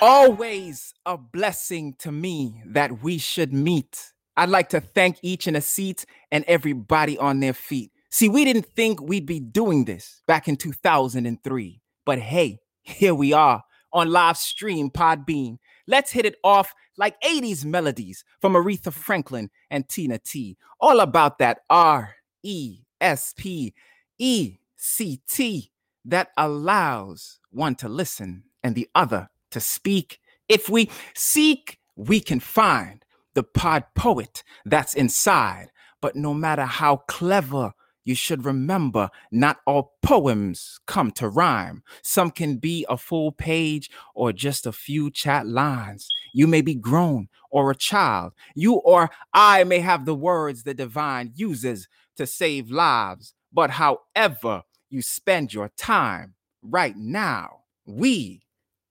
always a blessing to me that we should meet. I'd like to thank each in a seat and everybody on their feet. See, we didn't think we'd be doing this back in 2003, but hey, here we are on live stream Podbean. Let's hit it off like 80s melodies from Aretha Franklin and Tina T. All about that R E S P E C T that allows one to listen and the other to speak. If we seek, we can find the pod poet that's inside. But no matter how clever, you should remember not all poems come to rhyme. Some can be a full page or just a few chat lines. You may be grown or a child. You or I may have the words the divine uses to save lives. But however you spend your time right now, we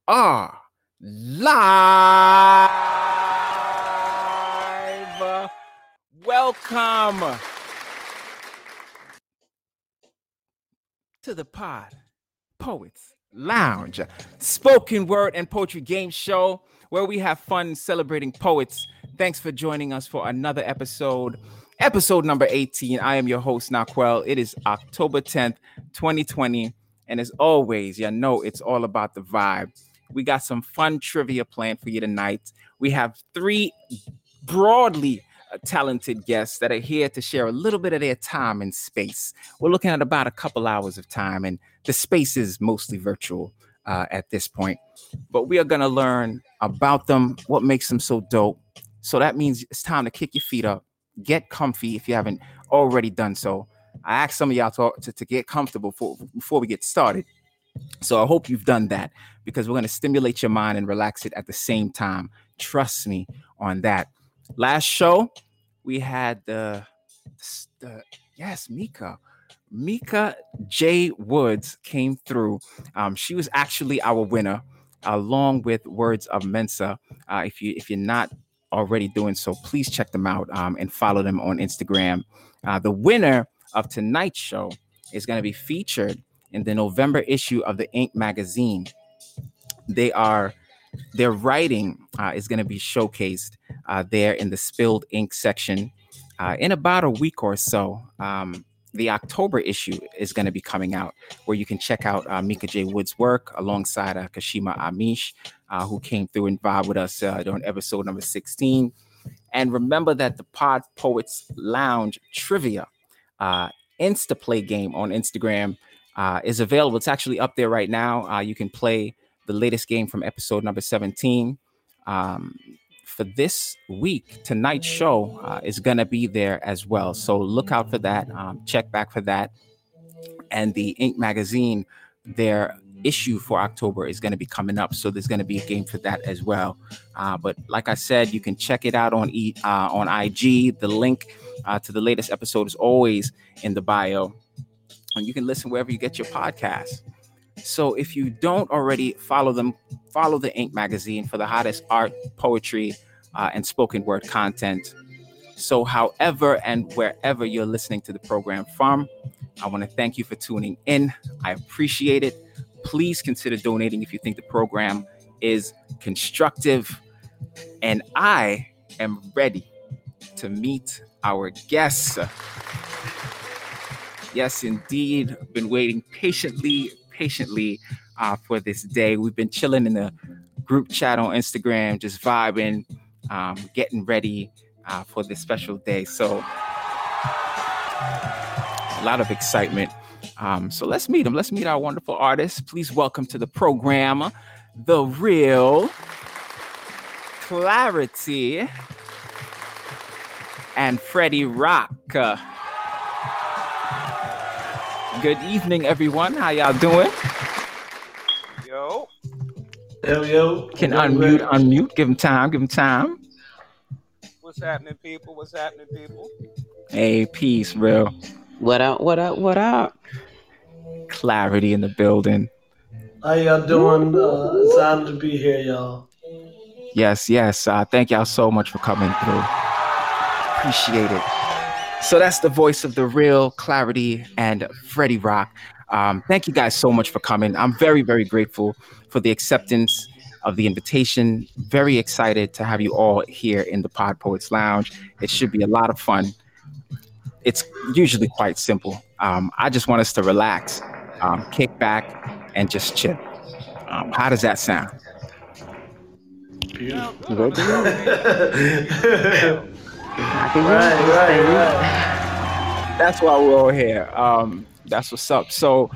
are live. Welcome to the Pod Poets Lounge, spoken word and poetry game show where we have fun celebrating poets. Thanks for joining us for another episode, episode number 18. I am your host, Naquel. It is October 10th, 2020. And as always, you know it's all about the vibe. We got some fun trivia planned for you tonight. We have three broadly uh, talented guests that are here to share a little bit of their time and space. We're looking at about a couple hours of time, and the space is mostly virtual uh, at this point. But we are going to learn about them, what makes them so dope. So that means it's time to kick your feet up, get comfy if you haven't already done so. I asked some of y'all to, to, to get comfortable for, before we get started. So I hope you've done that because we're going to stimulate your mind and relax it at the same time. Trust me on that. Last show, we had the, the yes, Mika. Mika J. Woods came through. Um, she was actually our winner, along with Words of Mensa. Uh, if you if you're not already doing so, please check them out um, and follow them on Instagram. Uh, the winner of tonight's show is going to be featured in the November issue of the Ink magazine. They are their writing uh, is going to be showcased uh, there in the spilled ink section uh, in about a week or so. Um, the October issue is going to be coming out, where you can check out uh, Mika J. Wood's work alongside uh, Kashima Amish, uh, who came through and vibe with us during episode number 16. And remember that the Pod Poets Lounge trivia Insta Play game on Instagram uh, is available. It's actually up there right now. Uh, you can play the latest game from episode number 17. Um, for this week, tonight's show uh, is going to be there as well. So look out for that. Um, check back for that. And the Ink magazine, their issue for October is going to be coming up. So there's going to be a game for that as well. Uh, but like I said, you can check it out on e, uh, on IG. The link uh, to the latest episode is always in the bio and you can listen wherever you get your podcast. So if you don't already follow them, follow the Ink magazine for the hottest art, poetry, uh, and spoken word content. So, however and wherever you're listening to the program from, I want to thank you for tuning in. I appreciate it. Please consider donating if you think the program is constructive. And I am ready to meet our guests. Yes, indeed. Been waiting patiently, patiently uh, for this day. We've been chilling in the group chat on Instagram, just vibing, um, getting ready uh, for this special day. So, a lot of excitement. Um, so, let's meet them. Let's meet our wonderful artists. Please welcome to the program the real Klarity and Freddy Roc. Good evening, everyone. How y'all doing? Yo. Yo, yo. Can unmute, unmute. Give him time. Give him time. What's happening, people? What's happening, people? Hey, peace, bro. What up? What up? What up? Klarity in the building. How y'all doing? Uh, it's honored to be here, y'all. Yes, yes. Uh, thank y'all so much for coming through. Appreciate it. So that's the voice of the real Klarity and Freddy Roc. Um, thank you guys so much for coming. I'm very, very grateful for the acceptance of the invitation. Very excited to have you all here in the Pod Poets Lounge. It should be a lot of fun. It's usually quite simple. Um, I just want us to relax, um, kick back, and just chill. Um, how does that sound? Beautiful. Good to know. I can Right, use this right, thing. right. that's why we're all here. Um, that's what's up. So,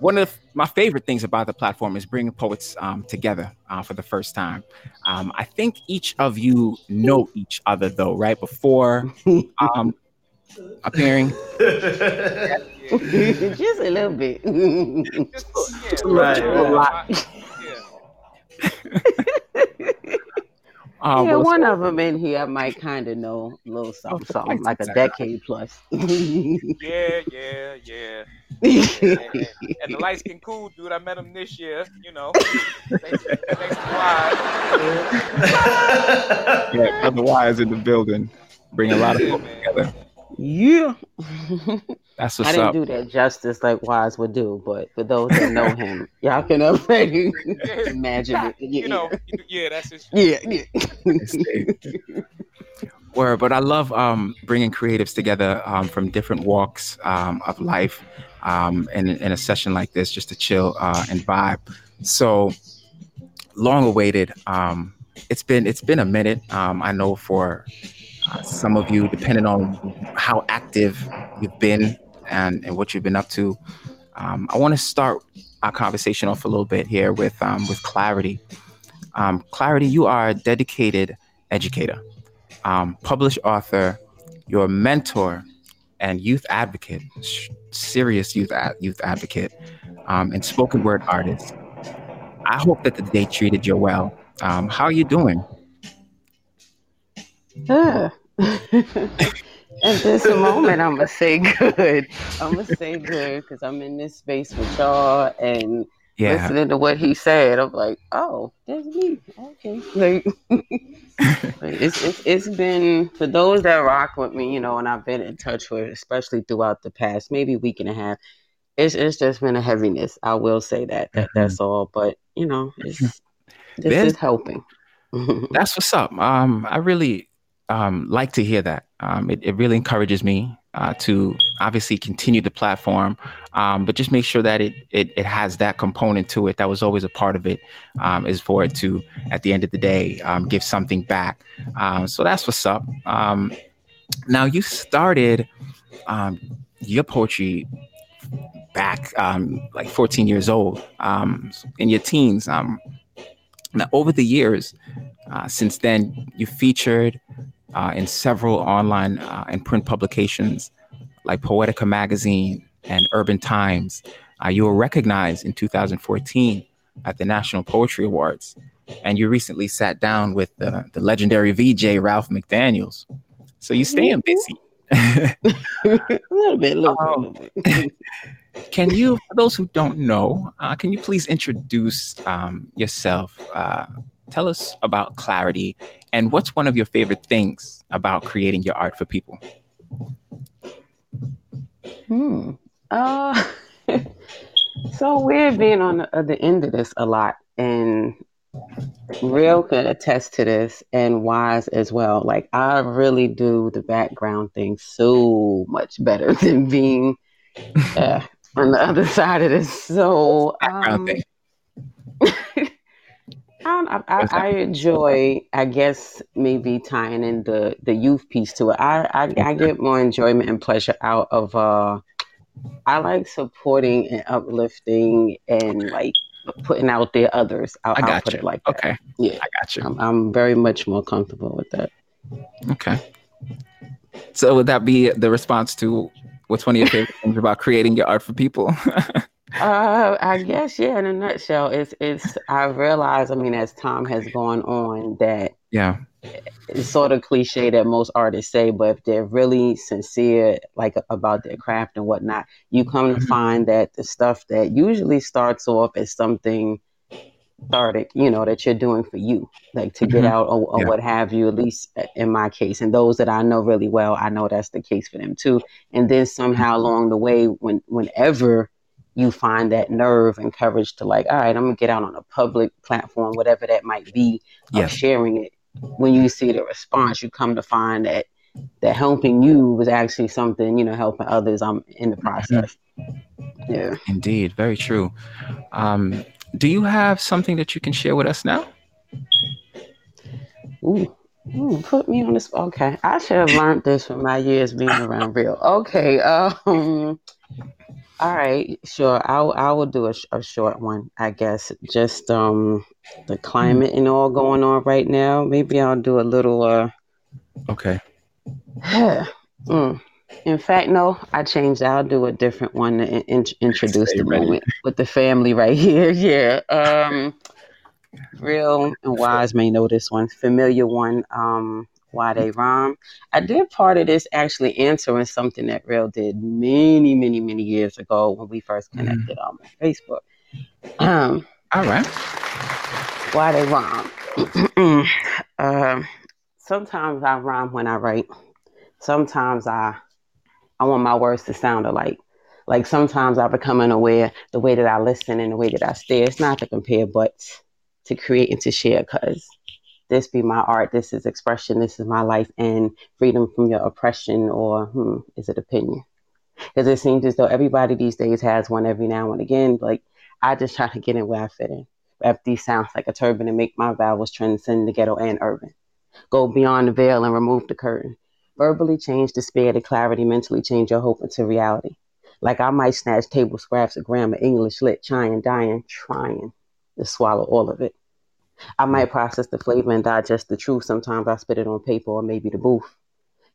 one of my favorite things about the platform is bringing poets um, together uh, for the first time. Um, I think each of you know each other, though, right? Before um, appearing. Just a little bit. Just, yeah, Right, yeah, right. yeah. Uh, yeah, one of them in here I might kind of know a little something, Oh, something like a decade plus. Yeah, yeah, yeah. And, and- and the light skin cool dude, I met him this year, you know. Thanks, thanks to Wyze. yeah, otherwise in the building, bring a lot of Yeah, folks man. together. Yeah. That's I didn't up. do that justice like Wyze would do, but for those that know him, y'all can already imagine it. Yeah, You know, yeah, that's his. yeah, yeah. Word, but I love um, bringing creatives together um, from different walks um, of life um, in, in a session like this, just to chill uh, and vibe. So, long awaited. Um, it's been it's been a minute. Um, I know for uh, some of you, depending on how active you've been and, and what you've been up to. Um, I want to start our conversation off a little bit here with um, with Klarity. Um, Klarity, you are a dedicated educator um, published author, you're a mentor and youth advocate, serious youth ad- youth advocate, um, and spoken word artist. I hope that the day treated you well. Um, how are you doing? Ah. At this moment, I'm gonna say good. I'm gonna say good because I'm in this space with y'all and Yeah, listening to what he said. I'm like, oh, that's me. Okay, like it's, it's it's been for those that rock with me, you know, and I've been in touch with, especially throughout the past maybe week and a half. It's it's just been a heaviness. I will say that. That Mhm. that's all. But you know, it's this There's- is helping. that's what's up. Um, I really um, like to hear that. Um, it, it really encourages me uh, to obviously continue the platform, um, but just make sure that it, it it has that component to it that was always a part of it, um, is for it to at the end of the day um, give something back. Um, so that's what's up. Now you started your poetry back like 14 years old in your teens. Now over the years, uh, since then, you featured uh, in several online uh, and print publications like Poetica Magazine and Urban Times. Uh, you were recognized in 2014 at the National Poetry Awards, and you recently sat down with the, the legendary VJ Ralph McDaniels. So you're staying busy. a little bit, a little bit, Um, little bit. can you, for those who don't know, uh, can you please introduce um, yourself? Tell us about Klarity and what's one of your favorite things about creating your art for people? Hmm. Uh, so weird being on the other end of this a lot, and Real can attest to this, and Wyze as well. Like I really do the background thing so much better than being uh, on the other side of this. So Background um. I, I, I, enjoy, I guess, maybe tying in the, the youth piece to it. I, I, I get more enjoyment and pleasure out of, uh, I like supporting and uplifting and like putting out there others. I'll, I got you. it like that. Okay. Yeah. I got you. I'm, I'm very much more comfortable with that. Okay. So would that be the response to what's one of your favorite things about creating your art for people? Uh, I guess yeah. In a nutshell, it's it's. I realize. I mean, as time has gone on, that yeah. it's sort of cliche that most artists say, but if they're really sincere, like about their craft and whatnot, you come to Mhm. find that the stuff that usually starts off as something started, you know, that you're doing for you, like to get Mhm. out or, or Yeah. what have you. At least in my case, and those that I know really well, I know that's the case for them too. And then somehow along the way, when whenever you find that nerve and courage to like, all right, I'm gonna get out on a public platform, whatever that might be, Yeah. sharing it. When you see the response, you come to find that that helping you was actually something, you know, helping others. I'm in the process. Yeah. Indeed, very true. Um, do you have something that you can share with us now? Ooh. Ooh, put me on this. Okay, I should have learned this from my years being around real. Okay, um, all right, sure. I will- I will do a, a short one, I guess. Just um, the climate and all going on right now. Maybe I'll do a little uh. Okay. mm. In fact, no, I changed. I'll do a different one to in, in- introduce Stay the ready. moment with the family right here. Yeah. Um, real and Wyze may know this one. Familiar one. Um, why they rhyme. I did part of this actually answering something that Real did many, many, many years ago when we first connected um, on Facebook. Um, All right. why they rhyme. um, sometimes I rhyme when I write. Sometimes I I want my words to sound alike. Like sometimes I become unaware the way that I listen and the way that I stare. It's not to compare, but to create and to share. Cause this be my art. This is expression. This is my life and freedom from your oppression or hmm, is it opinion? Because it seems as though everybody these days has one every now and again. Like I just try to get in where I fit in. Wrap these sounds like a turban and make my vowels transcend the ghetto and urban. Go beyond the veil and remove the curtain. Verbally change despair to clarity, mentally change your hope into reality. Like I might snatch table scraps of grammar, English lit, trying, dying, trying to swallow all of it. I might process the flavor and digest the truth. Sometimes I spit it on paper or maybe the booth.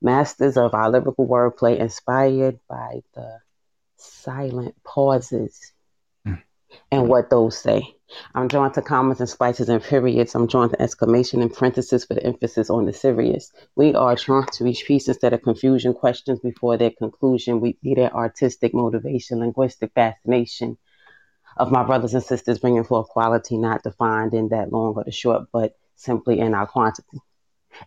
Masters of our lyrical wordplay, inspired by the silent pauses and what those say. I'm drawn to commas and spices and periods. I'm drawn to exclamation and parentheses for the emphasis on the serious. We are drawn to reach peace instead of confusion, questions before their conclusion. We be their artistic motivation, linguistic fascination of my brothers and sisters bringing forth quality not defined in that long or the short, but simply in our quantity.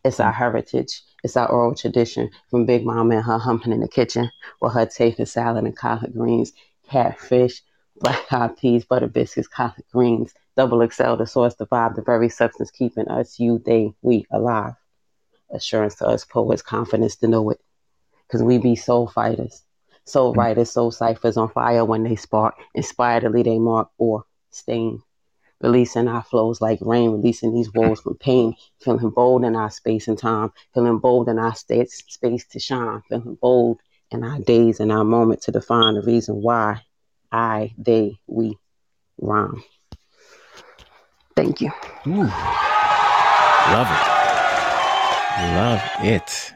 It's our heritage. It's our oral tradition from Big Mama and her humping in the kitchen with her taking salad and collard greens, catfish, black eyed peas, butter biscuits, collard greens, double XL, the source, the vibe, the very substance keeping us, you, they, we alive. Assurance to us poets, confidence to know it. Because we be soul fighters, soul mm-hmm. writers, soul ciphers on fire when they spark, inspired to lead a mark or stain. Releasing our flows like rain, releasing these walls from pain, feeling bold in our space and time, feeling bold in our space to shine, feeling bold in our days and our moment to define the reason why I, they, we rhyme. Thank you. Ooh. Love it. Love it.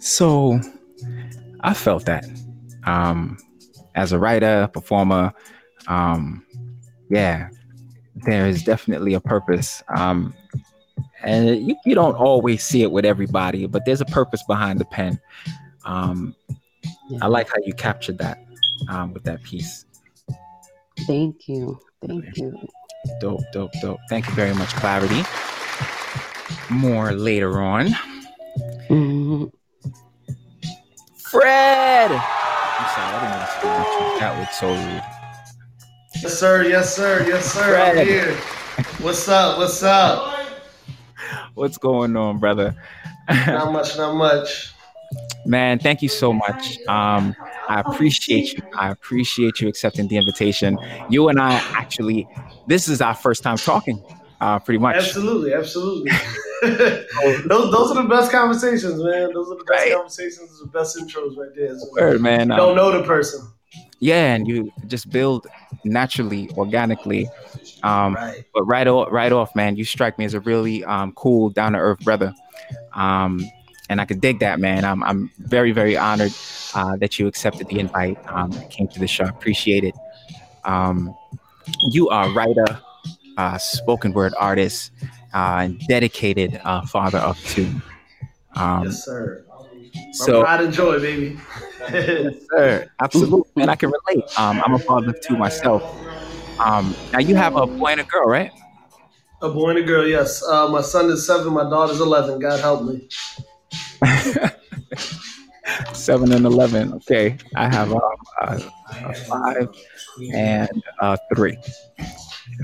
So I felt that. Um as a writer, performer, um, yeah, there is definitely a purpose. Um and you, you don't always see it with everybody, but there's a purpose behind the pen. Um, I like how you captured that um, with that piece. Thank you. Thank you. Dope, dope, dope. Thank you very much, Klarity. More later on. Mhm. Fred! I'm sorry, I didn't mean to scream at you. That was so rude. Yes, sir. Yes, sir. Yes, sir. I'm here. What's up? What's up? What's going on, brother? Not much. Not much. Man, thank you so much. Um, I appreciate you. I appreciate you accepting the invitation. You and I actually, this is our first time talking, uh, pretty much. Absolutely. Absolutely. those, those are the best conversations, man. Those are the best Right. conversations. The best intros right there. So Word, man. you Um, don't know the person. yeah, and you just build naturally, organically. Um, Right. but right off, right off, man, you strike me as a really um, cool, down to earth brother, um, and I could dig that, man. I'm, I'm very, very honored uh, that you accepted the invite, um, came to the show. I appreciate it. Um, you are a writer, uh, spoken word artist, uh, and dedicated uh, father of two. Um, yes, sir. My so, pride and joy, baby. yes, sir, absolutely, man, I can relate. Um, I'm a father of two myself. Um, now you have a boy and a girl, right? a boy and a girl. Yes. Uh, my son is seven. My daughter's eleven. God help me. seven and eleven. Okay, I have um, a, a five and a three.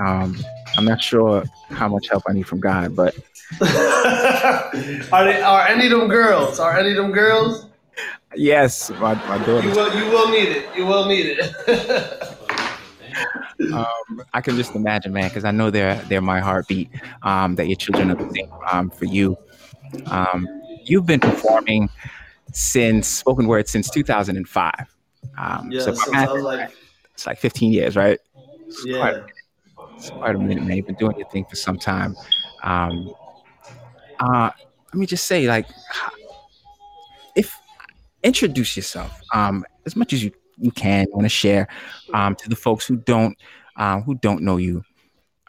Um, I'm not sure how much help I need from God, but are they are any of them girls? Are any of them girls? Yes, my, my daughter. You will you will need it. You will need it. um, I can just imagine, man, because I know they're they're my heartbeat. Um, that your children are the same um, for you. Um, you've been performing since spoken word since 2005. Um, yeah, so I was like, it's like 15 years, right? It's yeah. Quite, it's quite a minute, man. You've been doing your thing for some time. Um, uh, let me just say, like, if introduce yourself um, as much as you you can want to share um, to the folks who don't um, who don't know you,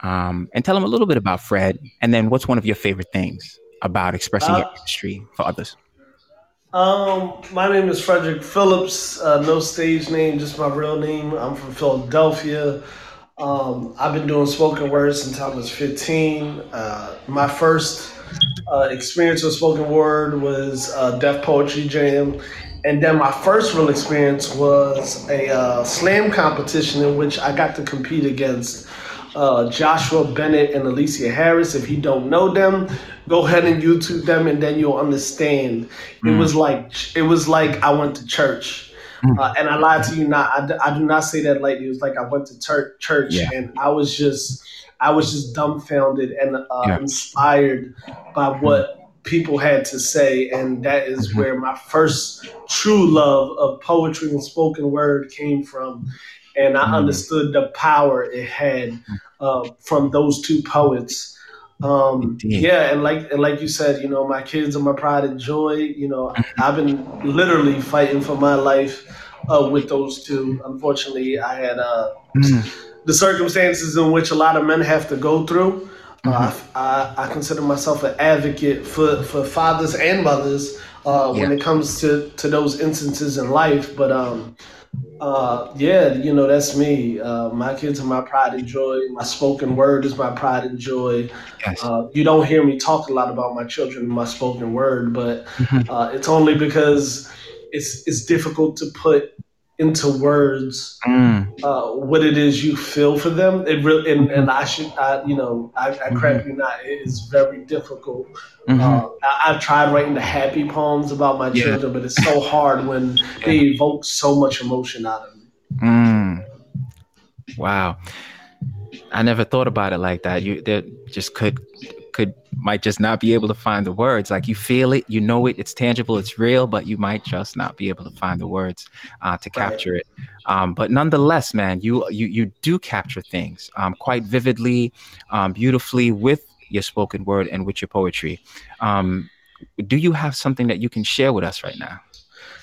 um, and tell them a little bit about Fred, and then what's one of your favorite things about expressing uh, your industry for others. Um, my name is Frederick Phillips. Uh, no stage name, just my real name. I'm from Philadelphia. Um, I've been doing spoken word since I was 15. Uh, my first uh, experience with spoken word was uh, Def Poetry Jam. And then my first real experience was a uh, slam competition in which I got to compete against uh, Joshua Bennett and Alysia Harris. If you don't know them, go ahead and YouTube them, and then you'll understand. Mm. It was like it was like I went to church. Mm. Uh, and I lied to you not. I, I do not say that lightly. It was like I went to ter- church yeah. and I was just, I was just dumbfounded and uh, yeah. inspired by what people had to say, and that is mm-hmm. where my first true love of poetry and spoken word came from. And I mm. understood the power it had uh, from those two poets. Um, yeah, and like and like you said, you know, my kids are my pride and joy. You know, mm-hmm. I've been literally fighting for my life uh, with those two. Unfortunately, I had uh, mm. the circumstances in which a lot of men have to go through. Uh, mm-hmm. Uh, I, I, consider myself an advocate for, for fathers and mothers uh, yeah. when it comes to, to those instances in life. But um, uh, yeah, you know, that's me. Uh, my kids are my pride and joy. My spoken word is my pride and joy. Yes. Uh, you don't hear me talk a lot about my children in my spoken word, but mm-hmm. it's only because it's, it's difficult to put into words mm. uh, what it is you feel for them. It really, and, and I should, I, you know, I, I mm-hmm. you not. It is very difficult. Mm-hmm. Uh, I, have tried writing the happy poems about my yeah. children, but it's so hard when they evoke so much emotion out of me. Mm. Wow. I never thought about it like that. You there just could could might just not be able to find the words. Like you feel it, you know it, it's tangible, it's real, but you might just not be able to find the words uh, to capture right. it. Um, but nonetheless, man, you you you do capture things um, quite vividly, um, beautifully with your spoken word and with your poetry. Um, do you have something that you can share with us right now?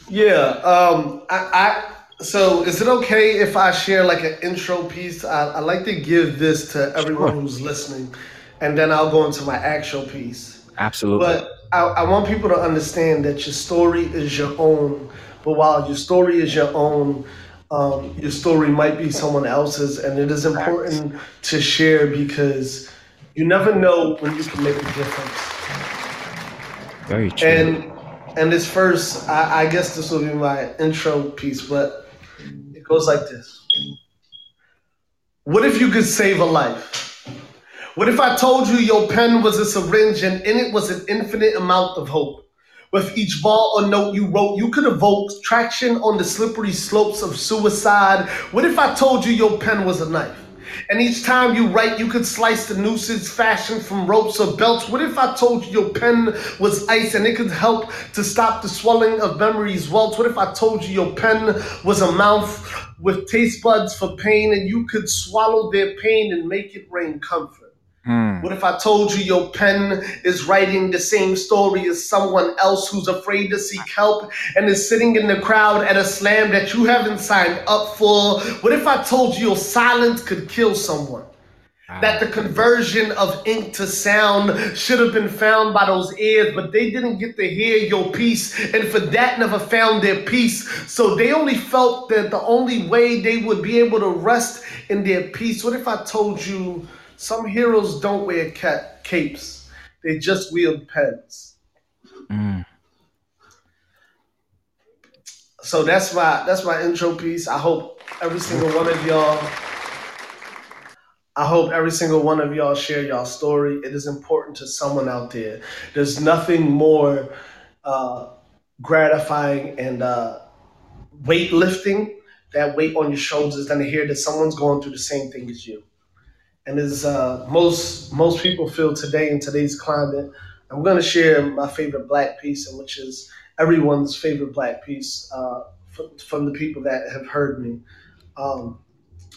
Yeah, um, I, I so is it okay if I share like an intro piece? I, I like to give this to everyone sure. who's listening and then I'll go into my actual piece. Absolutely. But I, I want people to understand that your story is your own. But while your story is your own, um, your story might be someone else's, and it is important to share because you never know when you can make a difference. Very true. And and this first, I, I guess this will be my intro piece, but it goes like this. What if you could save a life? What if I told you your pen was a syringe and in it was an infinite amount of hope? With each ball or note you wrote, you could evoke traction on the slippery slopes of suicide. What if I told you your pen was a knife? And each time you write, you could slice the nooses fashioned from ropes or belts. What if I told you your pen was ice and it could help to stop the swelling of memories' welts? What if I told you your pen was a mouth with taste buds for pain and you could swallow their pain and make it rain comfort? Mm. What if I told you your pen is writing the same story as someone else who's afraid to seek help and is sitting in the crowd at a slam that you haven't signed up for? What if I told you your silence could kill someone? That the conversion of ink to sound should have been found by those ears, but they didn't get to hear your piece, and for that never found their peace. So they only felt that the only way they would be able to rest in their peace. What if I told you? Some heroes don't wear cat capes; they just wield pens. Mm. so that's my that's my intro piece. I hope every single one of y'all. I hope every single one of y'all share y'all story. It is important to someone out there. There's nothing more uh, gratifying and uh, weightlifting that weight on your shoulders than to hear that someone's going through the same thing as you. And as uh, most most people feel today in today's climate, I'm going to share my favorite black piece, and which is everyone's favorite black piece uh, from, from, the people that have heard me. Um,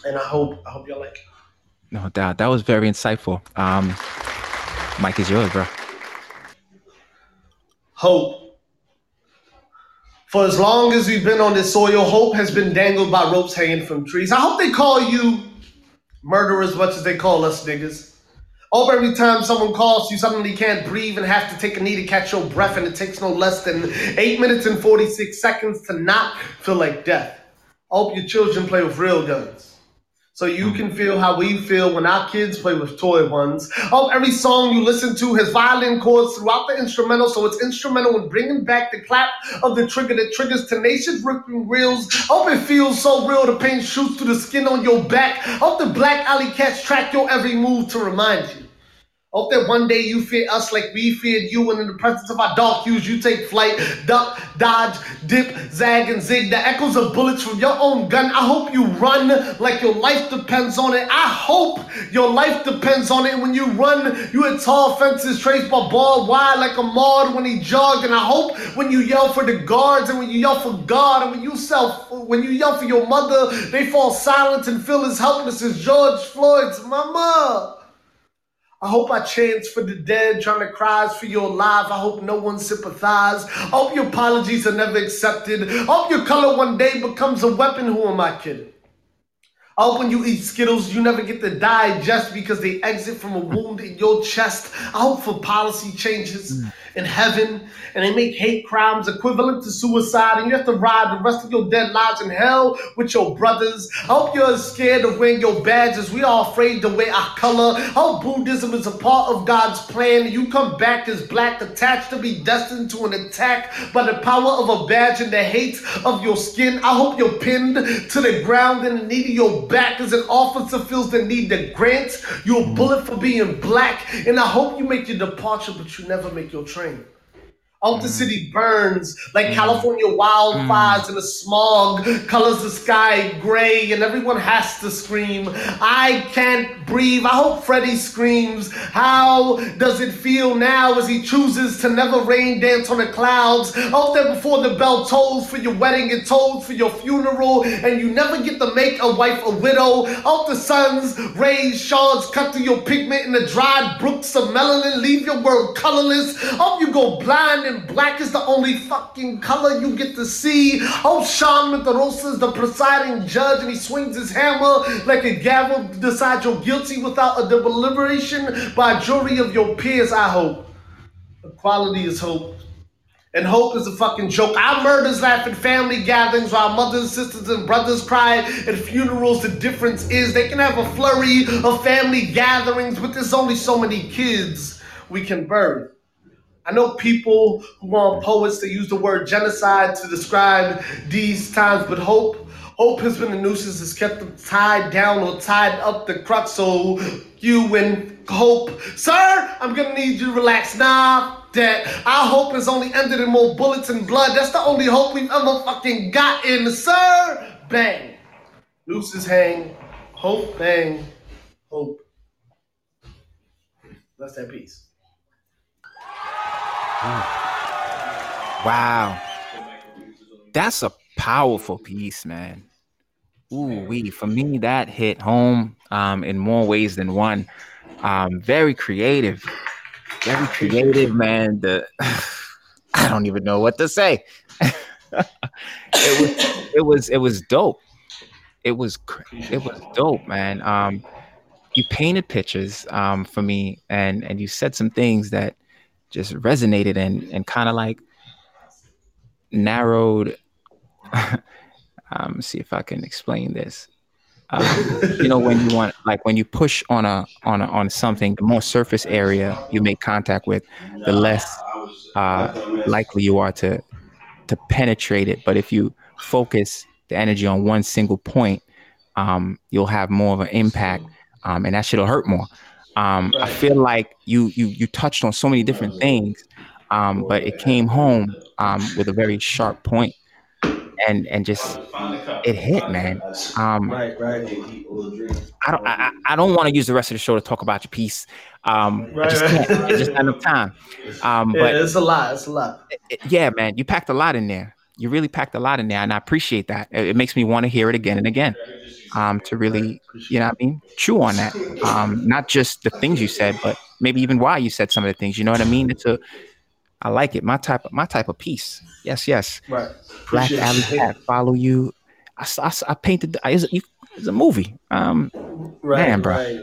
and I hope I hope y'all like it. No doubt. That was very insightful. Um, Mike is yours, bro. Hope. For as long as we've been on this soil, hope has been dangled by ropes hanging from trees. I hope they call you murderer as much as they call us niggas. Hope every time someone calls you suddenly can't breathe and have to take a knee to catch your breath, and it takes no less than 8 minutes and 46 seconds to not feel like death. Hope your children play with real guns so you mm-hmm. can feel how we feel when our kids play with toy ones. Oh, every song you listen to has violin chords throughout the instrumental, so it's instrumental in bringing back the clap of the trigger that triggers tenacious ripping reels. Hope it feels so real, the pain shoots through the skin on your back. Hope the black alley cats track your every move to remind you. Hope that one day you fear us like we feared you, and in the presence of our dark hues, you take flight, duck, dodge, dip, zag, and zig. The echoes of bullets from your own gun. I hope you run like your life depends on it. I hope your life depends on it. When you run, you hit tall fences traced by barbed wire like Ahmaud when he jogged. And I hope when you yell for the guards, and when you yell for God, and when you self, when you yell for your mother, they fall silent and feel as helpless as George Floyd's mama. I hope I chance for the dead, trying to cry for your life. I hope no one sympathizes. I hope your apologies are never accepted. I hope your color one day becomes a weapon. Who am I kidding? I hope when you eat Skittles, you never get to die just because they exit from a wound in your chest. I hope for policy changes. Mm in heaven and they make hate crimes equivalent to suicide and you have to ride the rest of your dead lives in hell with your brothers. I hope you're scared of wearing your badges. We are afraid to wear our color. Hope Buddhism is a part of God's plan. You come back as black, attached to be destined to an attack by the power of a badge and the hate of your skin. I hope you're pinned to the ground and the need of your back as an officer feels the need to grant you a bullet for being black. And I hope you make your departure, but you never make your train train. Out the mm. city burns like mm. California wildfires mm. and the smog colors the sky gray and everyone has to scream. I can't breathe. I hope Freddie screams. How does it feel now as he chooses to never rain dance on the clouds? Out there before the bell tolls for your wedding and tolls for your funeral and you never get to make a wife a widow. Out the sun's rays shards cut through your pigment in the dried brooks of melanin leave your world colorless. Hope you go blind and and black is the only fucking color you get to see. Oh, Sean Monterrosa is the presiding judge, and he swings his hammer like a gavel to decide you're guilty without a deliberation by a jury of your peers. I hope. Equality is hope. And hope is a fucking joke. Our murders laugh at family gatherings while mothers, sisters, and brothers cry at funerals. The difference is they can have a flurry of family gatherings, but there's only so many kids we can bury. I know people who want poets to use the word genocide to describe these times, but hope hope has been the nooses that's kept them tied down or tied up the crux. So you and hope, sir, I'm gonna need you to relax. Nah, that our hope has only ended in more bullets and blood. That's the only hope we've ever fucking gotten, sir. Bang. Nooses hang. Hope bang. Hope. That's that piece. Wow. That's a powerful piece, man. Ooh, we for me that hit home um, in more ways than one. Um, very creative, very creative, man. The I don't even know what to say. it was it was it was dope. It was it was dope, man. Um, you painted pictures um, for me, and and you said some things that just resonated and and kind of like narrowed. um, see if I can explain this. Um, you know, when you want, like when you push on a on a, on something, the more surface area you make contact with, the less uh, likely you are to to penetrate it. But if you focus the energy on one single point, um, you'll have more of an impact, um, and that shit'll hurt more. Um, I feel like you you you touched on so many different things, um, but it came home um, with a very sharp point, and and just it hit, man. Um, Right, right. I don't I, I don't want to use the rest of the show to talk about your piece. Um, I just can't. There's just not enough time. Um, Yeah, but it's a lot. It's a lot. it- yeah, man, you packed a lot in there. You really packed a lot in there, and I appreciate that. It, it makes me want to hear it again and again. Um, to really, you know, what I mean, chew on that. Um, not just the things you said, but maybe even why you said some of the things. You know what I mean? It's a, I like it. My type, of, my type of piece. Yes, yes. Right. Black Alley. Cat, follow you. I, I I painted. the- It's a, it's a movie. Um, Right, Man, bro. right.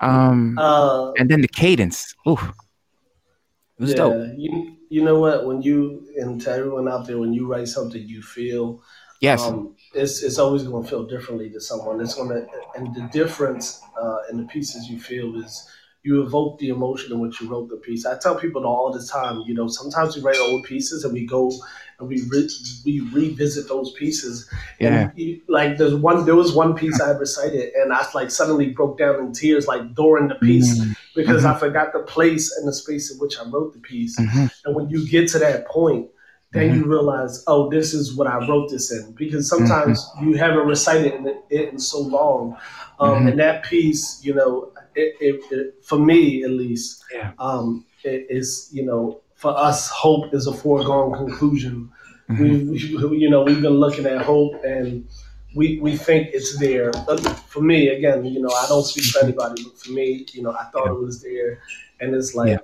um, Uh, and then the cadence. Ooh, it was yeah, dope. you you know what? When you and to everyone out there, when you write something you feel, Yes. um, it's it's always going to feel differently to someone. It's going to, and the difference uh, in the pieces you feel is you evoke the emotion in which you wrote the piece. I tell people all the time, you know, sometimes we write old pieces and we go and we re- we revisit those pieces. Yeah. And you, like there's one, there was one piece I recited, and I like suddenly broke down in tears, like during the piece, Mm, because I forgot the place and the space in which I wrote the piece. mhm, And when you get to that point, then you realize, oh, this is what I wrote this in. Because sometimes you haven't recited it, it in so long. Um, Mhm. And that piece, you know, it, it, it, for me at least, Yeah. um, it is, you know, for us, hope is a foregone conclusion. We, we, you know, we've been looking at hope and we, we think it's there. But for me, again, you know, I don't speak for anybody, but for me, you know, I thought it was there. And it's like, Yeah.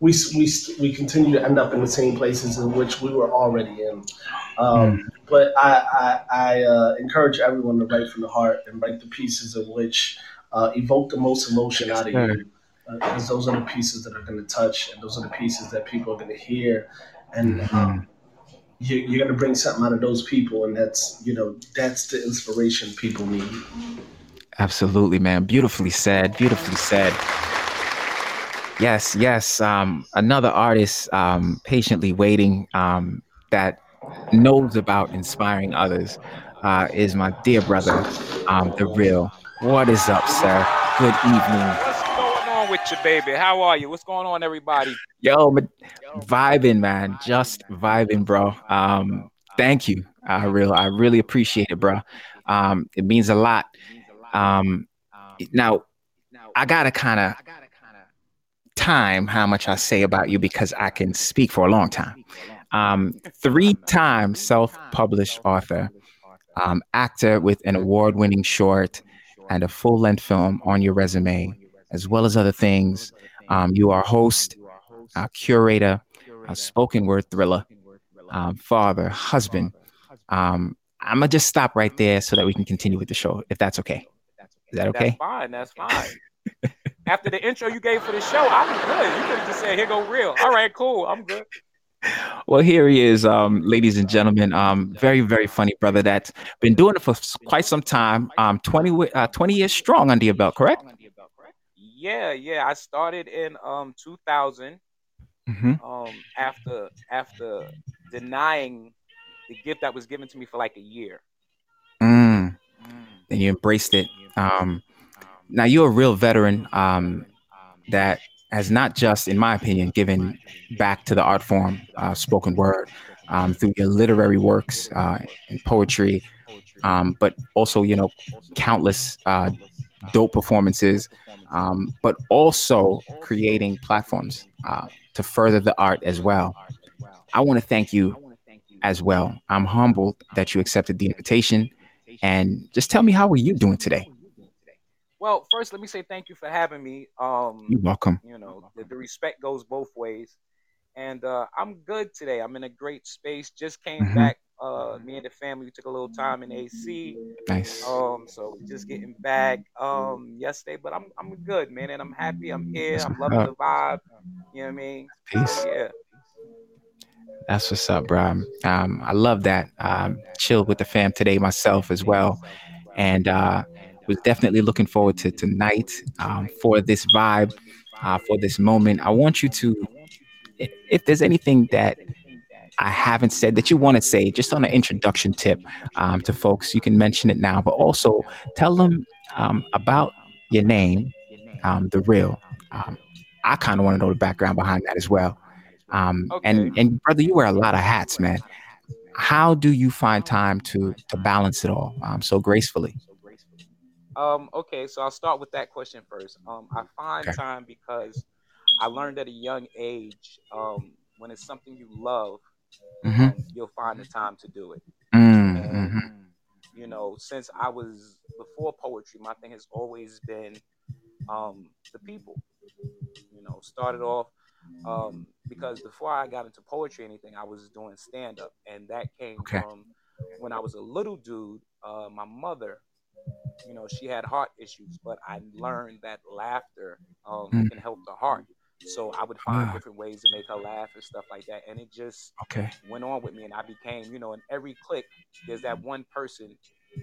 We, we, we continue to end up in the same places in which we were already in. Um, But I, I, I uh, encourage everyone to write from the heart and write the pieces in which uh, evoke the most emotion out of you. Because those are the pieces that are going to touch, and those are the pieces that people are going to hear, and um, you, you're going to bring something out of those people, and that's you know that's the inspiration people need. Absolutely, man. Beautifully said. Beautifully said. Yes, yes. Um, another artist um, patiently waiting um, that knows about inspiring others uh, is my dear brother, um, The Real. What is up, sir? Good evening. What's going on with you, baby? How are you? What's going on, everybody? Yo, ma- vibing, man. Just vibing, bro. Um, thank you. I real I really appreciate it, bro. Um, it means a lot. Um, now I gotta kind of time how much I say about you because I can speak for a long time. Um, three time self published author, um, actor with an award winning short and a full length film on your resume, as well as other things. Um, you are host, a curator, a spoken word thriller, um, father, husband. Um, I'm going to just stop right there so that we can continue with the show, if that's okay. Is that okay? That's fine. That's fine. After the intro you gave for the show, I'm good. You could have just said, "Here go real." All right, cool. I'm good. Well, here he is, um, ladies and gentlemen. Um, very, very funny brother that's been doing it for quite some time. Um, 20, wi- uh, 20 years strong under your belt, correct? Yeah, yeah. I started in um 2000. hmm Um, after after denying the gift that was given to me for like a year. Mm. And you embraced it. Um, now you're a real veteran um, that has not just, in my opinion, given back to the art form, uh, spoken word, um, through your literary works uh, and poetry, um, but also, you know, countless uh, dope performances, um, but also creating platforms uh, to further the art as well. I want to thank you as well. I'm humbled that you accepted the invitation. And just tell me, how are you doing today? Well, first, let me say thank you for having me. Um, You're welcome. you know, the, the respect goes both ways, and uh, I'm good today. I'm in a great space. Just came Mhm. back. Uh, me and the family took a little time in AC. Nice. Um, so just getting back um yesterday, but I'm I'm good, man, and I'm happy. I'm here. I'm loving the vibe. You know what I mean? Peace. Yeah. That's what's up, bro. Um, I love that. Um, chilled with the fam today myself as well, and uh, was definitely looking forward to tonight um, for this vibe, uh, for this moment. I want you to, i- if there's anything that I haven't said that you want to say, just on an introduction tip um, to folks, you can mention it now, but also tell them um, about your name, um, the real. Um, I kind of want to know the background behind that as well. Um, Okay. And and brother, you wear a lot of hats, man. How do you find time to to balance it all um, so gracefully? Um, okay, so I'll start with that question first. Um, I find Okay. time because I learned at a young age, um, when it's something you love, hmm um, you'll find the time to do it. Mm-hmm. And you know, since I was before poetry, my thing has always been um, the people. You know, started off um, because before I got into poetry, or anything, I was doing stand up, and that came Okay. from when I was a little dude. Uh, my mother, you know, she had heart issues, but I learned that laughter um, Mm. can help the heart. So I would find different ways to make her laugh and stuff like that, and it just Okay. went on with me and I became, you know, in every click, there's that one person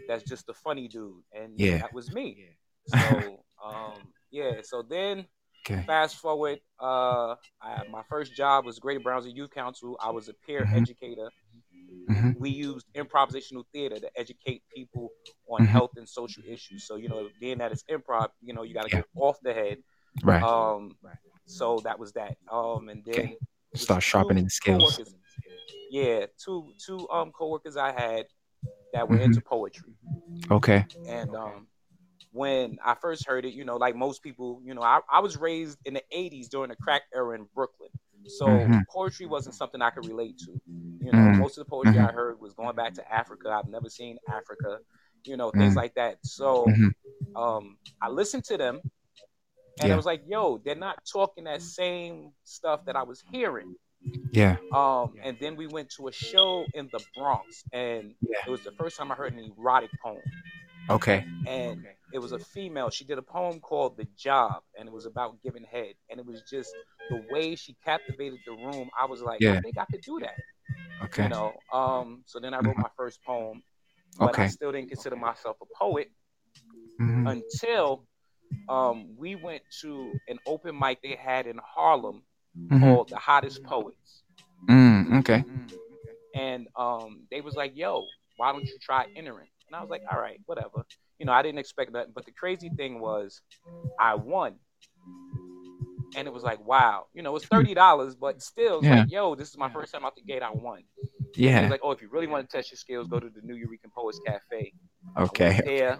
that's just a funny dude. And Yeah. that was me. So um yeah, so then Okay. fast forward, uh I, my first job was Greater Brownsville Youth Council. I was a peer Mhm. educator. Hmm We used improvisational theater to educate people on Mhm. health and social issues. So, you know, being that it's improv, you know, you gotta Yeah. get off the head. Right. Um so that was that. Um and then Okay. Start sharpening the skills. Yeah, two two um coworkers I had that were Mhm. into poetry, Okay. and um when I first heard it, you know, like most people, you know, I, I was raised in the '80s during the crack era in Brooklyn, so Mhm. poetry wasn't something I could relate to. You know, Mhm. most of the poetry I Mhm. heard was going back to Africa. I've never seen Africa, you know, things Mhm. like that. So Mhm. um I listened to them, and Yeah. I was like, yo, they're not talking that same stuff that I was hearing. Yeah. Um, and then we went to a show in the Bronx, and Yeah. it was the first time I heard an erotic poem. Okay. And it was a female. She did a poem called "The Job," and it was about giving head. And it was just the way she captivated the room. I was like, Yeah. I think I could do that. Okay. You know. Um. So then I wrote Mhm. my first poem, but I still didn't consider myself a poet Mhm. until um we went to an open mic they had in Harlem Mhm. called "The Hottest Poets." Mm, okay. and um, they was like, "Yo, why don't you try entering?" And I was like, "All right, whatever." You know, I didn't expect that, but the crazy thing was, I won, and it was like, "Wow!" You know, it's hmm. thirty dollars, but still, it's Yeah. like, "Yo, this is my first time out the gate. I won." Yeah. was like, "Oh, if you really want to test your skills, go to the Nuyorican Poets Cafe." Okay. went there,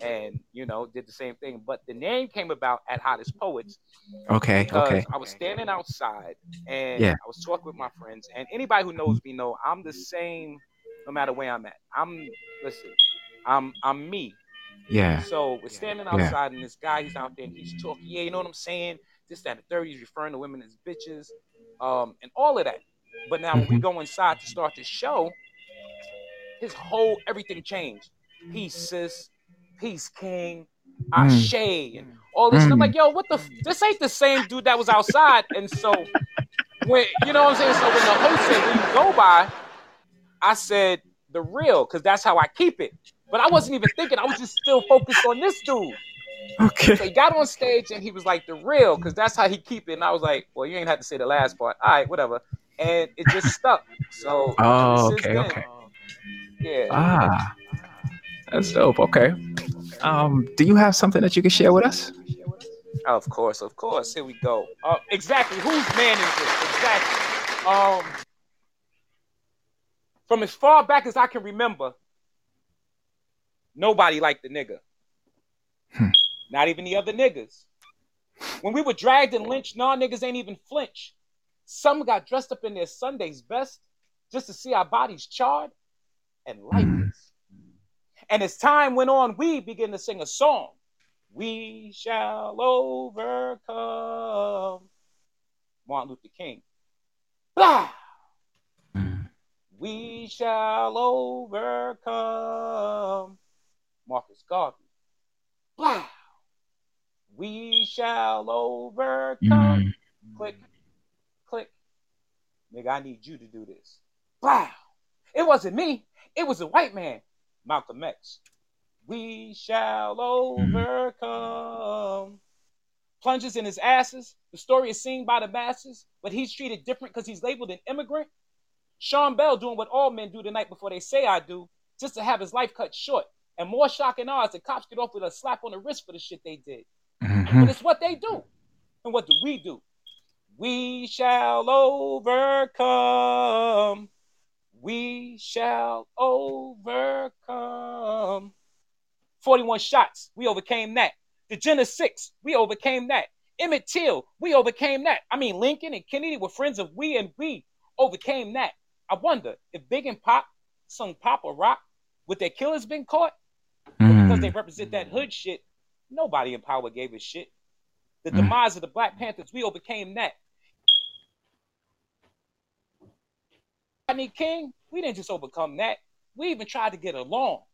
and you know, did the same thing. But the name came about at Hottest Poets Okay. Okay. I was standing outside and Yeah. I was talking with my friends. And anybody who knows me know I'm the same no matter where I'm at. I'm listen, I'm I'm me. Yeah. So we're standing Yeah. outside and this guy he's out there and he's talking, yeah, you know what I'm saying? This, that, and the third, he's referring to women as bitches, um, and all of that. But now when we Mhm. go inside to start the show, his whole everything changed. Peace, sis, peace, king, Mm. Ashe, and all this. And I'm Mm. like, yo, what the? F- this ain't the same dude that was outside. And so, when you know what I'm saying. So when the host said, "When you go by," I said the real, because that's how I keep it. But I wasn't even thinking. I was just still focused on this dude. Okay. So he got on stage and he was like the real, because that's how he keep it. And I was like, well, you ain't have to say the last part. All right, whatever. And it just stuck. So Oh, okay, then, okay. yeah. Ah, that's dope. Okay. Um, do you have something that you can share with us? Of course, of course. Here we go. Uh, exactly. Whose man is this? Exactly. Um, from as far back as I can remember, nobody liked the nigga. Hmm. Not even the other niggas. When we were dragged and lynched, non niggas ain't even flinch. Some got dressed up in their Sunday's best just to see our bodies charred and lifeless. And as time went on, we began to sing a song. We shall overcome. Martin Luther King. Blah! Mm. We shall overcome. Marcus Garvey. Blah! We shall overcome. Mm. Click, click. Nigga, I need you to do this. Wow. It wasn't me. It was a white man. Malcolm X. We shall overcome. Plunges in his asses. The story is seen by the masses, but he's treated different because he's labeled an immigrant. Sean Bell doing what all men do the night before they say I do, just to have his life cut short. And more shocking odds, the cops get off with a slap on the wrist for the shit they did. Mhm. But it's what they do. And what do we do? We shall overcome. We shall overcome. 41 shots, we overcame that. The Jena 6, we overcame that. Emmett Till, we overcame that. I mean, Lincoln and Kennedy were friends of we, and we overcame that. I wonder if Big and Pac sung Pop or Rock, would their killers been caught? But because they Mm. represent that hood shit, nobody in power gave a shit. The Mm. demise of the Black Panthers, we overcame that. Rodney King, we didn't just overcome that. We even tried to get along.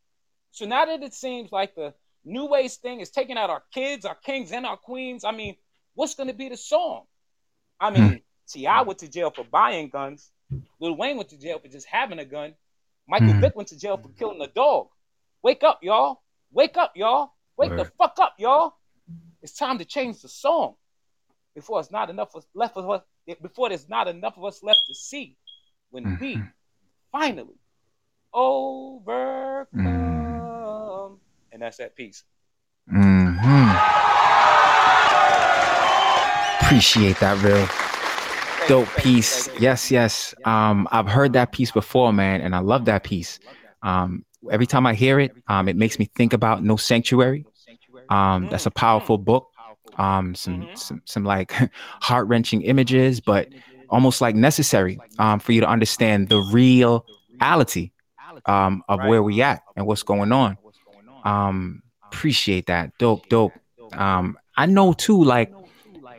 So now that it seems like the new ways thing is taking out our kids, our kings, and our queens, I mean, what's going to be the song? I mean, T.I. went to jail for buying guns. Lil Wayne went to jail for just having a gun. Michael Mhm. Vick went to jail for killing a dog. Wake up, y'all. Wake up, y'all. Wake the fuck up, y'all. It's time to change the song before it's not enough left of us. Before there's not enough of us left to see. When we Mhm. finally overcome, and that's that piece. Mhm. Appreciate that, real dope piece. Yes, yes. Um, I've heard that piece before, man, and I love that piece. Um, every time I hear it, um, it makes me think about No Sanctuary. Um, that's a powerful book. Um, some Mhm. some some like heart wrenching images, but almost like necessary um, for you to understand the reality um, of where we at and what's going on. Um, appreciate that. Dope, dope. Um, I know too, like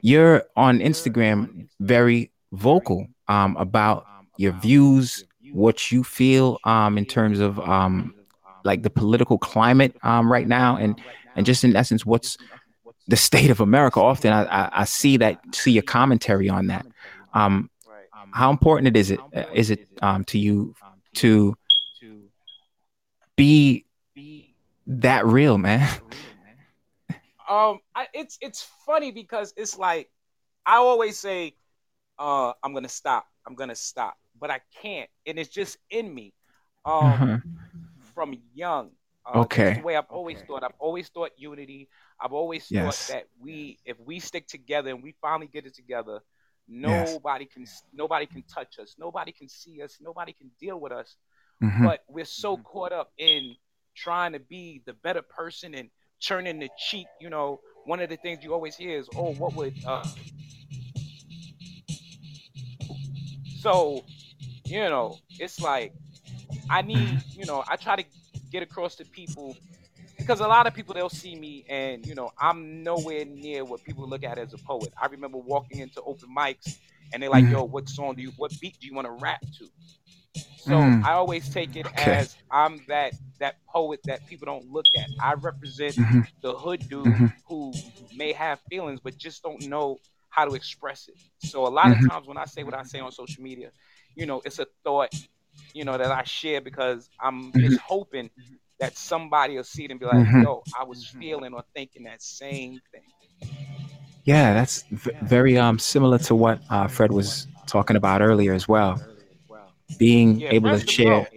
you're on Instagram very vocal um, about your views, what you feel um, in terms of um, like the political climate um, right now, and and just in essence, what's the state of America. Often I, I, I see that, see your commentary on that. Um, how important it is it is it um, to you to be that real, man? Um, I, it's it's funny because it's like I always say, uh, I'm gonna stop, I'm gonna stop, but I can't, and it's just in me. Um, Uh-huh. from young. Uh, Okay. The way I've always thought. I've always thought unity. I've always Yes. thought that we, if we stick together and we finally get it together, Yes. nobody can nobody can touch us. Nobody can see us. Nobody can deal with us. Mhm. But we're so caught up in trying to be the better person and turning the cheek. You know, one of the things you always hear is, "Oh, what would?" Uh... So, you know, it's like I need, you know, I try to get across to people because a lot of people they'll see me and you know I'm nowhere near what people look at as a poet. I remember walking into open mics and they're like, Mhm. "Yo, what song do you, what beat do you want to rap to?" So Mm. I always take it Okay. as I'm that that poet that people don't look at. I represent Mhm. the hood dude Mhm. who may have feelings but just don't know how to express it. So a lot Mhm. of times when I say what I say on social media, you know, it's a thought, you know, that I share because I'm Mhm. just hoping that somebody will see it and be like, Mhm. yo, I was feeling or thinking that same thing. Yeah, that's v- very um similar to what uh, Fred was talking about earlier as well. Being Yeah, able to share, bro.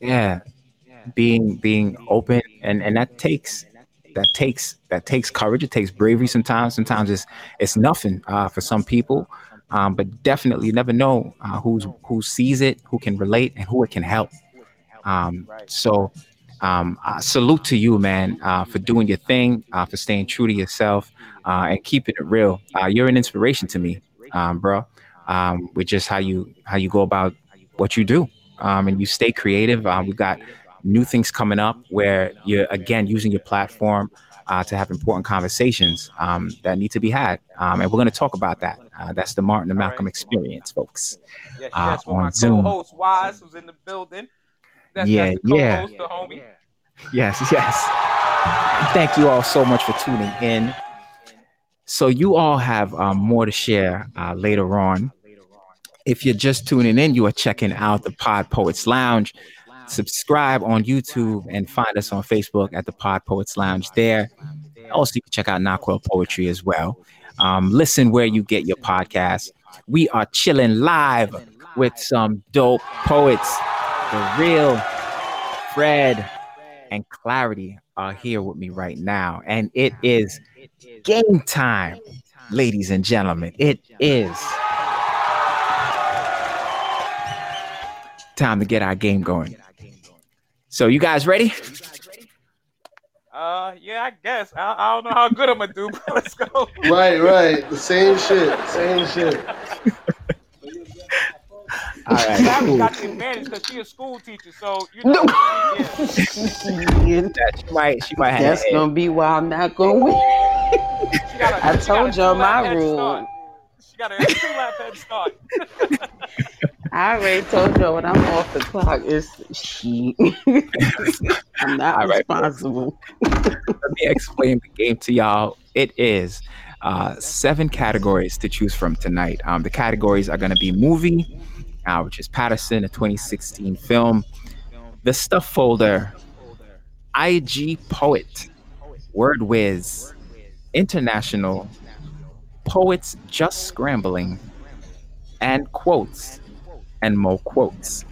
Yeah. yeah, being being open, and and that takes that takes that takes courage. It takes bravery sometimes. Sometimes it's it's nothing uh, for some people, um, but definitely you never know uh, who's who sees it, who can relate, and who it can help. Um, so, um, salute to you, man, uh, for doing your thing, uh, for staying true to yourself, uh, and keeping it real. You're an inspiration to me, um, bro. Um, with just how you how you go about what you do, um, and you stay creative. We've got new things coming up where you're again using your platform uh, to have important conversations um, that need to be had, um, and we're going to talk about that. Uh, that's the Martin and Malcolm right. experience, folks. Yes, Uh, yes. On Zoom. co-host Wyze who's in the building. That's, Yeah, that's the yeah. the homie. Yes, yes. Thank you all so much for tuning in. So, you all have um, more to share uh, later on. If you're just tuning in, you are checking out the Pod Poets Lounge. Subscribe on YouTube and find us on Facebook at the Pod Poets Lounge there. Also, you can check out Naquel Poetry as well. Um, listen where you get your podcasts. We are chilling live with some dope poets. The real Fred and Klarity are here with me right now. And it is game time, ladies and gentlemen. It is time to get our game going. So, you guys ready? Uh, yeah, I guess. I, I don't know how good I'm gonna do, but let's go. Right, right. The same shit. Same shit. All right. Sarah cool. got the advantage because she a school teacher, so you know. yeah. She might, she might have. That's gonna be why I'm not gonna win. She a- I told y'all my head rule. She got a two lap head start. I already told y'all when I'm off the clock, it's she. I'm not right. responsible. let me explain the game to y'all. It is uh, seven categories to choose from tonight. Um, the categories are going to be movie, uh, which is Paterson, a 2016 film, the stuff folder, IG poet, word whiz, international, poets just scrambling, and quotes, and more quotes.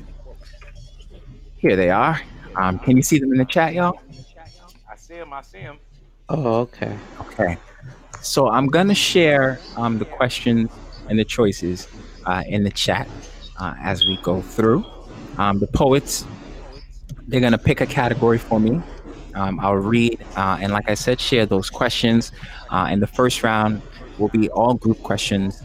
Here they are. Um, can you see them in the chat, y'all? I see him. I see him. Oh, okay. Okay. So I'm gonna share um, the questions and the choices uh, in the chat uh, as we go through. Um, the poets, they're gonna pick a category for me. Um, I'll read uh, and, like I said, share those questions. Uh, in the first round will be all group questions.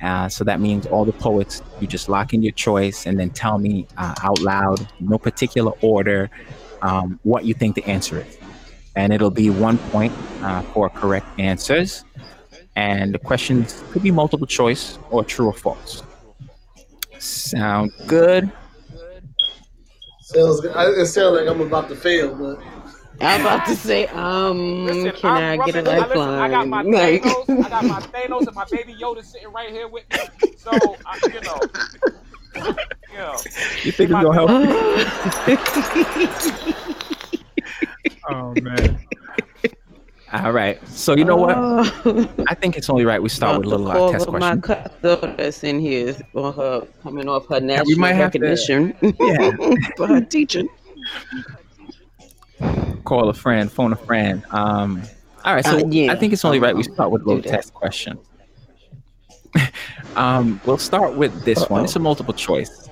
Uh, so that means all the poets, you just lock in your choice and then tell me uh, out loud, no particular order, um, what you think the answer is and it'll be one point uh, for correct answers. And the questions could be multiple choice or true or false. Sound good? Sounds good. It sounds like I'm about to fail, but I'm about to say, um, Listen, can i I'm get a rubbing- I, I got my lifeline? Like, Thanos. I got my Thanos and my baby Yoda sitting right here with me. So I, you know, you know, You think it's my- gonna help? Me? Oh man. All right. So you know what? Oh. I think it's only right we start with a little uh, Four test of My question. cutthroat that's in here is on her coming off her we national might have to- recognition Yeah. for her teaching. Call a friend, phone a friend. Um, all right. So Uh, yeah. I think it's only right we Um, start with a little test question. um, we'll start with this one. It's a multiple choice.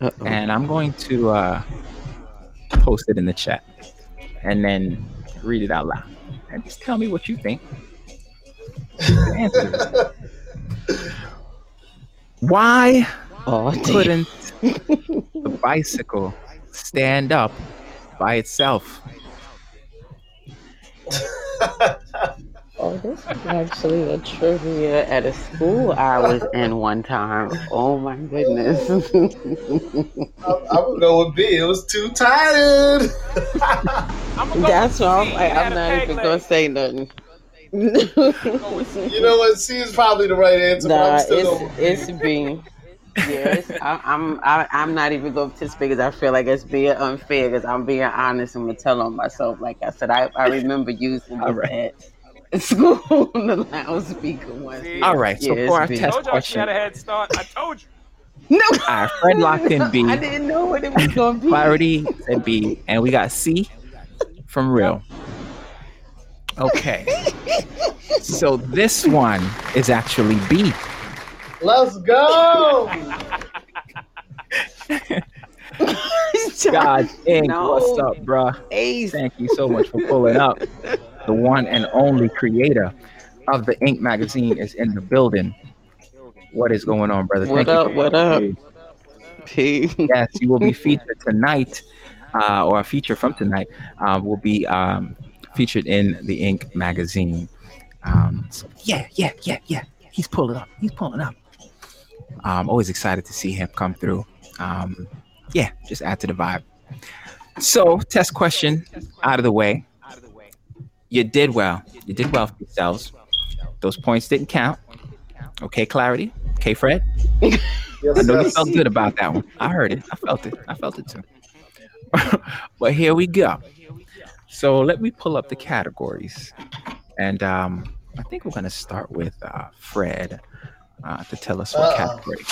Uh-oh. and I'm going to uh, post it in the chat and then read it out loud. And just tell me what you think. The answer is- Why Oh, couldn't the bicycle stand up by itself? Oh, this is actually a trivia at a school I was in one time. Oh my goodness. I, I would go with B. It was too tired. I'm go That's why I'm like, I'm not even leg. gonna say nothing. Go with C. You know what? C is probably the right answer, but Nah, I'm still it's it's B. Yeah, it's, I, I'm I, I'm not even going to participate because I feel like it's being unfair because I'm being honest and gonna tell on myself. Like I said, I, I remember using All this right. at school on the loudspeaker once. See? All right. So Yeah, for our it's B. test told y'all she had a question, head start. I told you. No, all right, Fred locked in B. I didn't know what it was going to be. Klarity said B, and we got C from Real. Okay. So this one is actually B. Let's go. God's Ink. No. What's up, bruh? Ace. Thank you so much for pulling up. The one and only creator of the Ink magazine is in the building. What is going on, brother? What Thank you up, for what up? P. Yes, you will be featured tonight, uh, or a feature from tonight uh, will be um, featured in the Ink magazine. Um, so yeah, yeah, yeah, yeah. He's pulling up. He's pulling up. I'm always excited to see him come through. Um, yeah, just add to the vibe. So, test question out of the way. You did well. You did well for yourselves. Those points didn't count. Okay, Klarity. Okay, Fred. I know you felt good about that one. I heard it. I felt it. I felt it too. but here we go. So let me pull up the categories, and um, I think we're gonna start with uh, Fred uh, to tell us what Uh-oh. category.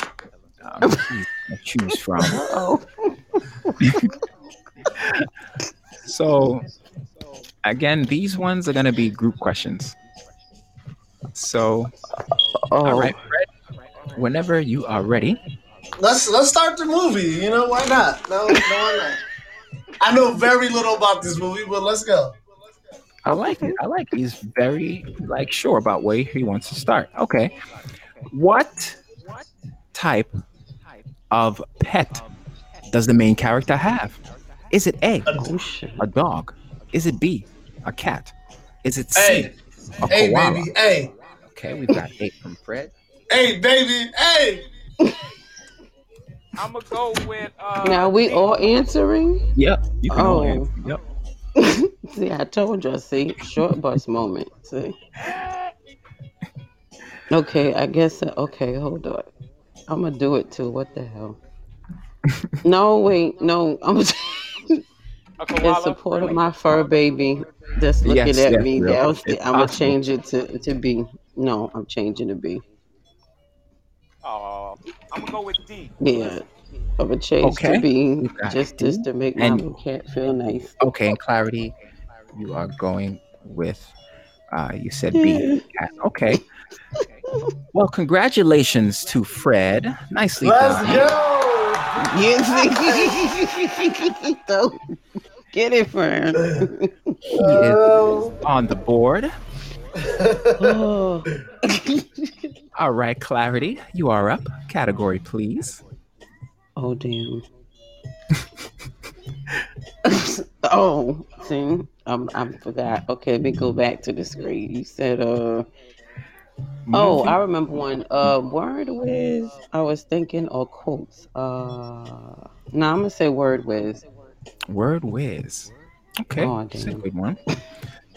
um, choose- choose from. Oh, So again, these ones are gonna be group questions. So oh. all right, Fred, whenever you are ready. Let's let's start the movie. You know why not? No, no, why not? I know very little about this movie, but let's go. I like it. I like it. He's very like sure about where he wants to start. Okay. What type of pet does the main character have? Is it A, a dog? Is it B, a cat? Is it C, Hey, a hey, koala? baby, hey, Okay, we've got eight from Fred. hey, baby, hey. I'm gonna go with. Uh, Now we D. all answering. Yep, you can all Oh. answer. Yep. See, I told you. See, short bus moment. See. Okay, I guess. uh, Okay, hold on. I'm gonna do it too. What the hell? no, wait, no. I'm A in koala. support of my fur baby. That's looking Yes, at yes, me real. downstairs. It's I'm gonna possible. change it to to B. No, I'm changing to B. Oh, I'm gonna go with D. Yeah, I'm gonna change Okay. to B We've got just D. just to make my And- little cat feel nice. Okay, and Klarity, you are going with uh you said B. Cat. Okay. Well, congratulations to Fred. Nicely Let's done. go. Yes. so, get it, friend. He is Um, on the board. oh. All right, Klarity, you are up. Category, please. oh damn. oh, see, I'm I forgot. Okay, let me go back to the screen. You said uh oh, I remember one. Uh word whiz. I was thinking or quotes. Uh no, I'm gonna say word whiz. Word whiz. Okay, Oh, that's a good one.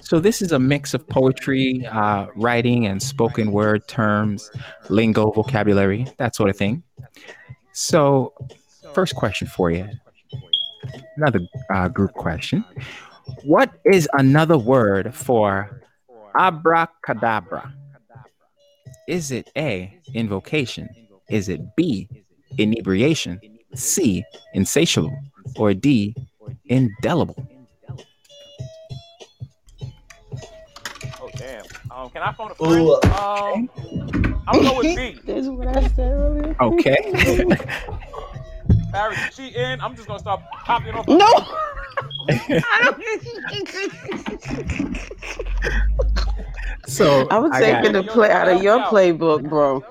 So this is a mix of poetry, uh, writing, and spoken word terms, lingo, vocabulary, that sort of thing. So, first question for you. Another uh, group question. What is another word for abracadabra? Is it A, invocation? Is it B, inebriation? C, insatiable? Or D, indelible? Oh damn. Um, can I phone a Ooh. friend? Um, I'm gonna go with B. That's what I said earlier. Okay. Barry, she in. I'm just gonna start copying off. No. so I was I'm taking got- the play out of your playbook, bro.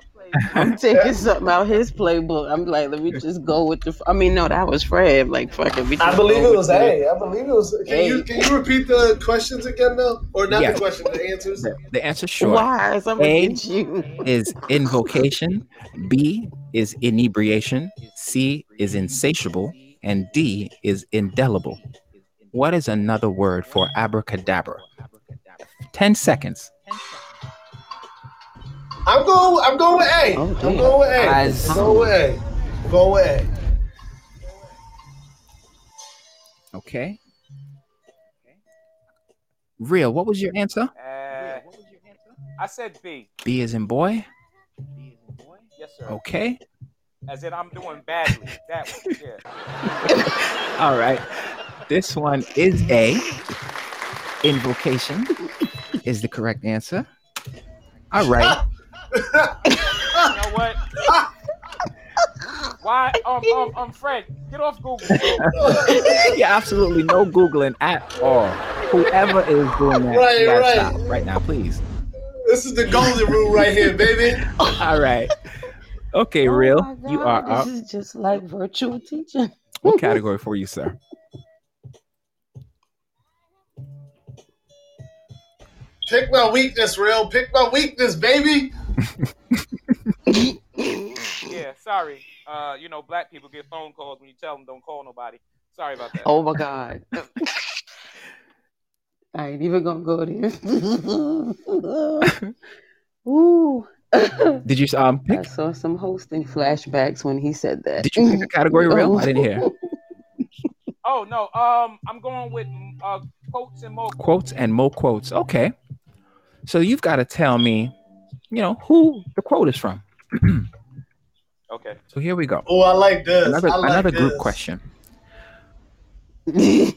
I'm taking something out his playbook. I'm like, let me just go with the. I mean, no, that was Fred. Like, fuck it. I believe it was A. I believe it was. Can you A. can you repeat the questions again though, or not Yeah. the question, the answers? the, the answer short Why? I'm A. you. is invocation, B is inebriation, C is insatiable, and D is indelible. What is another word for abracadabra? 10 seconds. I'm going. I'm going with A. Oh, I'm going with A. Eyes. I'm going with A. I'm going with A. Okay. Real, what was your answer? Uh, I said B. B is in boy. Yes, sir. Okay. As in, I'm doing badly. That one. Yeah. All right. This one is A. Invocation is the correct answer. All right. You know what? Why? Um, um, um, Fred, get off Google. yeah, absolutely no Googling at all. Whoever is doing that, Right, you right. stop right now, please. This is the golden rule right here, baby. All right. Okay, Oh real. my You God, are up. This is just like virtual teaching. What category for you, sir? Pick my weakness, real. Pick my weakness, baby. Yeah, sorry. Uh, you know, black people get phone calls when you tell them don't call nobody. Sorry about that. Oh my God. I ain't even gonna go there. Ooh. Did you um I saw some hosting flashbacks when he said that. Did you pick a category, real? I didn't hear. Oh no. Um, I'm going with uh quotes and more. Quotes and more quotes. Okay. So you've got to tell me, you know, who the quote is from. Okay. So here we go. Oh, I like this. Another like another this. group question.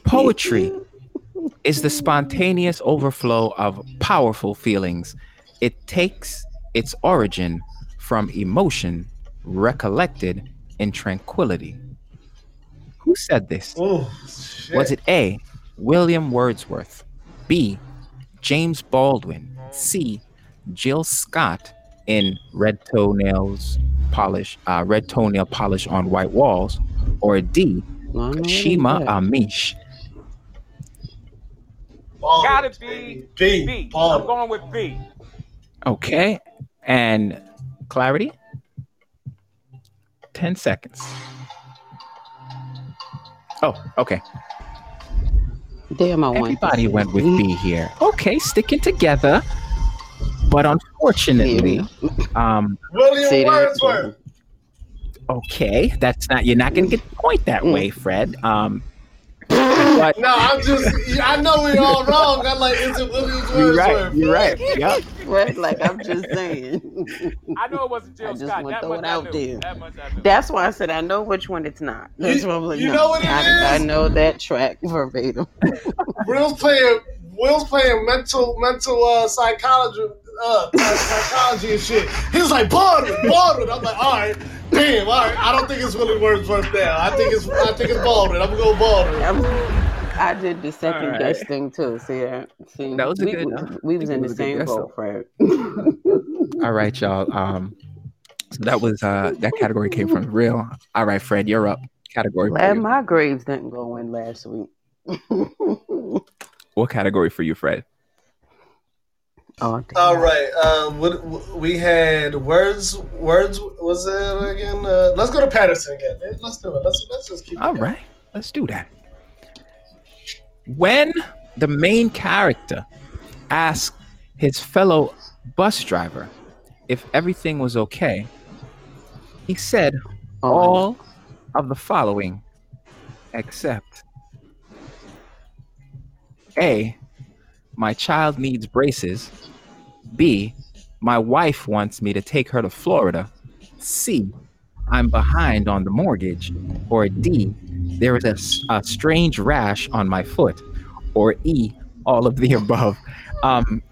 Poetry is the spontaneous overflow of powerful feelings. It takes its origin from emotion recollected in tranquility. Who said this? Oh, shit. Was it A. William Wordsworth, B. James Baldwin, C. Jill Scott in Red Toenails Polish, uh, Red Toenail Polish on White Walls, or D. Shima Amish? Ball, Gotta be B. B. Ball. I'm going with B. Okay, and Klarity. Ten seconds. Oh, okay. Damn, I want. Everybody went with B here. Okay, sticking together. But unfortunately, um, William See that? Wordsworth. okay, that's not you're not gonna get the point that way, Fred. Um, but No, I'm just. I know we're all wrong. I'm like, is it William Wordsworth? you're right. You're right. Yep. Right, like I'm just saying. I know it wasn't Jill I just Scott. wanna That throw much it I out there. That much I knew. That's why I said I know which one it's not. That's You- why I'm like, you no, know what it I, I know that track verbatim. Will's playing. Will's playing mental mental uh, psychology. Uh, psychology and shit. He was like Baldwin, Baldwin. I'm like, all right, damn, all right. I don't think it's William Wordsworth now. I think it's I think it's Baldwin. I'm gonna go Baldwin. I'm- I did the second Alright. guess thing too. See that? See, That was a we, good- We, I was in it the was a good same guess, boat, Fred. All right, y'all. Um, so that was uh that category came from real. All right, Fred, you're up. Category. For Glad my grades didn't go in last week. What category for you, Fred? Damn. All right. Um, what, we had words. Words was it again? Uh, let's go to Paterson again. Let's do it. Let's let's just keep. it All going. right, let's do that. When the main character asked his fellow bus driver if everything was okay, he said Oh, all of the following except A, my child needs braces. B, my wife wants me to take her to Florida. C, I'm behind on the mortgage. Or D, there is a, a strange rash on my foot. Or E, all of the above. Um,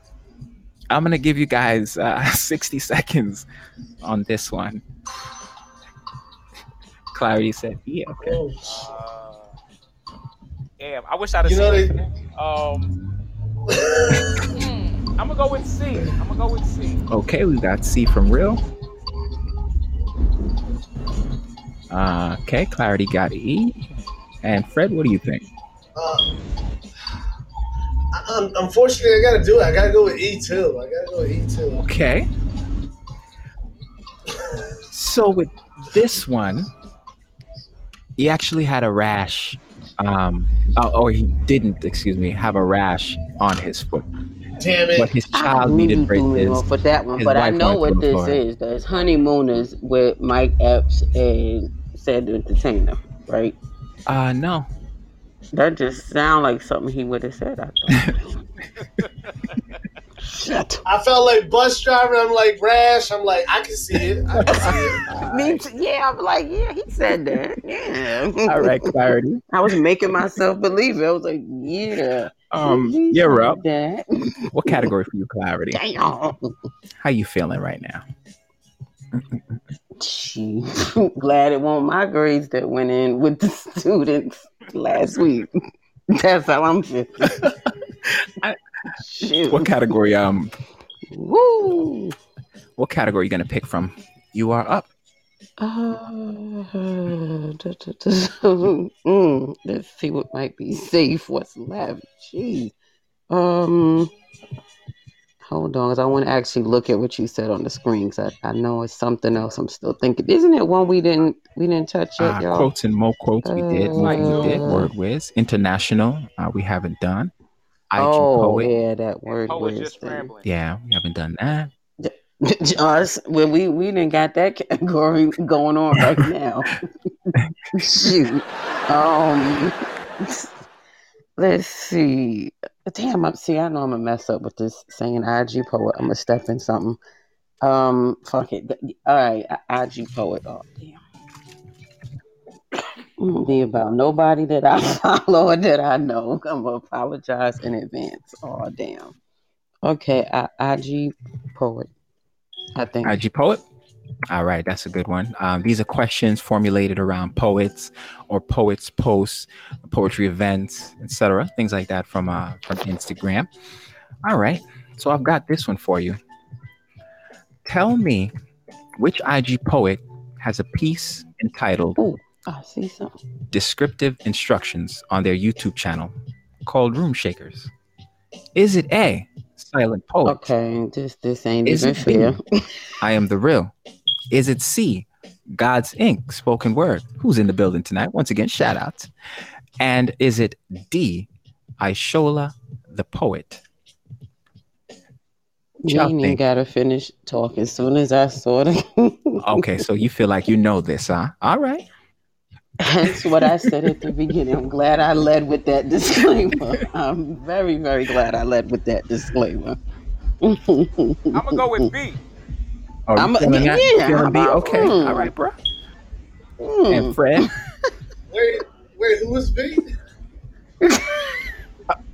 I'm going to give you guys uh, 60 seconds on this one. Klarity said, yeah, okay. Oh. Uh, damn, I wish I'd have You know seen they- it. Um, I'm gonna go with C. I'm gonna go with C. Okay, we got C from Real. Uh, okay, Klarity got E. And Fred, what do you think? Uh, un- unfortunately, I gotta do it. I gotta go with E two. I gotta go with E two. Okay. So with this one, he actually had a rash. Um, oh, or he didn't, excuse me, have a rash on his foot. Damn But it! his I child really needed threw braces. off with that one, but I know what go to this Florida. is. That's honeymooners with Mike Epps and said the entertainer, right? Uh, no. That just sound like something he would have said. I thought. Shit. I felt like bus driver. I'm like rash. I'm like I can see it. I can see it. Me too. Yeah, I'm like, yeah, he said that. Yeah. All right, Klarity. I was making myself believe it. I was like, yeah. Um, he you're up. That. What category for you, Klarity? Damn. How you feeling right now? Gee, glad it wasn't my grades that went in with the students last week. That's how I'm feeling. I- Shoot. What category? Um, Woo. what category are you gonna pick from? You are up. Uh. Mm, let's see what might be safe. What's left? Jeez. Um, hold on, 'cause I want to actually look at what you said on the screen. 'cause I, I know it's something else. I'm still thinking. Isn't it one we didn't we didn't touch yet, Uh, y'all? quotes and more quotes we did. Mike, we did. Uh, Word Wiz. International, uh, we haven't done. IG oh Poet. yeah, that word Poet whiz just thing. scrambling. Yeah, we haven't done that. Us, well, we we didn't got that category going on right now. Shoot. Um, let's see. Damn, I see. I know I'm gonna mess up with this saying IG poet. I'm gonna step in something. Um, fuck it. All right, IG poet. Oh damn. Won't be about nobody that I follow or that I know. I'm gonna apologize in advance. Oh damn. Okay, I, IG poet. I think. IG poet. All right, that's a good one. Um, these are questions formulated around poets or poets posts, poetry events, etc., things like that from uh, from Instagram. All right, so I've got this one for you. Tell me which IG poet has a piece entitled Ooh, I see something. "Descriptive Instructions" on their YouTube channel called Room Shakers. Is it A. Silent Poet? Okay, this this ain't Is even fair. I am the real. Is it C? God's Ink, spoken word. Who's in the building tonight? Once again, shout out. And is it D? Ishola the poet. You ain't gotta finish talking. As soon as I saw it, Okay, so you feel like you know this, huh? All right. That's what I said at the beginning. I'm glad I led with that disclaimer. I'm very, very glad I led with that disclaimer. I'm gonna go with B. Oh, you I'm- feeling that? You yeah, feeling B? I'm- Okay. mm. All right, bro. Hmm. And Fred, Wait, wait, who was B?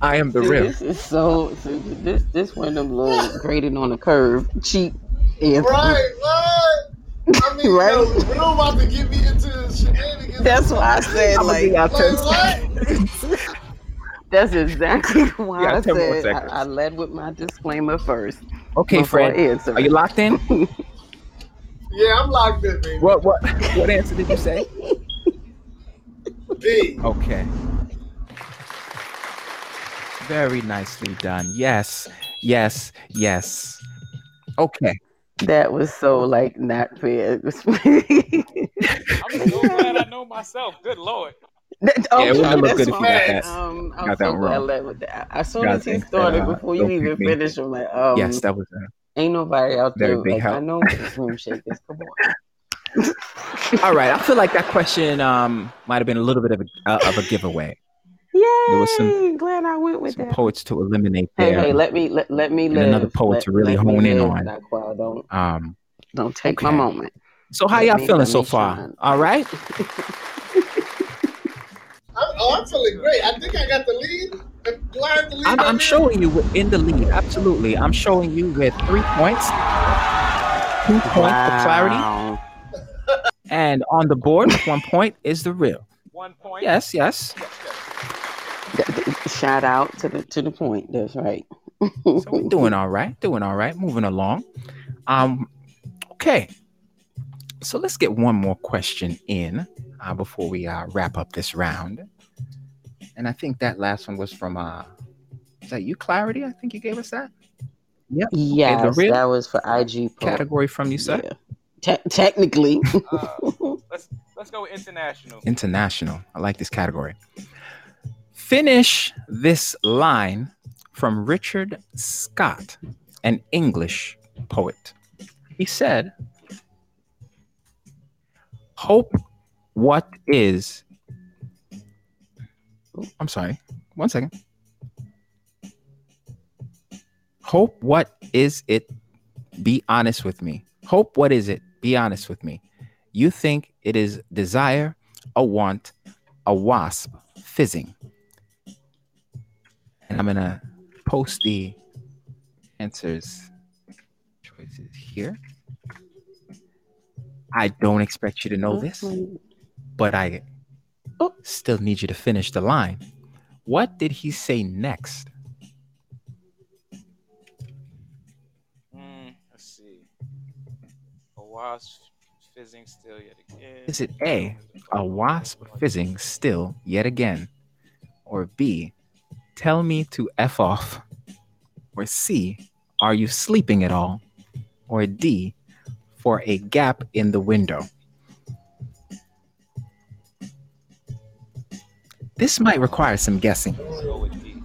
I am the See, real. This is so. see, This this one of them little graded on a curve, cheap answer. Right, what? I mean, Right. yo, Will about to get me into shenanigans. That's why I said I'ma like. Like, what? That's exactly why got I said. I, I led with my disclaimer first. Okay, before I Fred. answer. Are you locked in? Yeah, I'm locked in, baby. What what what answer did you say? B. Okay. Very nicely done. Yes, yes, yes. Okay. That was so like not fair. I'm so glad I know myself. Good lord. That- Yeah, it wouldn't look good if you got that- Um, I'm got so that glad I wrong. with that. As soon as he thinks that, started, uh, before you even me. finished, I'm like, um, yes, that was a ain't nobody out there. big Like I know it's room shakers. Come on. All right, I feel like that question um might have been a little bit of a uh, of a giveaway. Yay! was some- glad I went with Some that. poets to eliminate Hey, there. hey, let me let, let me live. another poet Let- to really hone in live, on. Daquan. Don't um. don't take my moment. So how Let y'all me- feeling so far? shine. All right. I'm, oh, I'm feeling great. I think I got the lead. I have the lead? I'm, right I'm showing you in the lead. Absolutely, I'm showing you with three points, two points for Klarity, and on the board, one point is the real. One point. Yes, yes. Yes, yes. Th- th- Shout out to the to the point. That's right. So we're doing all right, doing all right, moving along. Um, okay. So let's get one more question in uh, before we uh, wrap up this round. And I think that last one was from uh, is that you, Klarity? I think you gave us that Yep. Yes, real that was for IG poet. category from you, sir. Yeah. Te- technically. Uh, let's let's go international. International. I like this category. Finish this line from Richard Scott, an English poet. He said, Hope what is. I'm sorry. One second. Hope what is it? Be honest with me. Hope what is it? Be honest with me. You think it is desire, a want, a wasp fizzing. And I'm gonna post the answers choices here. I don't expect you to know this, but I Oh. still need you to finish the line. What did he say next? Mm, let's see. A wasp fizzing still yet again. Is it A, a wasp fizzing still yet again? Or B, tell me to F off? Or C, are you sleeping at all? Or D, for a gap in the window? This might require some guessing. I'm gonna go with D.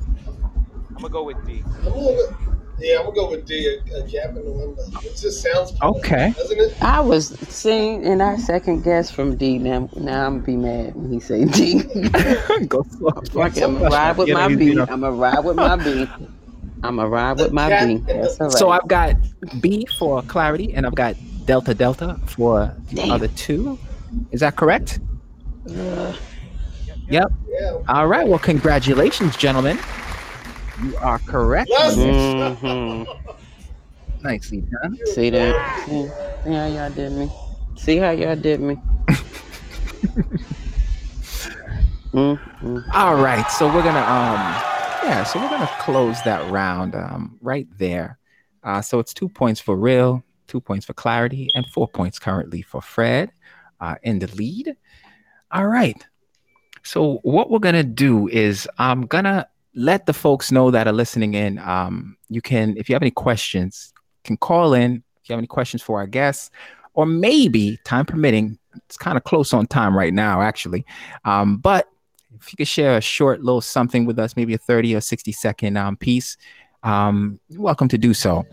I'm gonna go with D. I'm gonna go with, yeah, I'm gonna go with D. A, a gap in the window. It just sounds cool, Okay. doesn't it? I was seeing, and I second guess from D. Now, now I'm be mad when he say D. Go slow. Fuck it, I'm gonna ride with my B. I'm gonna ride with my B. I'm a ride with my B. That's all right. So I've got B for Klarity, and I've got Delta Delta for the Damn. other two. Is that correct? Uh, Yep. Yeah. All right. Well, congratulations, gentlemen. You are correct. Let's- mhm. Nicely done. See that? See, see how y'all did me? See how y'all did me? mm, mm. All right. So we're gonna um yeah, so we're gonna close that round um right there. Uh so it's two points for real, two points for Klarity, and four points currently for Fred uh in the lead. All right. So what we're gonna do is I'm gonna let the folks know that are listening in. Um you can if you have any questions, can call in if you have any questions for our guests, or maybe time permitting, it's kind of close on time right now, actually. Um, but if you could share a short little something with us, maybe a 30 or 60 second um, piece, um, you're welcome to do so.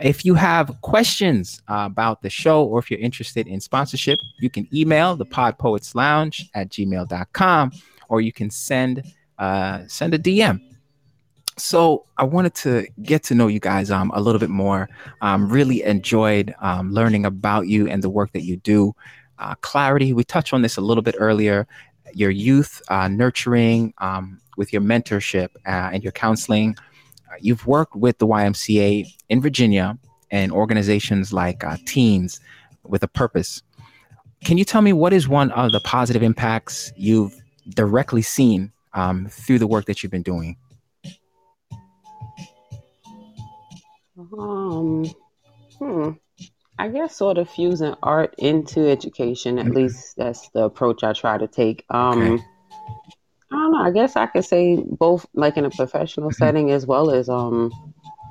If you have questions uh, about the show or if you're interested in sponsorship, you can email the Pod Poets Lounge at gmail.com or you can send uh, send a DM. So I wanted to get to know you guys um, a little bit more. Um, really enjoyed um, learning about you and the work that you do. Uh, Klarity, we touched on this a little bit earlier your youth uh, nurturing um, with your mentorship uh, and your counseling. Uh, you've worked with the YMCA in Virginia and organizations like uh, Teens with a Purpose. Can you tell me what is one of the positive impacts you've directly seen um, through the work that you've been doing? Um, hmm. I guess sort of fusing art into education. At least that's the approach I try to take. Um, Okay. I don't know. I guess I could say both, like in a professional Mhm. setting as well as um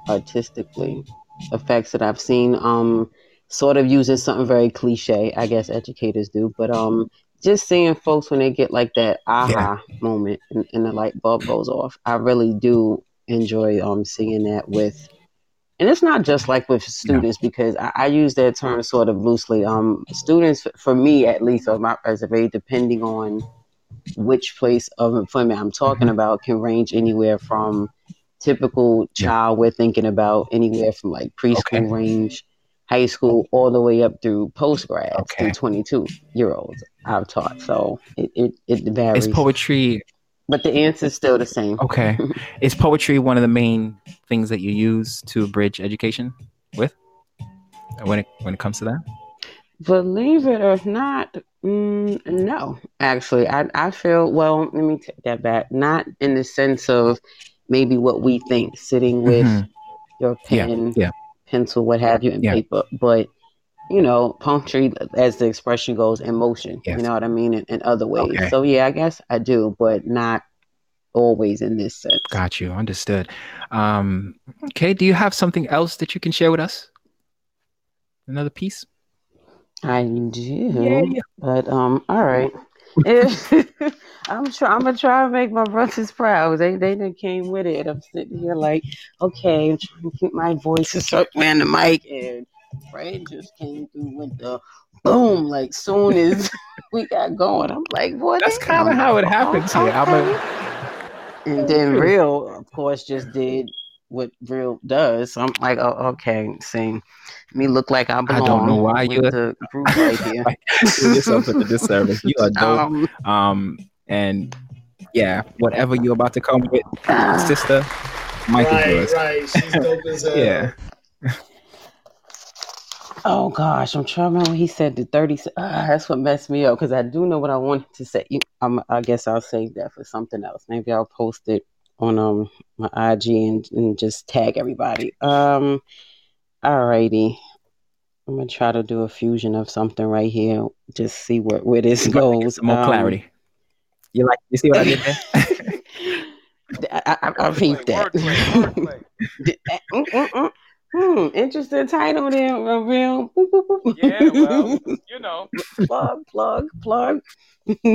artistically effects that I've seen. Um, sort of using something very cliche. I guess educators do, but um, just seeing folks when they get like that aha moment and, and the light bulb goes off. I really do enjoy um seeing that with and it's not just like with students because I, I use that term sort of loosely. Um, students, for me at least, or my very depending on which place of employment I'm talking Mhm. about, can range anywhere from typical Yeah. child we're thinking about anywhere from like preschool Okay. range, high school, all the way up through post grads Okay. through 22 year olds I've taught. So it it, it varies, Is poetry but the answer is still the same. okay? is poetry one of the main things that you use to bridge education with when it when it comes to that? Believe it or not, mm, no. Actually, I I feel well. Let me take that back. Not in the sense of maybe what we think, sitting with Mhm. your Yeah, pen, yeah. pencil, what have you, and Yeah. paper, but you know, poetry, as the expression goes, in motion. Yes. You know what I mean? In, in other ways. Okay. So yeah, I guess I do, but not always in this sense. Got you. Understood. Um, okay. Do you have something else that you can share with us? Another piece? I do. Yeah. But um, all right. I'm try. I'm gonna try to make my brothers proud. They they done came with it. I'm sitting here like, okay, I'm trying to keep my voice and start playing the mic, and Fred just came through with the boom. Like soon as we got going, I'm like, what? That's kind of how it happens here. I'm a. And then real, of course, just did what real does. So I'm like, oh, okay, see, me look like I belong. don't know why with you- the group right here. do yourself with the disservice. You are dope. Um, Um, and yeah, whatever you're about to come with, sister, Mike is Right, yours. right. She's dope as hell. Yeah. Oh gosh, I'm trying to remember. He said the 30. se- Ah, that's what messed me up because I do know what I wanted to say. You, I'm, I guess I'll save that for something else. Maybe I'll post it on um my IG and, and just tag everybody. Um, alrighty. I'm gonna try to do a fusion of something right here. Just see where where this You about to get goes. some more Um, clarity. You like? You see what I did there? I, I, I peeped that. Wordplay, Mm, mm, mm. Hmm, interesting title there, real. Boop, boop, boop. Yeah, well, you know. plug, plug, plug.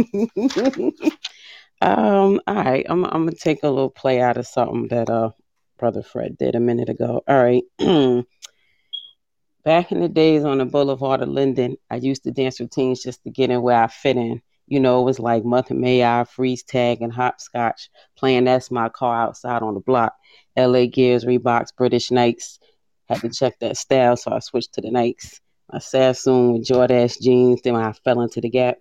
um, all right, I'm I'm gonna take a little play out of something that uh brother Fred did a minute ago. All right. Back in the days on the Boulevard of Linden, I used to dance routines just to get in where I fit in. You know, it was like Month Mother May I, freeze tag, and hopscotch, playing That's My Car outside on the block. LA Gears, Reeboks, British Knights. Had to check that style, so I switched to the Nikes. My Sassoon with Jordache jeans. Then when I fell into the gap,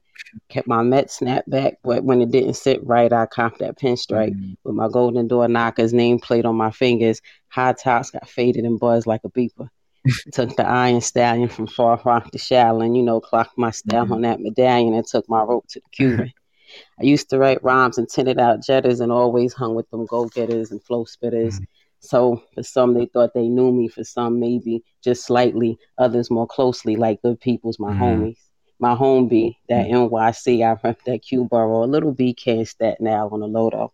kept my Met snapback, but when it didn't sit right, I copped that pinstripe Mm. with my golden door knockers nameplate on my fingers. High tops got faded and buzzed like a beeper. took the Iron Stallion from Far Rock to Shaolin, you know, clocked my style on that medallion and took my rope to the Cuban. I used to write rhymes and tinted out jetters and always hung with them go getters and flow spitters. So for some, they thought they knew me. For some, maybe just slightly. Others more closely, like good people's my Mhm. homies. My home B, that mm-hmm. NYC, I rep that Q borough. A little BK in Staten Island on the Lodo.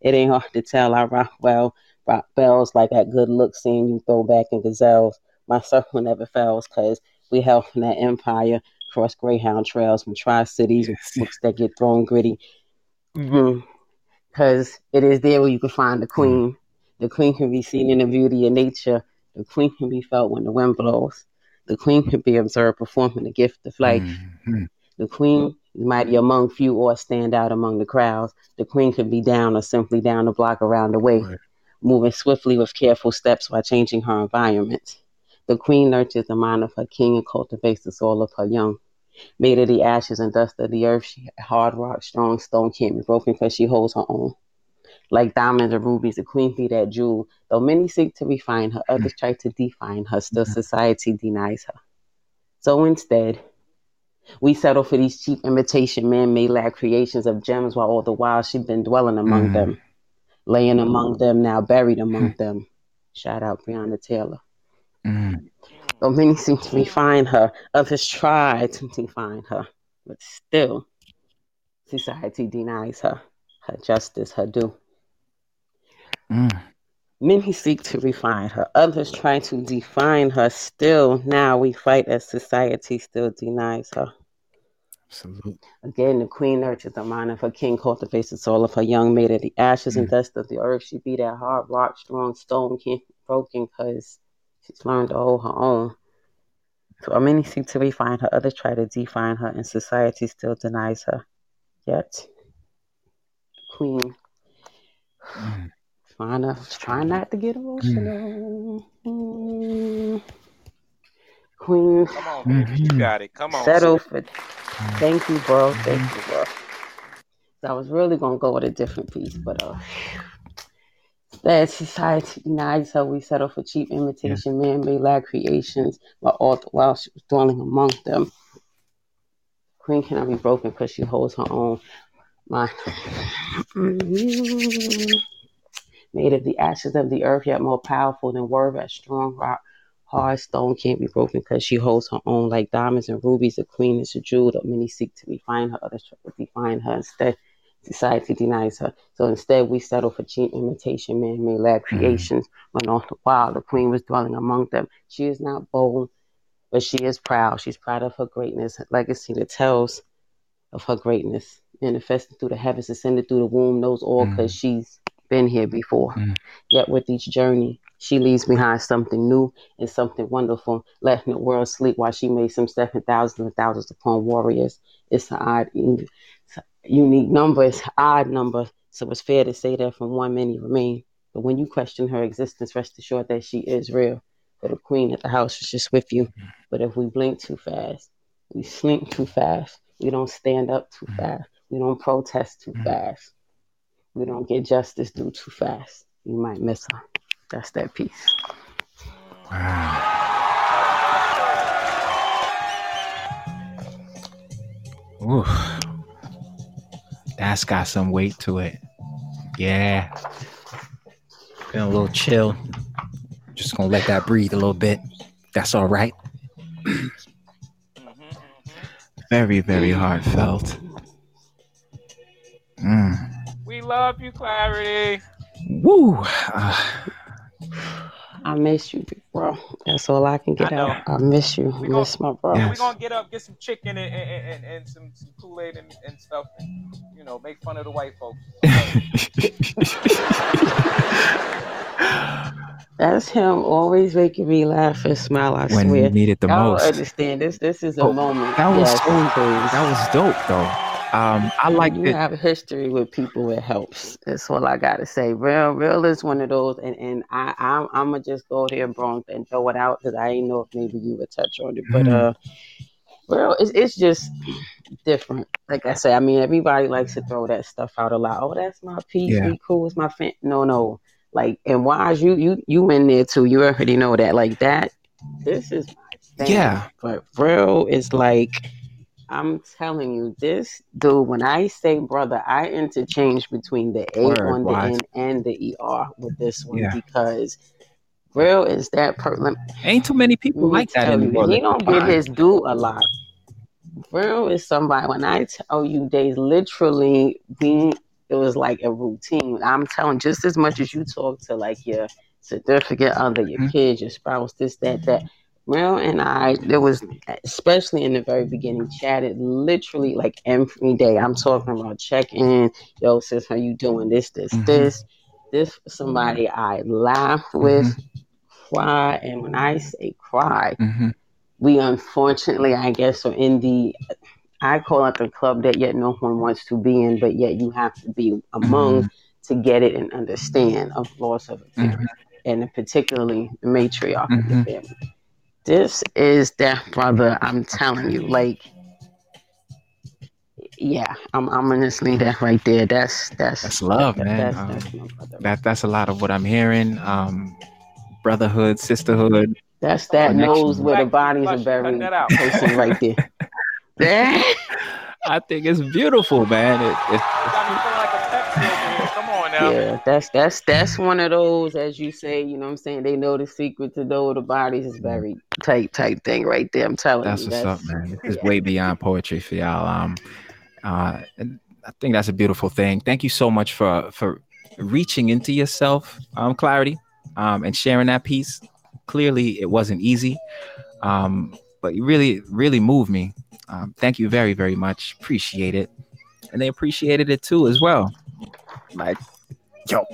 It ain't hard to tell. I rock well, rock bells like that good look seeing you throw back in gazelles. My circle never fails because we held from that empire cross Greyhound trails from Tri Cities, Yes. books that get thrown gritty. Mm-hmm. Mm. Because it is there where you can find the mm-hmm. queen. The queen can be seen in the beauty of nature. The queen can be felt when the wind blows. The queen can be observed performing the gift of life. Mhm. The queen is mighty among few or stand out among the crowds. The queen could be down or simply down the block around the way, Right. moving swiftly with careful steps while changing her environment. The queen nurtures the mind of her king and cultivates the soul of her young. Made of the ashes and dust of the earth, she hard rock, strong stone can't be broken because she holds her own. Like diamonds and rubies, the queen be that jewel. Though many seek to refine her, others try to define her, still society denies her. So instead, we settle for these cheap imitation man-made lab creations of gems while all the while she's been dwelling among Mm. them. Laying among them, now buried among them. Shout out Breonna Taylor. Mm. Though many seem to refine her, others try to define her, but still, society denies her her justice, her due. Mm. Many seek to refine her, others try to define her. Still, now we fight as society still denies her. Absolutely. Again, the queen nurtures the mind of her king, cultivates the soul of her young maid of the ashes and dust of the earth. She be that hard rock, strong stone, can't be broken because she's learned to hold her own. So many seek to refine her, others try to define her, and society still denies her. Yet, queen, Mm. Trying to trying not to get emotional. Mm. Queen, Come on, baby. You Mhm. got it. Come on. settle sis. for. Thank you, bro. Thank you, bro. So I was really gonna go with a different piece, but uh, that society denies her. We settle for cheap imitation, man-made lab creations, while all the while she was dwelling among them. Queen cannot be broken because she holds her own mind. Made of the ashes of the earth, yet more powerful than word, as strong rock. Hard stone can't be broken because she holds her own like diamonds and rubies. The queen is a jewel that many seek to refine her, others try to define her. Instead, society denies her. So instead, we settle for cheap imitation, man-made lab mm-hmm. creations. When all the while the queen was dwelling among them, she is not bold, but she is proud. She's proud of her greatness, her legacy that tells of her greatness, manifesting through the heavens, ascended through the womb, knows all because mm-hmm. she's been here before. Mm. Yet with each journey, she leaves behind something new and something wonderful, letting the world sleep while she made some seven thousands and thousands upon warriors. It's an odd, unique number. It's an odd number, so it's fair to say that from one many remain. But when you question her existence, rest assured that she is real. For the queen at the house is just with you. But if we blink too fast, we slink too fast, we don't stand up too fast, we don't protest too fast, we don't get justice due too fast, you might miss her. That's that piece. Wow. Ooh. That's got some weight to it. Yeah. Been a little chill. Just gonna let that breathe a little bit. That's all right. Very, very heartfelt. Mm. We love you, Klarity. Woo. I miss you, bro. That's all I can get I out. I miss you. We miss my bro. Yeah. We're gonna get up, get some chicken and, and, and, and some, some Kool-Aid and, and stuff, and you know, make fun of the white folks. That's him always making me laugh and smile. I when swear. you need it the Y'all most. understand this. This is a Oh, moment. That was Yes, so. That was dope, though. Um, I like you it. have history with people. It helps. That's all I gotta say. Real, real is one of those, and and I I'm, I'm gonna just go here, Bronx, and throw it out because I ain't know if maybe you would touch on it, but Mhm. uh, real, it's it's just different. Like I say, I mean, everybody likes to throw that stuff out a lot. Oh, that's my piece. Yeah. Cool. It's my fan. No, no. Like, and why is you you you in there too? You already know that. Like that. This is my thing. Yeah. But real is like. I'm telling you, this dude, when I say brother, I interchange between the A Word, on the wise. end and the ER with this one Yeah. because real is that per let, Ain't too many people like that anymore. he don't get his due a lot. Real is somebody when I tell you they literally we it was like a routine. I'm telling just as much as you talk to like your significant other, your Mhm. kids, your spouse, this, that, that. Real and I, there was especially in the very beginning, chatted literally like every day. I'm talking about check in, yo, sis, how you doing? This, this, Mhm. this. This somebody I laugh with, cry, and when I say cry, Mhm. we unfortunately, I guess, are in the I call it the club that yet no one wants to be in, but yet you have to be among to get it and understand of loss of a parent, and particularly the matriarch of the family. This is that brother. I'm telling you, like, yeah, I'm. I'm gonna that right there. That's that's That's love, that- man. That's, Um, that's my brother. That that's a lot of what I'm hearing. Um, brotherhood, sisterhood. That's that connection. knows where the bodies are buried that out. person right there. That- I think it's beautiful, man. It, it, You that's that's that's one of those, as you say, you know what I'm saying? They know the secret to know the bodies is buried tight type thing right there. I'm telling that's you. what's up, That's man. This is way beyond poetry for y'all. Um, uh, I think that's a beautiful thing. Thank you so much for for reaching into yourself, um, Klarity, um, and sharing that piece. Clearly, it wasn't easy, um, but you really, really moved me. Um, thank you very, very much. Appreciate it, and they appreciated it too as well. Like, yo,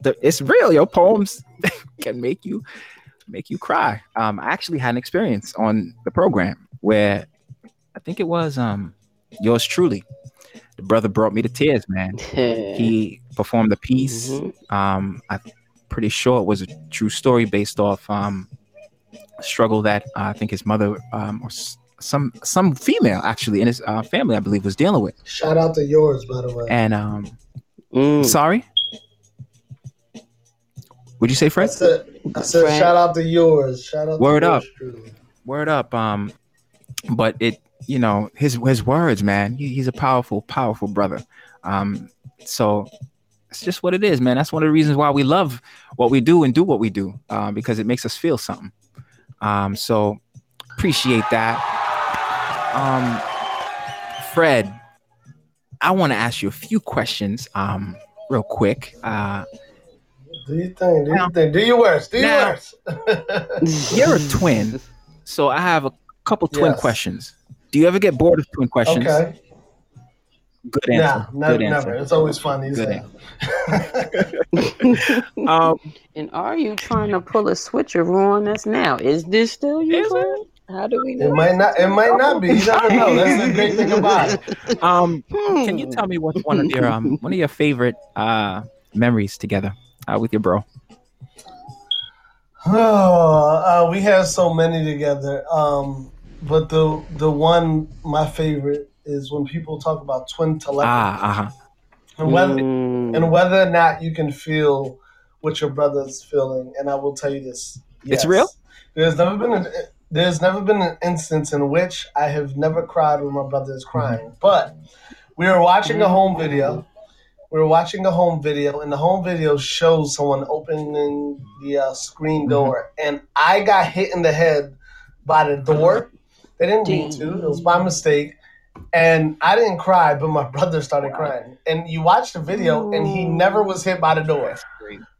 the, it's real. Your poems can make you make you cry. Um, I actually had an experience on the program where I think it was um yours truly. The brother brought me to tears, man. He performed the piece. Mhm. Um, I'm pretty sure it was a true story based off um a struggle that uh, I think his mother um or some some female actually in his uh, family, I believe, was dealing with. Shout out to yours, by the way. And um, Mm. sorry, would you say, I Fred? said, I said Fred. shout out to yours. Shout out Word to up. yours word up um but it you know his his words man he, he's a powerful powerful brother um so it's just what it is man that's one of the reasons why we love what we do and do what we do uh, because it makes us feel something um so appreciate that um fred i want to ask you a few questions um real quick uh Do you think? Do Now- you think? Do your worst. Do your Now- worst. you're a twin so i have a couple twin Yes. questions do you ever get bored of twin questions okay. good Nah, answer never, good answer never. It's always fun. He Good said. um and are you trying to pull a switcheroo on us now? Is this still you? Is? How do we know? it might not. It might not be. You never know. That's the great thing about it. um can you Hmm. tell me what's one of your um one of your favorite uh memories together uh, with your bro Oh, uh, we have so many together. Um, but the the one my favorite is when people talk about twin telepathy ah uh-huh and whether Mm. and whether or not you can feel what your brother's feeling. And I will tell you this: It's real? There's never been an there's never been an instance in which I have never cried when my brother is crying. But we were watching a home video. We were watching a home video, and the home video shows someone opening the uh, screen door, and I got hit in the head by the door. They didn't mean to; it was by mistake. And I didn't cry, but my brother started crying. And you watch the video, and he never was hit by the door,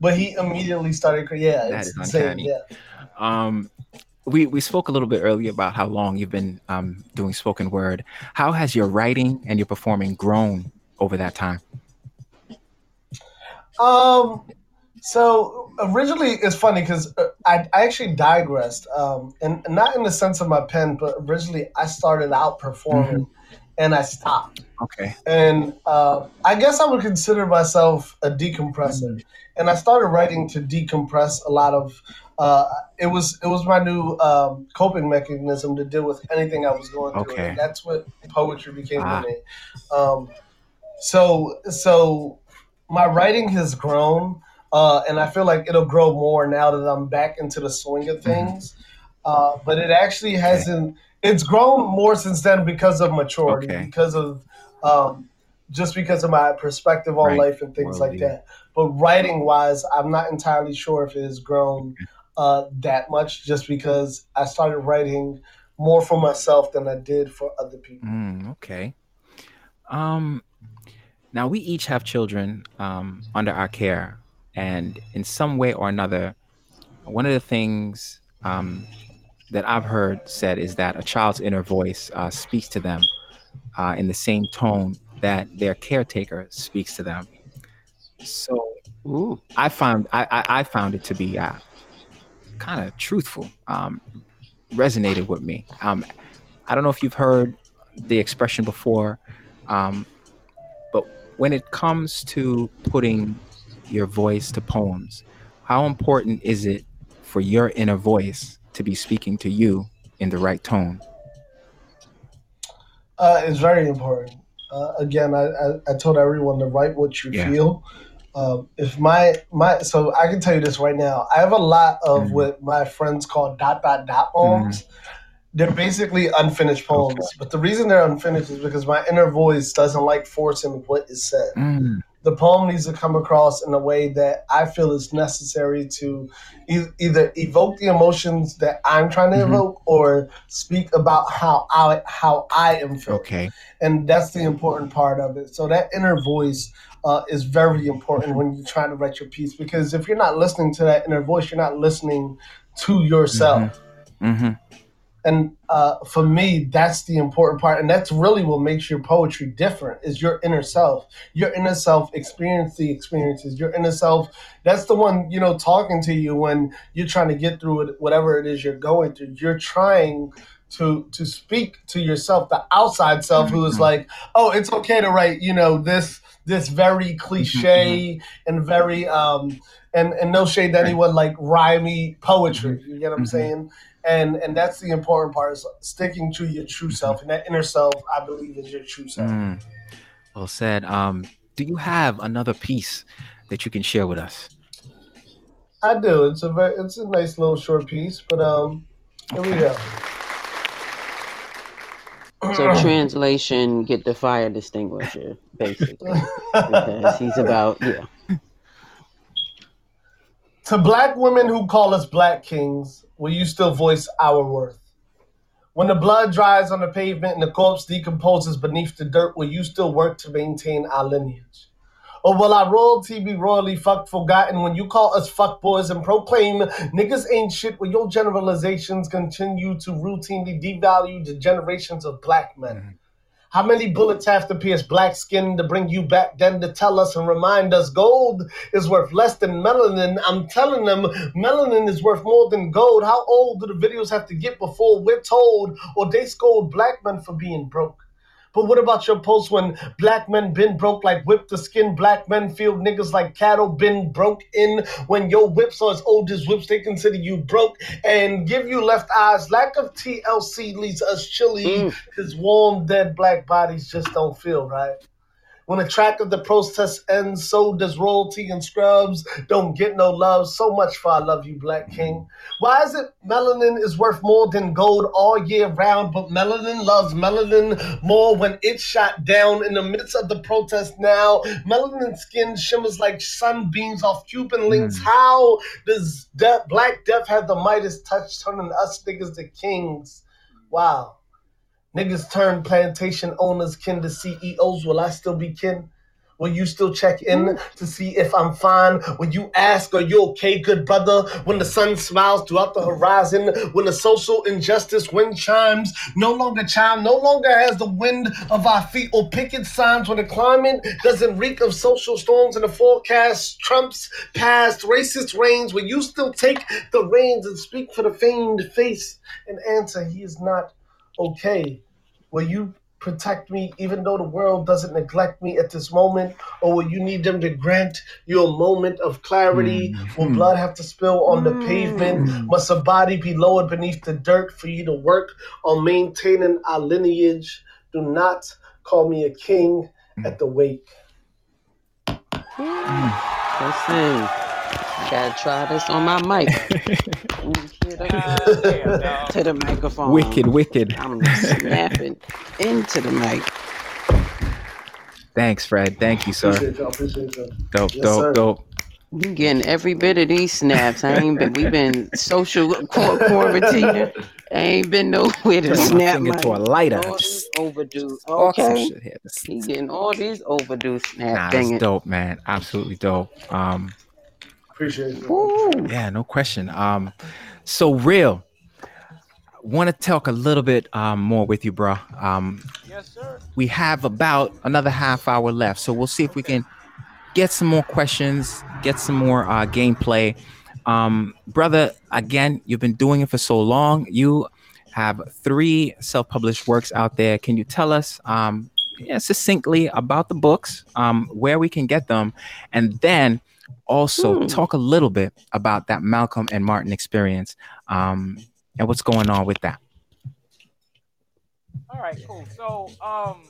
but he immediately started crying. Yeah, That it's is insane. uncanny. Yeah. um we we spoke a little bit earlier about how long you've been um doing spoken word how has your writing and your performing grown over that time Um. So originally, it's funny because I, I actually digressed, um, and, not in the sense of my pen, but originally I started out performing and I stopped. Okay. And uh, I guess I would consider myself a decompressor. And I started writing to decompress a lot of. Uh, it was it was my new um, coping mechanism to deal with anything I was going through. Okay. And that's what poetry became Ah. for me. Um, so so my writing has grown, uh, and I feel like it'll grow more now that I'm back into the swing of things. Uh, but it actually hasn't. It's grown more since then because of maturity, Okay. because of um, just because of my perspective on Right. life and things like that. But writing wise, I'm not entirely sure if it has grown uh, that much, just because I started writing more for myself than I did for other people. Mm, okay. Um, now we each have children um, under our care, and in some way or another, one of the things um, that I've heard said is that a child's inner voice uh, speaks to them uh, in the same tone that their caretaker speaks to them. So Ooh. I found I, I, I found it to be uh, kind of truthful. Um, resonated with me. Um, I don't know if you've heard the expression before, um, when it comes to putting your voice to poems, how important is it for your inner voice to be speaking to you in the right tone? Uh, it's very important. Uh, again, I, I, I told everyone to write what you Yeah. feel. Um, if my my so I can tell you this right now. I have a lot of Mhm. what my friends call dot dot dot poems. They're basically unfinished poems, Okay. but the reason they're unfinished is because my inner voice doesn't like forcing what is said. Mm, The poem needs to come across in a way that I feel is necessary to e- either evoke the emotions that I'm trying to Mhm. evoke or speak about how I how I am feeling okay. and that's the important part of it. So that inner voice uh, is very important when you're trying to write your piece because if you're not listening to that inner voice, you're not listening to yourself. hmm And uh, for me, that's the important part, and that's really what makes your poetry different is your inner self. Your inner self experience the experiences. Your inner self, that's the one you know talking to you when you're trying to get through it, whatever it is you're going through. You're trying to to speak to yourself, the outside self, who is Mhm. like, oh, it's okay to write, you know, this this very cliche and very um and and no shade to anyone like rhymey poetry. You get what I'm saying? And and that's the important part is sticking to your true self, and that inner self, I believe, is your true self. Mm. Well said. Um, do you have another piece that you can share with us? I do. It's a very, it's a nice little short piece, but um, here we go. So translation, get the fire distinguisher, basically, because he's about yeah. To black women who call us black kings, will you still voice our worth? When the blood dries on the pavement and the corpse decomposes beneath the dirt, will you still work to maintain our lineage? Or will our royalty be royally fucked forgotten when you call us fuckboys and proclaim niggas ain't shit when your generalizations continue to routinely devalue the generations of black men? Mm-hmm. How many bullets have to pierce black skin to bring you back then to tell us and remind us gold is worth less than melanin? I'm telling them melanin is worth more than gold. How old do the videos have to get before we're told or they scold black men for being broke? But what about your posts when black men been broke like whip the skin? Black men feel niggas like cattle been broke in. When your whips are as old as whips, they consider you broke and give you left eyes. Lack of TLC leaves us chilly Mm. because warm, dead black bodies just don't feel right. When a track of the protest ends, so does royalty and scrubs. Don't get no love. So much for I love you, Black King. Why is it melanin is worth more than gold all year round, but melanin loves melanin more when it's shot down in the midst of the protest now? Melanin skin shimmers like sunbeams off Cuban links. Mm. How does death, Black Death have the Midas touch, turning us niggas to kings? Wow. Niggas turn plantation owners kin to CEOs. Will I still be kin? Will you still check in hmm. to see if I'm fine? Will you ask, are you okay, good brother? When the sun smiles throughout the horizon, when the social injustice wind chimes, no longer chime, no longer has the wind of our feet or picket signs when the climate doesn't reek of social storms and the forecast trumps past racist reigns. Will you still take the reins and speak for the famed face and answer he is not okay? Will you protect me even though the world doesn't neglect me at this moment? Or will you need them to grant you a moment of clarity? Will Mhm. blood have to spill on the Mm. pavement? Must a body be lowered beneath the dirt for you to work on maintaining our lineage? Do not call me a king at the wake. Listen, gotta try this on my mic. Get up God damn, dog. to the microphone. Wicked, wicked. I'm snapping into the mic. Thanks, Fred. Thank you, sir. Appreciate y'all. Appreciate y'all. Dope, Yes, dope, sir. dope. We getting every bit of these snaps. I ain't been. We've been social quarantine. I ain't been nowhere to Turn snap finger my. to a lighter. All these overdue. Okay, shit here. This- he getting all these overdue Nah, snaps. that's Dang dope, man. Absolutely dope. Um, Appreciate you. Woo. yeah, no question. Um, so real. Want to talk a little bit um, more with you, bro. Um, Yes, sir. we have about another half hour left, so we'll see if we can get some more questions, get some more uh, gameplay. Um, brother, again, you've been doing it for so long. You have three self-published works out there. Can you tell us, um, yeah, succinctly about the books, um, where we can get them, and then also Hmm. talk a little bit about that Malcolm and Martin experience, um, and what's going on with that? All right, cool. So, um,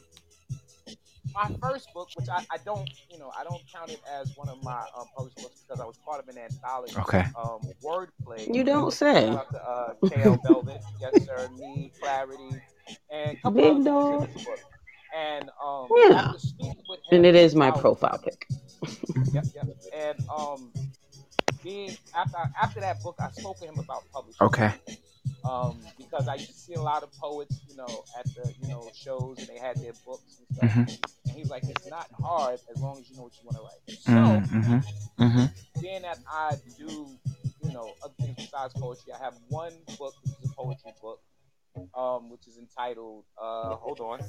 my first book, which I, I don't, you know, I don't count it as one of my um, published books because I was part of an anthology. Okay. Um, wordplay. You don't say. Shout to uh, KL Velvet, yes sir, me, Klarity, and a couple Big other dog. People in this book. And um, Yeah. after speaking with him, And it is my about- profile pic. Yep, yep. And um, being after after that book, I spoke to him about publishing. Okay. Um, because I used to see a lot of poets, you know, at the you know shows, and they had their books and stuff. Mhm. And he was like, "It's not hard as long as you know what you want to write." So, Mm-hmm. Mm-hmm. being that I do, you know, other things besides poetry, I have one book, which is a poetry book, um, which is entitled, uh, hold on,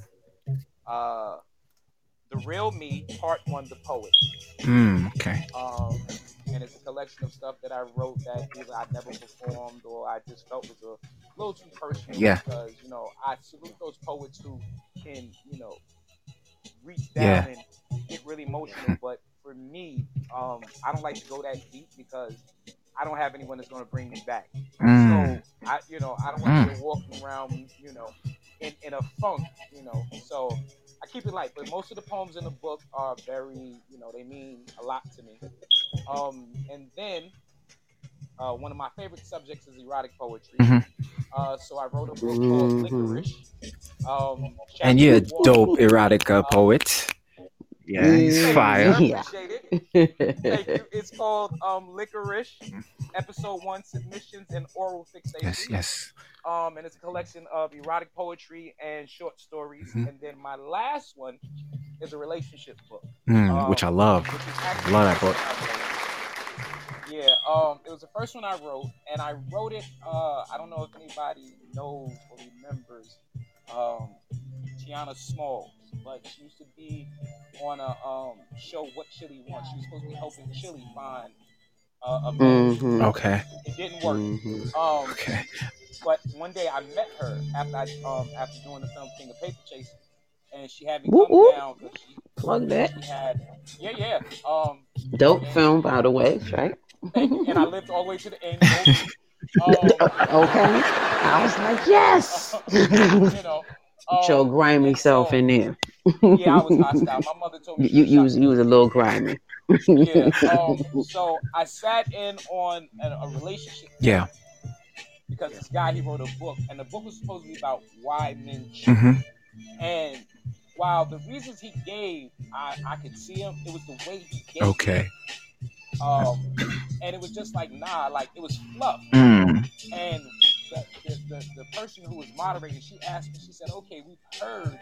uh, "The Real Me, Part One: The Poet." Mm, okay. um, and it's a collection of stuff that I wrote that either I never performed or I just felt was a little too personal. Yeah. Because you know I salute those poets who can you know reach down and get really emotional. but for me, um, I don't like to go that deep because I don't have anyone that's going to bring me back. Mm. So I, you know, I don't want to be walking around, you know, in, in a funk, you know. So I keep it light, but most of the poems in the book are very, you know, they mean a lot to me. Um, and then uh, one of my favorite subjects is erotic poetry. Mhm. Uh, so I wrote a book called Mhm. Licorice. Um, And you're a dope erotica poet. Yeah, he's Mm. fire. I Yeah. appreciate it. Thank you. It's called um, Licorice, episode one, submissions and oral fixation. Yes, yes. Um, and it's a collection of erotic poetry and short stories. Mhm. And then my last one is a relationship book, Mm, which I love. which is Love that book. first one I wrote. Yeah, um, it was the first one I wrote, and I wrote it. Uh, I don't know if anybody knows or remembers um, Tionna Smalls, but she used to be on a um, show What Chilli Wants. She was supposed to be helping Chilli find uh, a man. Mhm. Okay. It didn't work. Mhm. Um, Okay. but one day I met her after I um after doing the film King of Paper Chase, and she had me Whoop, come whoop. down because she, Plug that. she had yeah yeah um Dope film, by the way, right? thank you. and I lived all the way to the end. Um, okay. I was like, yes. you know, Put your grimy and self in there. Yeah, I was hostile. My mother told me You, you, was was, you was a little grimy. yeah. Um, so I sat in on a, a relationship Yeah. because this guy he wrote a book, and the book was supposed to be about why men cheat. Mm-hmm. And while the reasons he gave, I, I could see him. It was the way he gave. Okay. it. Um, and it was just like nah, like it was fluff. Mm. And the, the, the, the person who was moderating, she asked me, she said, okay, we've heard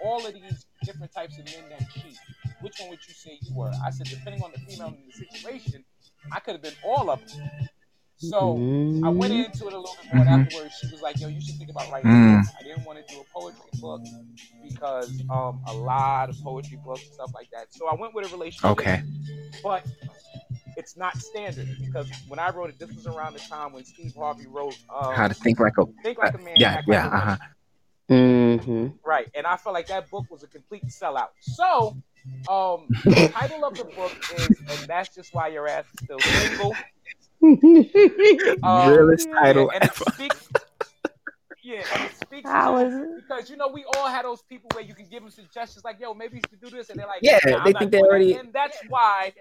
all of these different types of men that cheat. Which one would you say you were? I said, depending on the female in the situation, I could have been all of them. So I went into it a little bit more. Mhm. Afterwards, she was like, "Yo, you should think about writing." Mm. I didn't want to do a poetry book because um, a lot of poetry books and stuff like that. So I went with a relationship. Okay. but it's not standard because when I wrote it, this was around the time when Steve Harvey wrote um, How to think like a "Think Like a Man." yeah Act Like yeah uh huh hmm Right. And I felt like that book was a complete sellout. So, um, the title of the book is, and that's just why your ass is still single. Um, Realest title and it ever. speaks. Yeah, and it speaks to- it? because you know we all had those people where you can give them suggestions like, "Yo, maybe you should do this," and they're like, Yeah, "Nah, I'm they think they doing already- And that's why,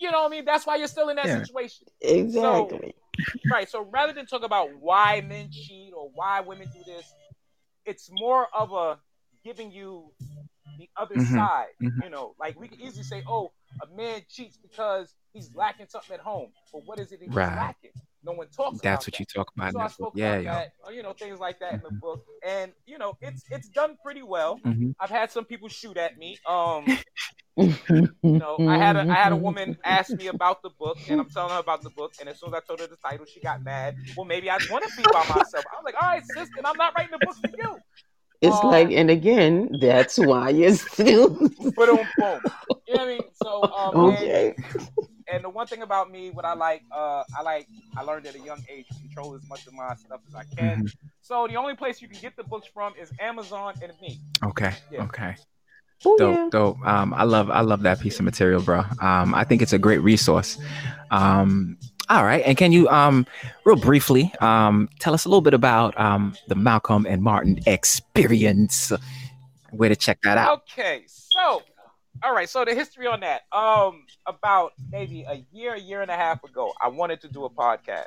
you know, what I mean, that's why you're still in that Yeah. situation. Exactly. Right. So rather than talk about why men cheat or why women do this, it's more of a giving you the other Mhm. side. Mhm. You know, like we can easily say, "Oh, a man cheats because he's lacking something at home," but what is it that he's Right. lacking? No one talks. That's about what you talk about. So I spoke Yeah, about yo. that, or, you know, things like that in the Mhm. book, and you know, it's it's done pretty well. Mhm. I've had some people shoot at me. Um, you know, I had a I had a woman ask me about the book, and I'm telling her about the book, and as soon as I told her the title, she got mad. Well, maybe I want to be by myself. I was like, all right, sis, then I'm not writing the book for you. It's Um, like, and again, that's why you're still Boom, boom. You know what I mean? So, um, and, okay. and the one thing about me, what I like, uh, I like, I learned at a young age to control as much of my stuff as I can. Mhm. So the only place you can get the books from is Amazon and me. Okay. Yeah. Okay. Oh, dope yeah. dope um i love i love that piece of material bro um i think it's a great resource um all right and can you um real briefly um tell us a little bit about um the malcolm and martin experience way to check that out Okay, so all right, so the history on that. Um, about maybe a year, a year and a half ago, I wanted to do a podcast.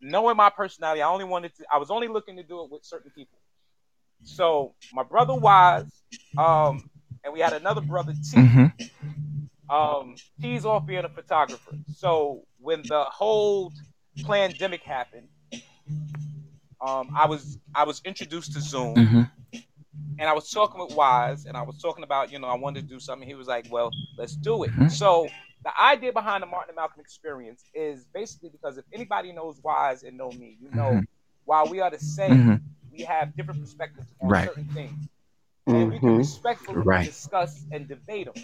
Knowing my personality, I only wanted to. I was only looking to do it with certain people. So my brother Wyze, um, and we had another brother T. hmm Um, he's off being a photographer. So when the whole pandemic happened, um, I was I was introduced to Zoom hmm and I was talking with Wyze, and I was talking about, you know, I wanted to do something. He was like, "Well, let's do it." Mhm. So the idea behind the Martin and Malcolm experience is basically because if anybody knows Wyze and know me, you know, Mhm. while we are the same, hmm we have different perspectives on Right. certain things, and we can Mhm. respectfully Right. discuss and debate them.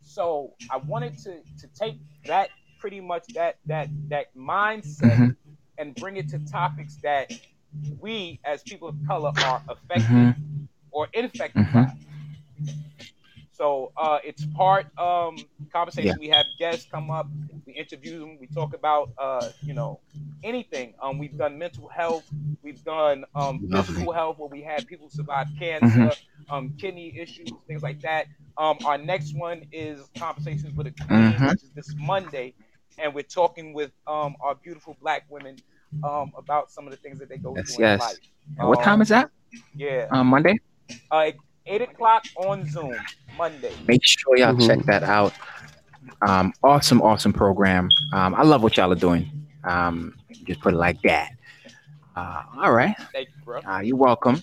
So I wanted to to take that pretty much that that that mindset Mhm. and bring it to topics that we as people of color are affected Mhm. or infected Mhm. by. So uh, it's part um, conversation. Yeah. We have guests come up, we interview them, we talk about uh, you know anything. Um, we've done mental health, we've done um, physical health where we had people survive cancer, Mhm. Um, kidney issues, things like that. Um, our next one is conversations with a queen, Mhm. which is this Monday, and we're talking with um, our beautiful black women um, about some of the things that they go Yes, through in life. And what time Um, is that Yeah, um monday uh, eight o'clock on Zoom Monday. make sure y'all Mhm. check that out um awesome awesome program um i love what y'all are doing um just put it like that uh all right Thank you, bro. uh, you're welcome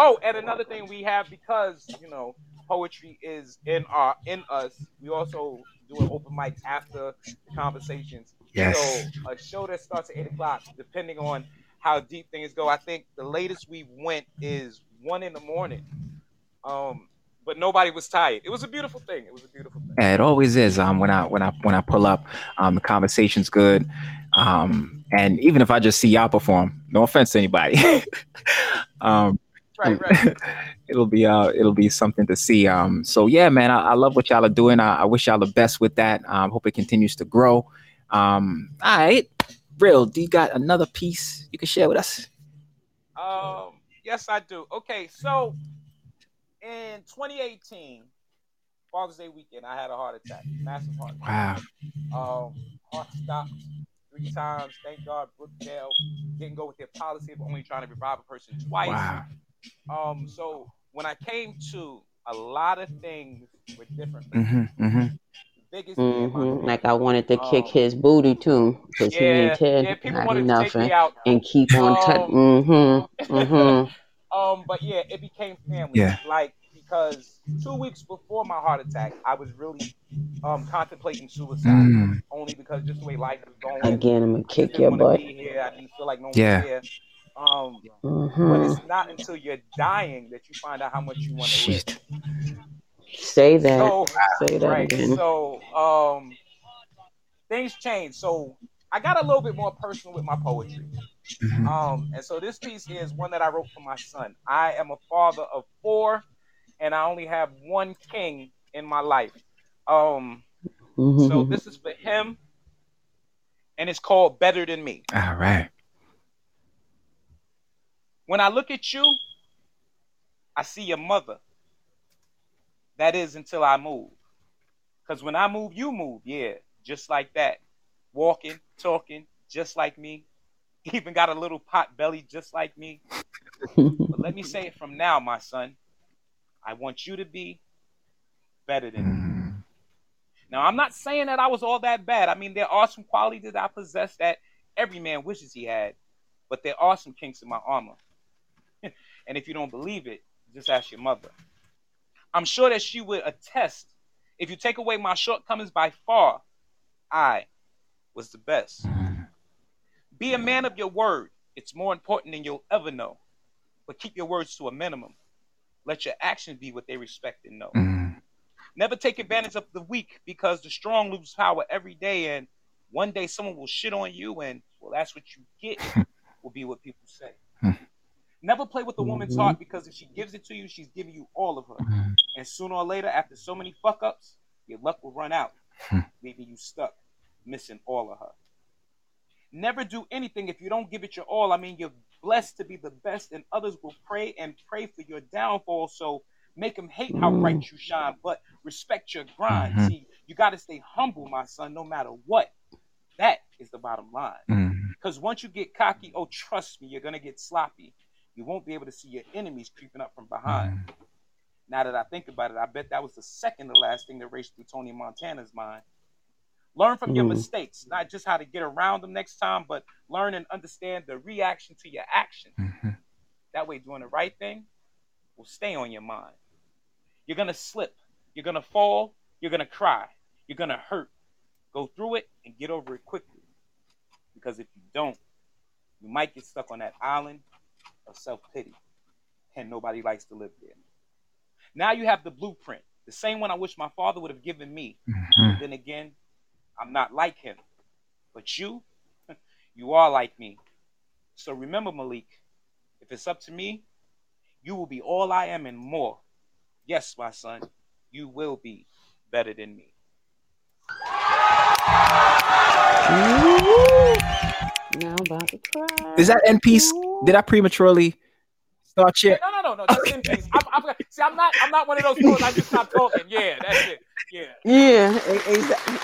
Oh, and another thing we have because you know poetry is in our in us. We also do an open mic after the conversations. yes So a show that starts at eight o'clock, depending on how deep things go. I think the latest we went is one in the morning. Um, but nobody was tired. It was a beautiful thing. It was a beautiful thing. Yeah, it always is. Um, when I when I when I pull up, um, the conversation's good. Um, and even if I just see y'all perform, no offense to anybody, um, Right, right. it'll be uh it'll be something to see. Um, so yeah, man, I, I love what y'all are doing. I, I wish y'all the best with that. Um, hope it continues to grow. Um, all right, real. Do you got another piece you can share with us? Um, yes, I do. Okay, so in 2018, Father's Day weekend, I had a heart attack, massive heart attack. Wow. Um, heart stopped three times. Thank God, Brookdale didn't go with their policy of only trying to revive a person twice. Wow. Um, so when I came to, a lot of things were different. hmm hmm biggest being my hmm. Like I wanted to kick Um, his booty too, because he yeah, ain't Ted yeah, people not wanted to take nothing, me out. and keep on touching. Um, Mm-hmm. Mm-hmm. Um, but yeah, it became family. Yeah. Like because two weeks before my heart attack, I was really um contemplating suicide. Mm. Only because just the way life was going. Again, I'm gonna I kick just your didn't want butt. to be here. I didn't feel like no one Yeah. Um, but Mm-hmm. it's not until you're dying that you find out how much you want to live. Shit. Say that. So Say that right. again. So um, things change. So I got a little bit more personal with my poetry. Mhm. Um, and so this piece is one that I wrote for my son. I am a father of four, and I only have one king in my life. Um, so this is for him, and it's called Better Than Me. All right. When I look at you, I see your mother. That is until I move. Because when I move, you move. Yeah, just like that. Walking, talking, just like me. Even got a little pot belly, just like me. But let me say it from now, my son. I want you to be better than me. Mhm. Now, I'm not saying that I was all that bad. I mean, there are some qualities that I possess that every man wishes he had, but there are some kinks in my armor. And if you don't believe it, just ask your mother. I'm sure that she would attest. If you take away my shortcomings by far, I was the best. Be a man of your word. It's more important than you'll ever know. But keep your words to a minimum. Let your actions be what they respect and know. Never take advantage of the weak because the strong lose power every day. And one day someone will shit on you, and well, that's what you get, will be what people say. Hmm. Hmm. Never play with a woman's Mhm. heart because if she gives it to you, she's giving you all of her. Mhm. And sooner or later, after so many fuck ups, your luck will run out, Hmm. leaving you stuck, missing all of her. Never do anything if you don't give it your all. I mean, you're blessed to be the best, and others will pray and pray for your downfall. So make them hate how Mm. bright you shine, but respect your grind. Mhm. See, you got to stay humble, my son, no matter what. That is the bottom line. Because once you get cocky, oh, trust me, you're going to get sloppy. You won't be able to see your enemies creeping up from behind. Now that I think about it, I bet that was the second to last thing that raced through Tony Montana's mind. Learn from your Mm. mistakes, not just how to get around them next time, but learn and understand the reaction to your action. Mhm. That way, doing the right thing will stay on your mind. You're going to slip, you're going to fall, you're going to cry, you're going to hurt. Go through it and get over it quickly. Because if you don't, you might get stuck on that island of self pity, and nobody likes to live there. Now you have the blueprint, the same one I wish my father would have given me. Mhm. Then again, I'm not like him. But you, you are like me. So remember, Malik, if it's up to me, you will be all I am and more. Yes, my son, you will be better than me. Now about to cry. Is that end piece? Did I prematurely start Yeah, yet? no, no, no, no. Just in peace. I'm, I'm, see, I'm not, I'm not one of those people. I just stop talking. Yeah, that's it. Yeah. Yeah, exactly.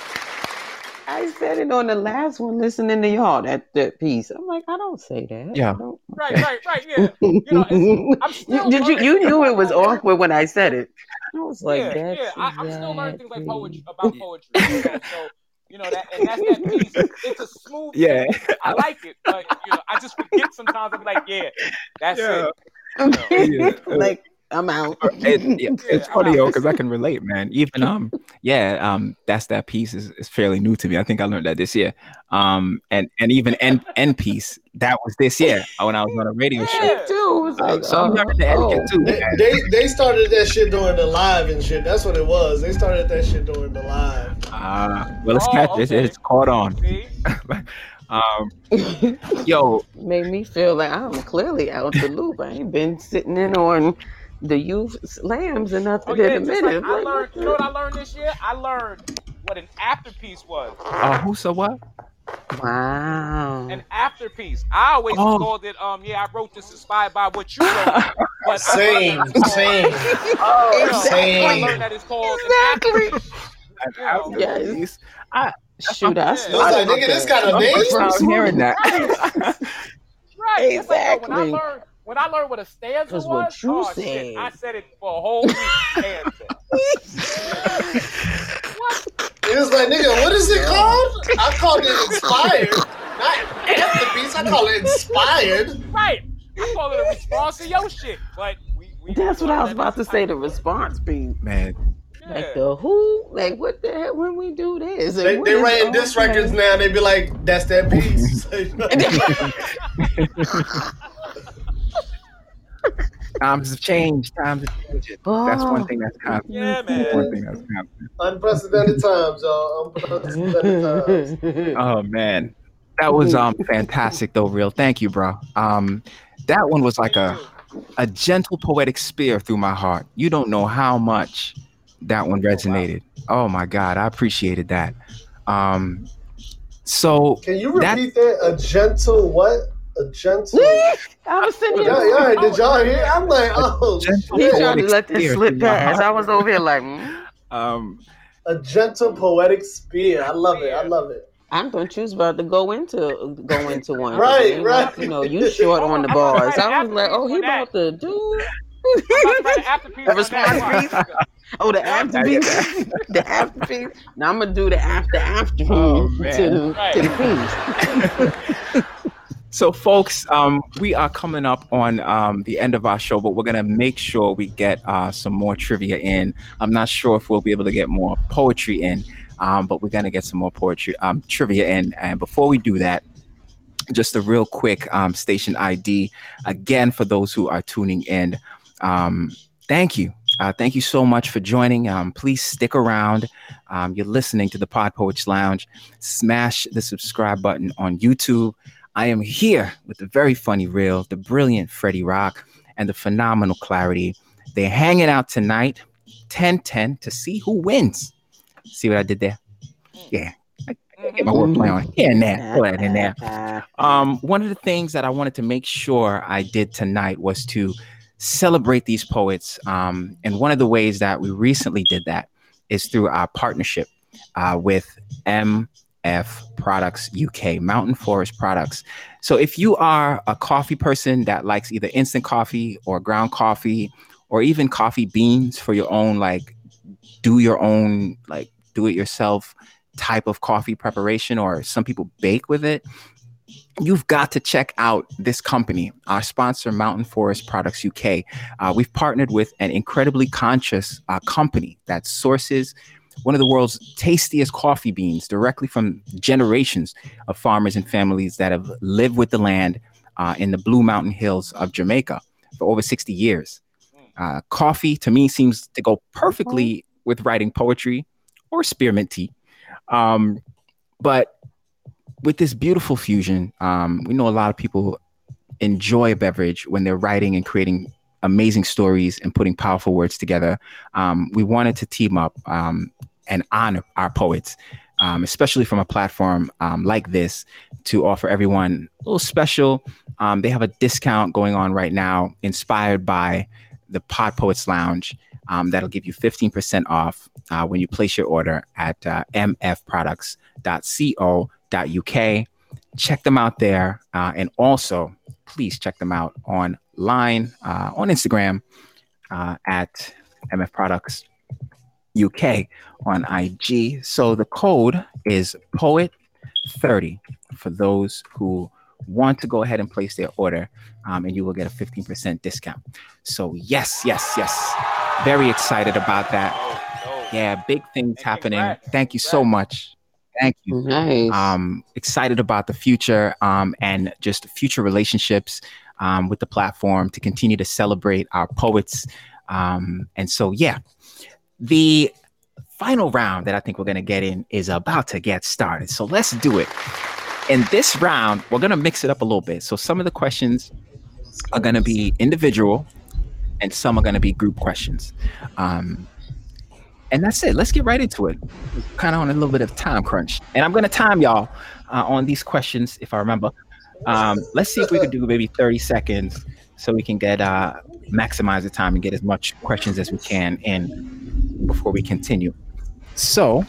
I said it on the last one, listening to y'all that that piece. I'm like, I don't say that. Yeah. Right, right, right. Yeah. You know, I'm still You- did you you knew it was awkward when I said it. I was like, yeah, that's yeah. I, I'm still learning things like poetry about poetry. You know, so you know that, and that's that piece. It's a smooth. Yeah. thing. I like it, but you know, I just forget sometimes. I'm like, yeah, that's Yeah. it. Yeah. like I'm out. It, yeah, it's funny I'm yo because I can relate, man. Even um, yeah, um, that's that piece is, is fairly new to me. I think I learned that this year. Um, and and even end end piece that was this year when I was on a radio show. Yeah. too. So, like, so I'm oh, learning the etiquette oh. too. They, they they started that shit during the live and shit. That's what it was. They started that shit during the live. Uh, well, it's Oh, catch it. okay. It's caught on. Um, yo, made me feel like I'm clearly out the loop. I ain't been sitting in on the youth slams and nothing Oh yeah, in a just minute. like I learned. You know what I learned this year? I learned what an afterpiece was. uh, who said what? Wow. An afterpiece. I always Oh. called it. Um, yeah, I wrote this inspired by what you wrote. But Same, I learned that it's same. called- you know, Same. I learned that it's called Exactly. an afterpiece. You know, Yes. Shoot, I Yeah. It was like, nigga, this got a I'm name. first time hearing that. Right. It's like, yo, when I Exactly. learned when I learned what a stanza was, what you oh, said. shit, I said it for a whole week. stanza. what? It was like, nigga, what is it called? I called it inspired, not masterpiece. I call it inspired. Right. I call it a response to your shit. But we, we That's what I was about to it's say. The response beat. Man, Yeah. Like the who? Like what the heck when we do this? And They, what they is- writing diss records now. They be like, that's that piece. times have changed. Times have changed. That's one Oh. thing that's constant. Yeah, man. One thing that's constant. Unprecedented times, y'all. Unprecedented times. Oh man. That was um fantastic though, real. Thank you, bro. Um, that one was like a a gentle poetic spear through my heart. You don't know how much that one resonated. Oh my god, I appreciated that. Um, so Can you That- repeat that? A gentle what? A gentle. I was sitting here. yeah, did y'all hear? I'm like, oh, He tried to let this slip past. I was over here like, mm, Um, a gentle poetic spear. I love it. I love it. I'm thought you was about to go into go into one. Right, You right. You know, you short on the bars. I was like, oh, he about to do. I'm about to write an afterpiece response piece? Oh, the after piece, the after piece. Now I'm gonna do the after after Oh, to man. to the piece. So, folks, um, we are coming up on um, the end of our show, but we're gonna make sure we get uh, some more trivia in. I'm not sure if we'll be able to get more poetry in, um, but we're gonna get some more poetry um, trivia in. And before we do that, just a real quick um, station ID again for those who are tuning in. Um, thank you. Uh, thank you so much for joining. Um, please stick around. Um, you're listening to the Pod Poets Lounge. Smash the subscribe button on YouTube. I am here with the very funny Real, the brilliant Freddy Roc, and the phenomenal Klarity. They're hanging out tonight, 10 10, to see who wins. See what I did there? Yeah. I, I get my wordplay on here and there. That in there. Um, one of the things that I wanted to make sure I did tonight was to celebrate these poets. Um, and one of the ways that we recently did that is through our partnership uh, with MF Products UK, Mountain Forest Products. So if you are a coffee person that likes either instant coffee or ground coffee or even coffee beans for your own, like do your own, like do it yourself type of coffee preparation, or some people bake with it you've got to check out this company, our sponsor, Mountain Forest Products UK. Uh, we've partnered with an incredibly conscious uh, company that sources one of the world's tastiest coffee beans directly from generations of farmers and families that have lived with the land uh, in the Blue Mountain Hills of Jamaica for over 60 years. Uh, coffee to me seems to go perfectly with writing poetry or spearmint tea. Um, but with this beautiful fusion, um, we know a lot of people enjoy a beverage when they're writing and creating amazing stories and putting powerful words together. Um, we wanted to team up um, and honor our poets, um, especially from a platform um, like this, to offer everyone a little special. Um, they have a discount going on right now, inspired by the Pod Poets Lounge. Um, that'll give you 15% off uh, when you place your order at uh, mfproducts.co.uk. Check them out there. Uh, and also, please check them out online uh, on Instagram uh, at MF Products UK on IG. So the code is Poet30 for those who want to go ahead and place their order, um, and you will get a 15% discount. So, yes, yes, yes. Very excited about that. Oh, no. Yeah, big things happening. Thank you so much. Thank you Nice. um, excited about the future um, and just future relationships um, with the platform to continue to celebrate our poets. Um, and so, yeah, the final round that I think we're going to get in is about to get started. So let's do it. In this round, we're going to mix it up a little bit. So some of the questions are going to be individual and some are going to be group questions. Um, and that's it. Let's get right into it. Kind of on a little bit of time crunch. And I'm going to time y'all uh, on these questions if I remember. Um, let's see if we could do maybe 30 seconds so we can get uh, maximize the time and get as much questions as we can in before we continue. So,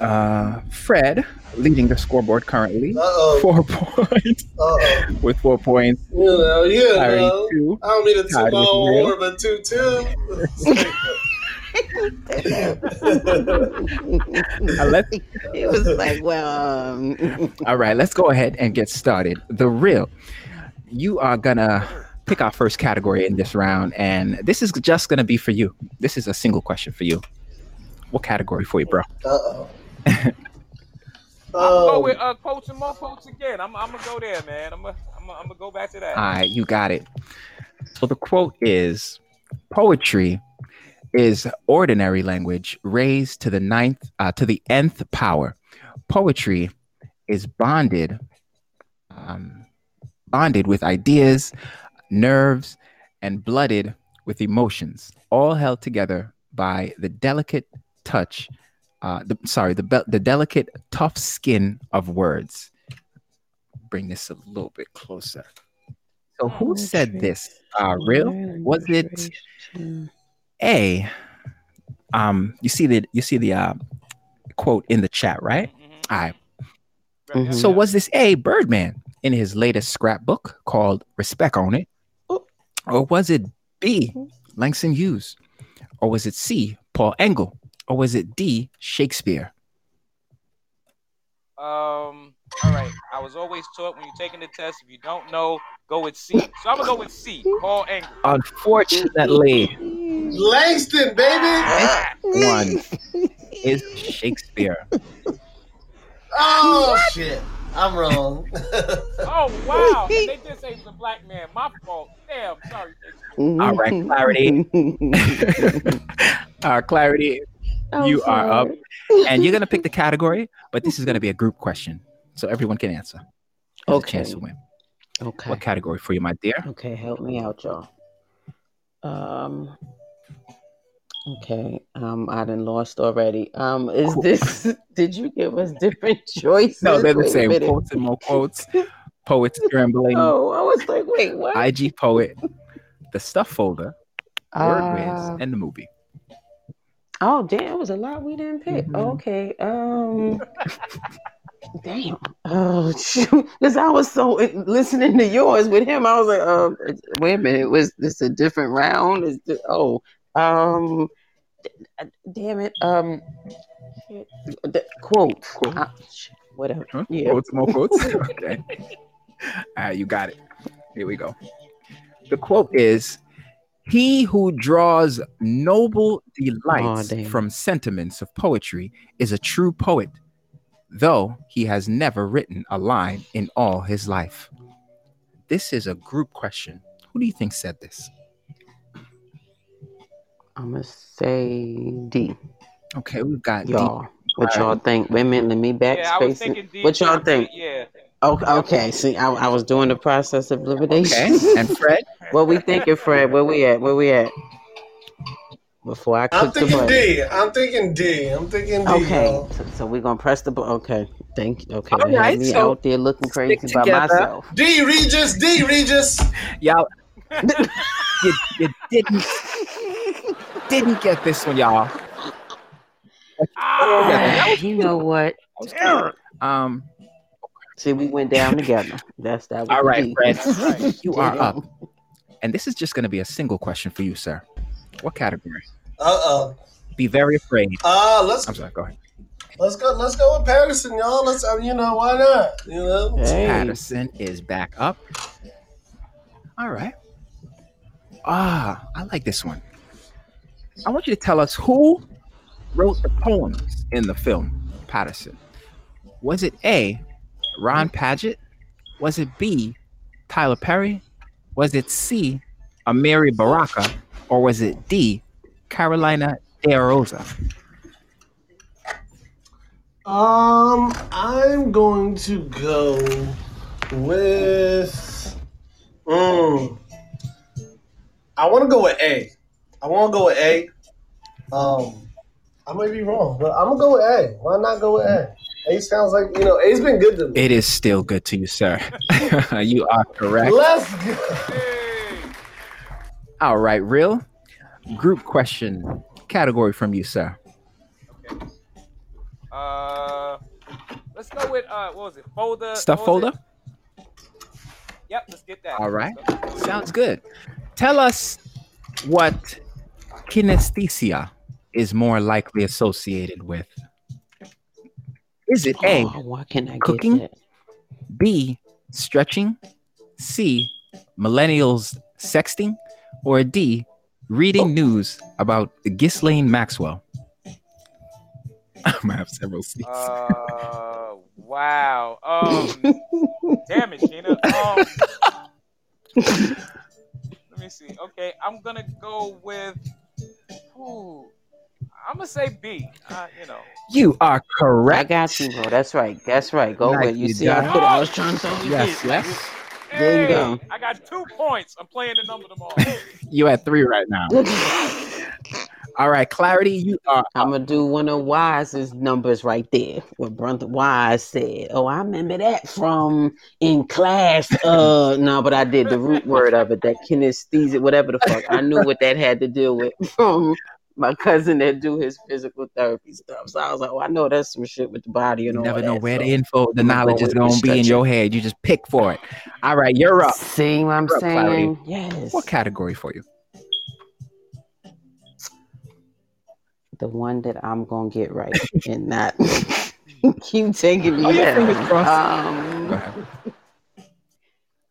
uh, Fred leading the scoreboard currently, Uh-oh. four points Uh-oh. with four points. You know, you know. two. I don't mean to toot Tied my with own Real. horn, but two two. Let's, it was like, well, um, all right, let's go ahead and get started. The real, you are gonna pick our first category in this round, and this is just gonna be for you. This is a single question for you. What category for you, bro? Uh-oh. I'll go Um, with uh, quotes and more quotes again. I'm, I'm gonna go there, man. I'm gonna, I'm gonna, I'm gonna go back to that. All right, you got it. So the quote is poetry is ordinary language raised to the ninth uh, to the nth power. Poetry is bonded, um, bonded with ideas, nerves, and blooded with emotions, all held together by the delicate touch. Uh, the, sorry, the be- the delicate, tough skin of words. Bring this a little bit closer. So, who said this? Uh, real? Was it A? Um, you see the you see the uh, quote in the chat, right? Mhm. All right. Mhm. So was this A Birdman in his latest scrapbook called Respect on It? Or was it B Langston Hughes? Or was it C Paul Engle? Or was it D Shakespeare? Um. All right. I was always taught when you're taking the test, if you don't know, go with C. So I'm gonna go with C. Paul Engle. Unfortunately, Langston, baby. one is Shakespeare. Oh shit, I'm wrong. Oh wow! And they did say he's a black man. My fault. Damn. Sorry. All right, Klarity. uh, Klarity, I'm You are up. and you're gonna pick the category, but this is gonna be a group question, so everyone can answer. There's a Okay. chance to win. Okay. What category for you, my dear? Okay, help me out, y'all. Um. Okay. Um, I done lost already. Um, is Cool. this? Did you give us different choices? No, they're the Wait same. Quotes and more quotes. Poets scrambling. Oh, I was like, wait, what? IG poet. The stuff folder. Word Uh, whiz and the movie. Oh, damn, it was a lot we didn't pick. Mhm. Okay. Um. damn. Oh shoot! Because I was so listening to yours with him. I was like, um, wait a minute. Was this a different round? Is this, oh, um, d- damn it. Um, the quote. Quote. Uh, whatever. Huh? Yeah. Quotes, more quotes. okay. All right, you got it. Here we go. The quote is He who draws noble delights Aw, damn. from sentiments of poetry is a true poet, though he has never written a line in all his life. This is a group question. Who do you think said this? I'm gonna say D. Okay, we've got D. Y'all. What y'all think? Wait a minute. Let me backspace. Yeah, I was thinking D. What y'all too. think? Yeah. Okay, okay. See, I, I was doing the process of elimination. Okay, and Fred? what we thinking, Fred? Where we at? Where we at? Before I click I'm click the thinking button. D. I'm thinking D. I'm thinking D. Okay, y'all. so, so we're gonna press the button. Okay, thank you. Okay, All I me so out there looking crazy stick by together. myself. D. Regis. D. Regis. Y'all, you, you didn't didn't get this one, y'all. Ah, you know what? Um, See, we went down together. That's that. All right, All the right, D. Fred. You are up. and this is just going to be a single question for you, sir. What category? Uh oh. Be very afraid. Uh, let's I'm sorry. Go ahead. let's go. Let's go with Paterson, y'all. Let's. Uh, you know why not? You know. Hey. Paterson is back up. All right. Ah, I like this one. I want you to tell us who wrote the poems in the film Paterson. Was it A, Ron Padgett? Was it B, Tyler Perry? Was it C, Amiri Baraka? Or was it D, Carolina De Rosa? Um, I'm going to go with. Mm, I want to go with A. I want to go with A. Um, I might be wrong, but I'm gonna go with A. Why not go with A? A sounds like you know A's been good to me. It is still good to you, sir. you are correct. Let's go. All right, real group question category from you, sir. Uh, let's go with uh, what was it? Folder. Stuff folder. it? Yep, let's get that. All right. Stuff. Sounds good. Tell us what kinesthesia is more likely associated with. Is it A, Oh, can't I Cooking? B, stretching, C, millennials sexting, or D, reading news about Ghislaine Maxwell? I'm gonna have several seats. Uh, wow. Um, damn it, Gina. Um, let me see. Okay, I'm gonna go with. Ooh, I'm gonna say B. Uh, you know. You are correct. I got you, bro. That's right. That's right. Go Nice, with you. you See, I put. I was trying to tell you. Yes, this. yes. There you go. I got two points. I'm playing the number tomorrow. You at three right now. All right, clarity. You are I'm gonna do one of Wyze's numbers right there. What Brother Wise said. Oh, I remember that from in class. Uh, no, but I did the root word of it. That kinesthesia, whatever the fuck. I knew what that had to deal with from my cousin that do his physical therapy stuff. So I was like, oh, I know that's some shit with the body and you all never know that, where so. the info, the knowledge is going to be in your head. You just pick for it. All right, you're up. See what I'm You're up, Klarity. saying? Yes. What category for you? The one that I'm gonna get right and not keep taking me Oh, down. Um.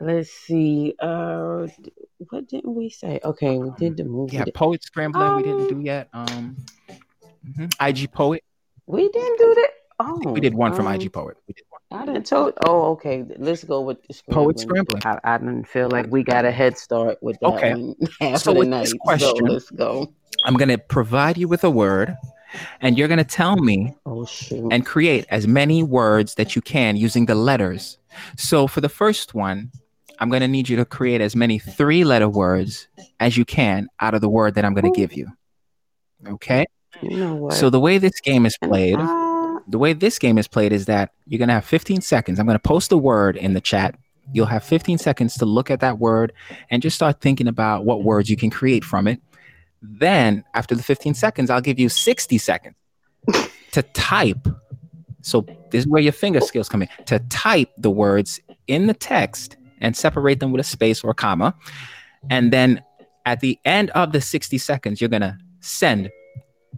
Let's see. Uh, what didn't we say? Okay, we did the movie. Yeah, poet scrambling. we didn't Um, do yet. Um, mhm. IG poet. We didn't do that. Oh, We did one from um, IG poet. We did one. I didn't told. Oh, okay. Let's go with Poet scrambling. I, I didn't feel like we got a head start with that Okay. one half So of the night. this So question- let's go. I'm gonna provide you with a word, and you're gonna tell me Oh and create as many words that you can using the letters. So for the first one, I'm going to need you to create as many three letter words as you can out of the word that I'm going to give you. Okay? you know what? So the way this game is played, I- the way this game is played is that you're going to have 15 seconds. I'm going to post a word in the chat. You'll have 15 seconds to look at that word and just start thinking about what words you can create from it. Then, after the 15 seconds, I'll give you 60 seconds to type. So, this is where your finger skills come in to type the words in the text and separate them with a space or a comma. And then at the end of the 60 seconds, you're going to send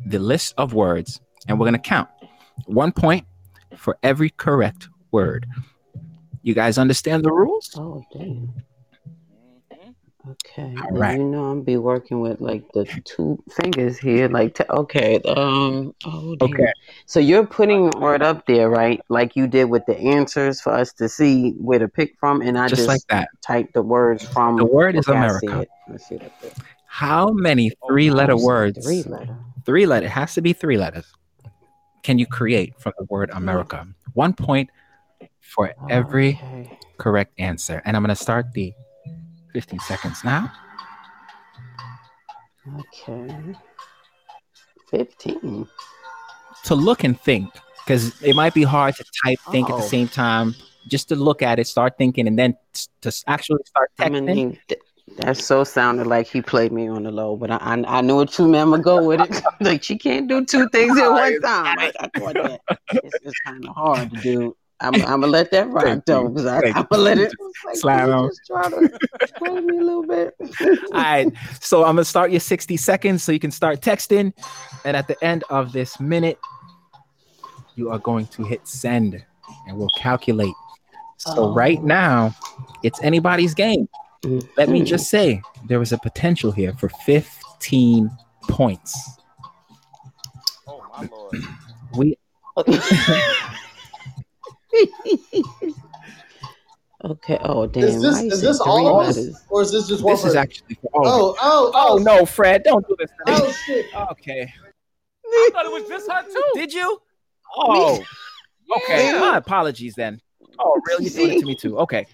the list of words and we're going to count one point for every correct word. You guys understand the rules? oh damn. Okay. All and right. You know I'm be working with like the two fingers here. Like to, okay. Um. Oh. Okay. So you're putting the word up there, right? Like you did with the answers for us to see where to pick from, and I Just just, like that. type the words from. The word is okay, I America. see it. I see it up there. How many three-letter I see words? Three letter. Three letter. It has to be three letters. Can you create from the word America? One point for every Okay. correct answer. And I'm going to start the 15 seconds now. Okay. Fifteen. To look and think, because it might be hard to type, think at the Oh. same time. Just to look at it, start thinking, and then to actually start I texting. mean, that so sounded like he played me on the low, but I I, I knew what you meant. I'ma go with it. like she can't do two things at one time. I, I caught that. It's, it's kind of hard to do. I'm, I'm gonna let that rock Thank though, because I'm Thank gonna let it like, Slide on. just try to play me a little bit. All right. So I'm gonna start your 60 seconds so you can start texting. And at the end of this minute, you are going to hit send and we'll calculate. So Oh. right now, it's anybody's game. Let me just mm-hmm. say there was a potential here for 15 points. Oh my lord. We okay. Oh damn. Is this is this all of us, letters? or is this just one? this is actually for all of Oh, oh, Oh oh, no, Fred, don't do this. to me. oh shit! Okay. I thought it was just her too. Did you? Oh, okay. Yeah. My apologies then. Oh, really? You're doing it to me too. Okay.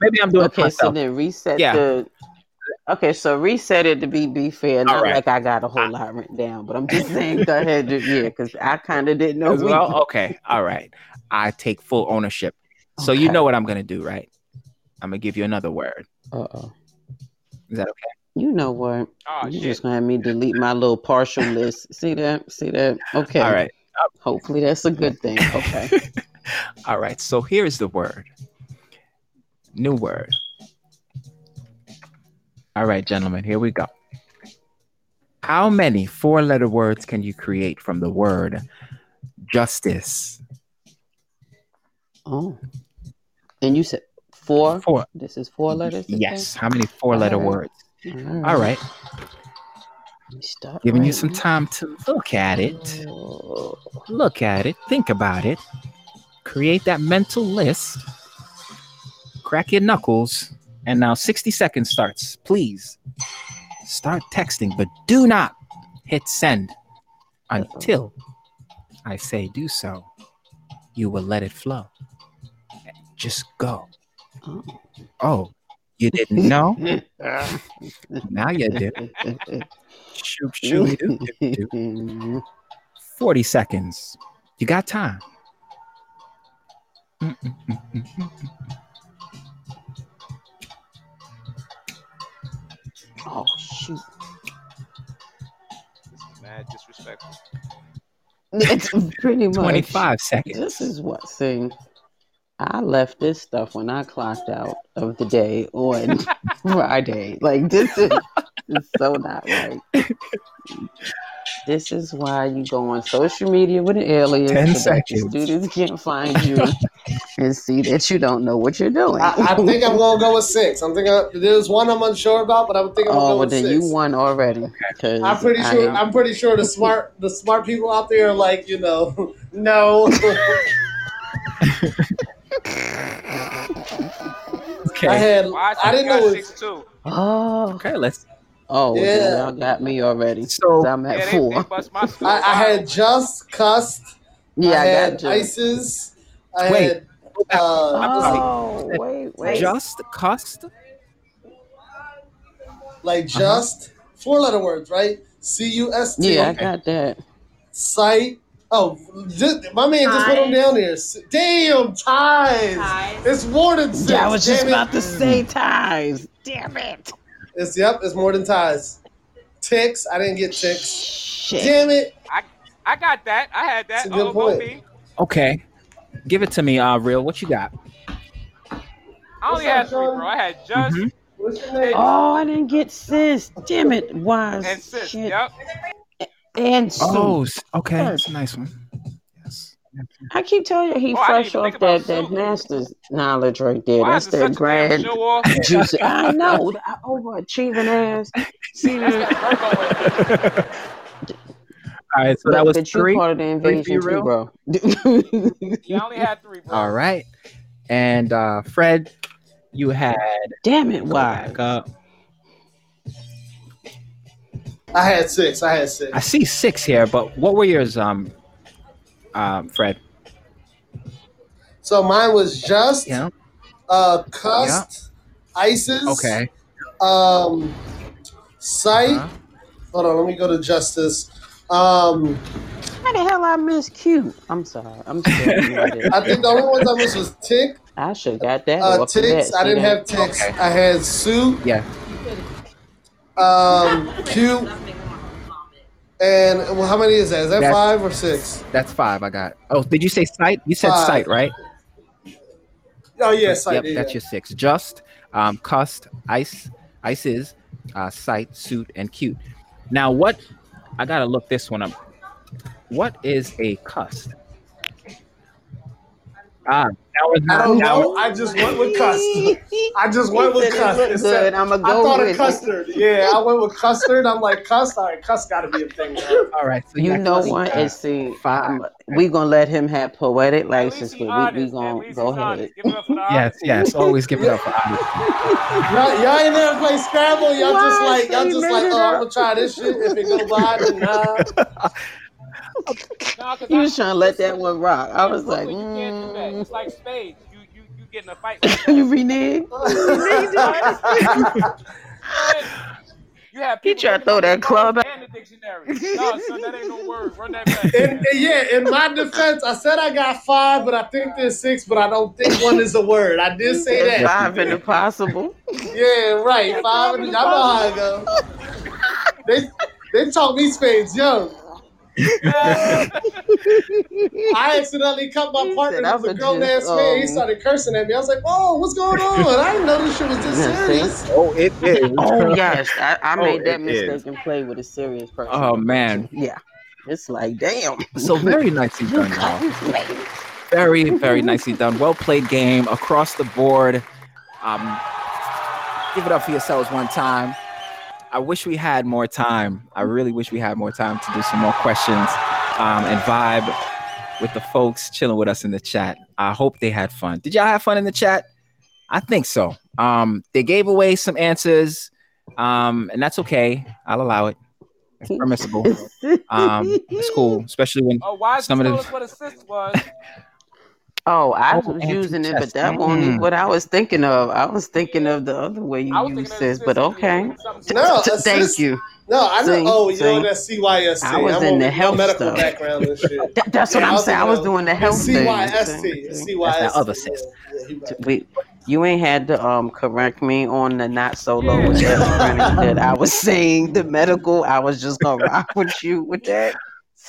Maybe I'm doing it to Okay, so then reset Yeah. the. Okay, so reset it to be be fair. Not right. like I got a whole lot written down, but I'm just saying go ahead. to- Yeah, because I kind of didn't know. Well? Okay. All right. I take full ownership. So you know what I'm gonna do, right? I'm gonna give you another word. Uh-oh. Is that okay? You know what? Oh you shit. just gonna have me delete my little partial list. See that? See that? Okay. All right. Hopefully that's a good thing. Okay. All right. So here's the word. New word. All right, gentlemen, here we go. How many four letter words can you create from the word justice? oh. And you said four. Four. This is four letters. Yes. How many four letter right. words? All right. Let me start Giving you some time to look at it. Oh, Look at it. Think about it. Create that mental list. Crack your knuckles. And now 60 seconds starts. Please start texting, but do not hit send until I say do so. You will let it flow. Just go. Oh. Oh, you didn't know? now you do. Shoop, shoop, doo, doo. 40 seconds. You got time. Mm, oh shoot! This is mad disrespectful. It's pretty much 25 seconds. This is what see. I left this stuff when I clocked out of the day on Friday. Like this is, is so not right. This is why you go on social media with an alias 10 so that the seconds. students can't find you and see that you don't know what you're doing. I, I think I'm gonna go with six. I'm thinking there's one I'm unsure about, but I'm thinking I'm gonna oh, go with then six. you won already. I'm pretty I sure. am- I'm pretty sure the smart, the smart people out there are like, you know, no. Okay. I had. Why I didn't know. got It was, six two? oh, okay, let's. Oh, Yeah. then y'all got me already. So- So I'm at Yeah, four. they bust. I, I had just cussed. yeah, I I, had got you. ISIS. I Wait. had. Uh, Oh, wait, wait. Just cussed? like just four letter words, right? C U S T. yeah, I got that. Site. Oh, just, my man just put them down there. Damn, ties. Ties. It's more than six. Yeah, I was just damn it. about to say ties. Damn it. It's yep. It's more than ties. Ticks. I didn't get ticks. Shit. Damn it. I I got that. I had that. That's a good Oh, point. me. Okay. Give it to me, uh, real. What you got? I only had three, bro. I had just Mhm. What's your name? Oh, I didn't get sis. Damn it. Wise. and sis. Shit. Yep. And Sue. Oh, okay. That's a nice one. Yes. I keep telling you, he Oh, fresh off that, that Sue. master's knowledge right there. Why That's is it that such a damn grand show juice. I know. the Overachieving ass. See, that Virgo way. All right. So but, that was but you three. part of the Three you, invasion too, real? bro. Yeah, I only had three, bro. All right. And uh, Fred, you had. Damn it, why? back up. I had six. I had six. I see six here, but what were yours, um, um, Fred? So mine was just Yeah. uh cussed, ISIS. Okay. Um, site. Uh-huh. Hold on. Let me go to justice. Um, How the hell I miss Q? I'm sorry. I'm sorry. I think the only ones I missed was tick, I should got that. uh, ticks. bat. I didn't have ticks. Okay. I had suit, Yeah. um, cute, and well, how many is that? Is that That's- five or six? That's five. I got. Oh, did you say sight? You said Five. sight, right? Oh yes, I yep, did. that's your six. Just, um, cussed, ice, ices, uh, sight, suit, and cute. Now, what? I gotta look this one up. What is a cussed? Ah, was I not. don't know. I just went with custard. I just went with said custard. looked It said- good. I'ma I go thought with of it. custard. Yeah, I went with custard. I'm like custard. All right, cust got to be a thing. man. all right. So You know what? uh, And see, five. I'm- we gonna let him have poetic license, least he but we, we gonna go ahead. Give it up for Yes, yes. Always give it up for honest. Y'all, y'all ain't never play Scrabble. Y'all just like y'all just like oh. I'm gonna try this shit. If it go by, then nah. Nah, 'cause He I- was trying to let that one rock. I in was like, Brooklyn, you can't do that. mm, It's like spades. You you you get in a fight. With you renege. You have He people tried to throw that club word And the dictionary. No, son, that ain't no word. Run that back. In, man. yeah, in my defense, I said I got five, but I think there's six, but I don't think one is a word. I did say It's that. five in the possible. Yeah, right. Five. And, y'all know how it go. They they taught me spades young. I accidentally cut my partner said, who a "I'ma grown ass just, man. He um, started cursing at me. I was like, "Whoa, what's going on? I didn't know this shit was this Yeah, see? serious." Oh, it is. Oh yes, I, I Oh, made that it is. mistake and played with a serious person. Oh man. Yeah, it's like damn. So very nicely done, y'all. Very, very nicely done. Well played game across the board. Um, give it up for yourselves one time. I wish we had more time. I really wish we had more time to do some more questions um, and vibe with the folks chilling with us in the chat. I hope they had fun. Did y'all have fun in the chat? I think so. Um, they gave away some answers, um, and that's okay. I'll allow it. It's permissible. Um, it's cool, especially when Oh, why Some Some of tell the- us what a cyst was? Oh, I Oh, was using it, but that wasn't Mm. what I was thinking of. I was thinking of the other way you I use thinking of the this, but okay. being something No, T- a Thank you. No, I know. See, oh, you know see. that's CYST. I was I'm in the my health medical stuff. background and shit. That- that's what Yeah, I I'm saying. I was doing the It's health thing. CYST. See, CYST. That's that other Yeah, cyst. yeah. We, you ain't had to um correct me on the not so low Yeah. that, that I was saying the medical. I was just gonna rock with you with that.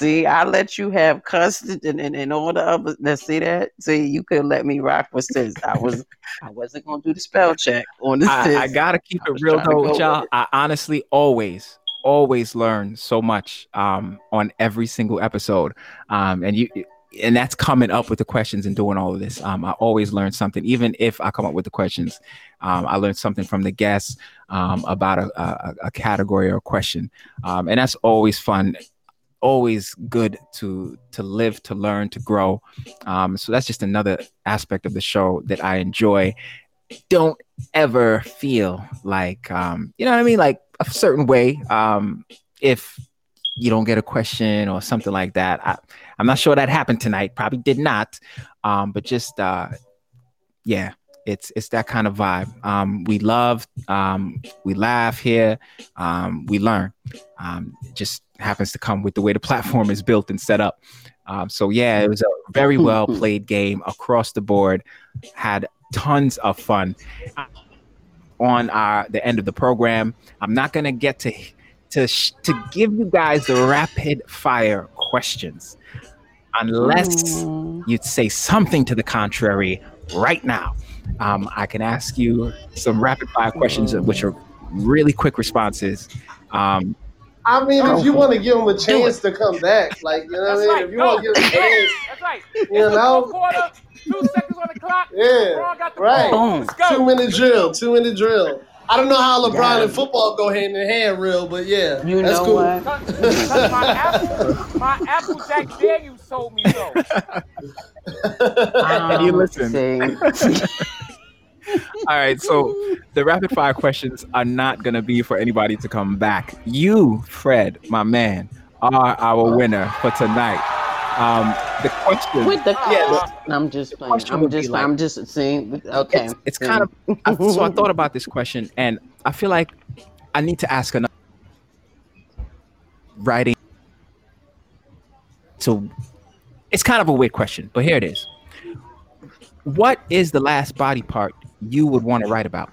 See, I let you have custody and, and, and all the others. Now, see that? See, you could let me rock with this. I was I wasn't gonna do the spell check on the I. I gotta keep it real though, with y'all. with. I honestly always, always learn so much um, on every single episode, um, and you, and that's coming up with the questions and doing all of this. Um, I always learn something, even if I come up with the questions. Um, I learned something from the guests um, about a, a, a category or a question, um, and that's always fun. Always good to to live, to learn, to grow. Um, so that's just another aspect of the show that I enjoy. Don't ever feel like um you know what i mean? Like a certain way um if you don't get a question or something like that. I, i'm not sure that happened tonight. Probably did not. Um but just uh yeah it's it's that kind of vibe. Um we love um we laugh here. Um we learn. Um just happens to come with the way the platform is built and set up um so yeah it was a very well played game across the board had tons of fun on our the end of the program. I'm not gonna get to to to give you guys the rapid fire questions unless Mm. you'd say something to the contrary right now. Um, I can ask you some rapid fire questions, which are really quick responses. Um, I mean, if you want to give him a chance to come back, like you know what I mean, right. if you want to give him a chance, That's right. You It's know? quarter, two seconds on the clock. Yeah, got the right. ball. Boom. Let's go. two minute drill, two minute drill. I don't know how LeBron Yeah. and football go hand in hand, real, but yeah, You that's know cool. what? Cause, 'cause my apple, my apple Jack Dare you sold me though. And you Um, listen. see. all right, so the rapid fire questions are not going to be for anybody to come back. You, Fred, my man, are our winner for tonight. Um, the question, With the Yeah, I'm just playing. I'm just like- I'm just saying okay. it's, it's kind of I, so I thought about this question, and I feel like I need to ask another writing. So it's kind of a weird question, but here it is. What is the last body part you would want to write about?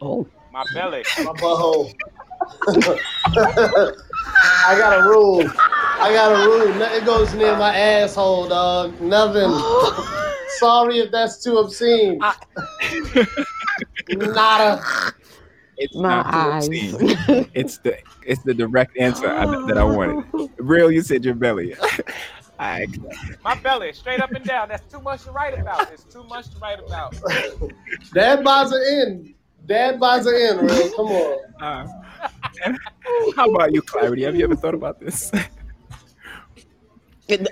Oh, My belly. My butthole. I got a rule. I got a rule. Nothing goes near my asshole, dog. Nothing. Sorry if that's too obscene. Nada. It's my not too eyes. obscene. It's the it's the direct answer I, that I wanted. Real, you said your belly. I, My belly, straight up and down. That's too much to write about. It's too much to write about. Dad buys an in. Dad buys an in, real. Come on. uh, how about you, Klarity? Have you ever thought about this?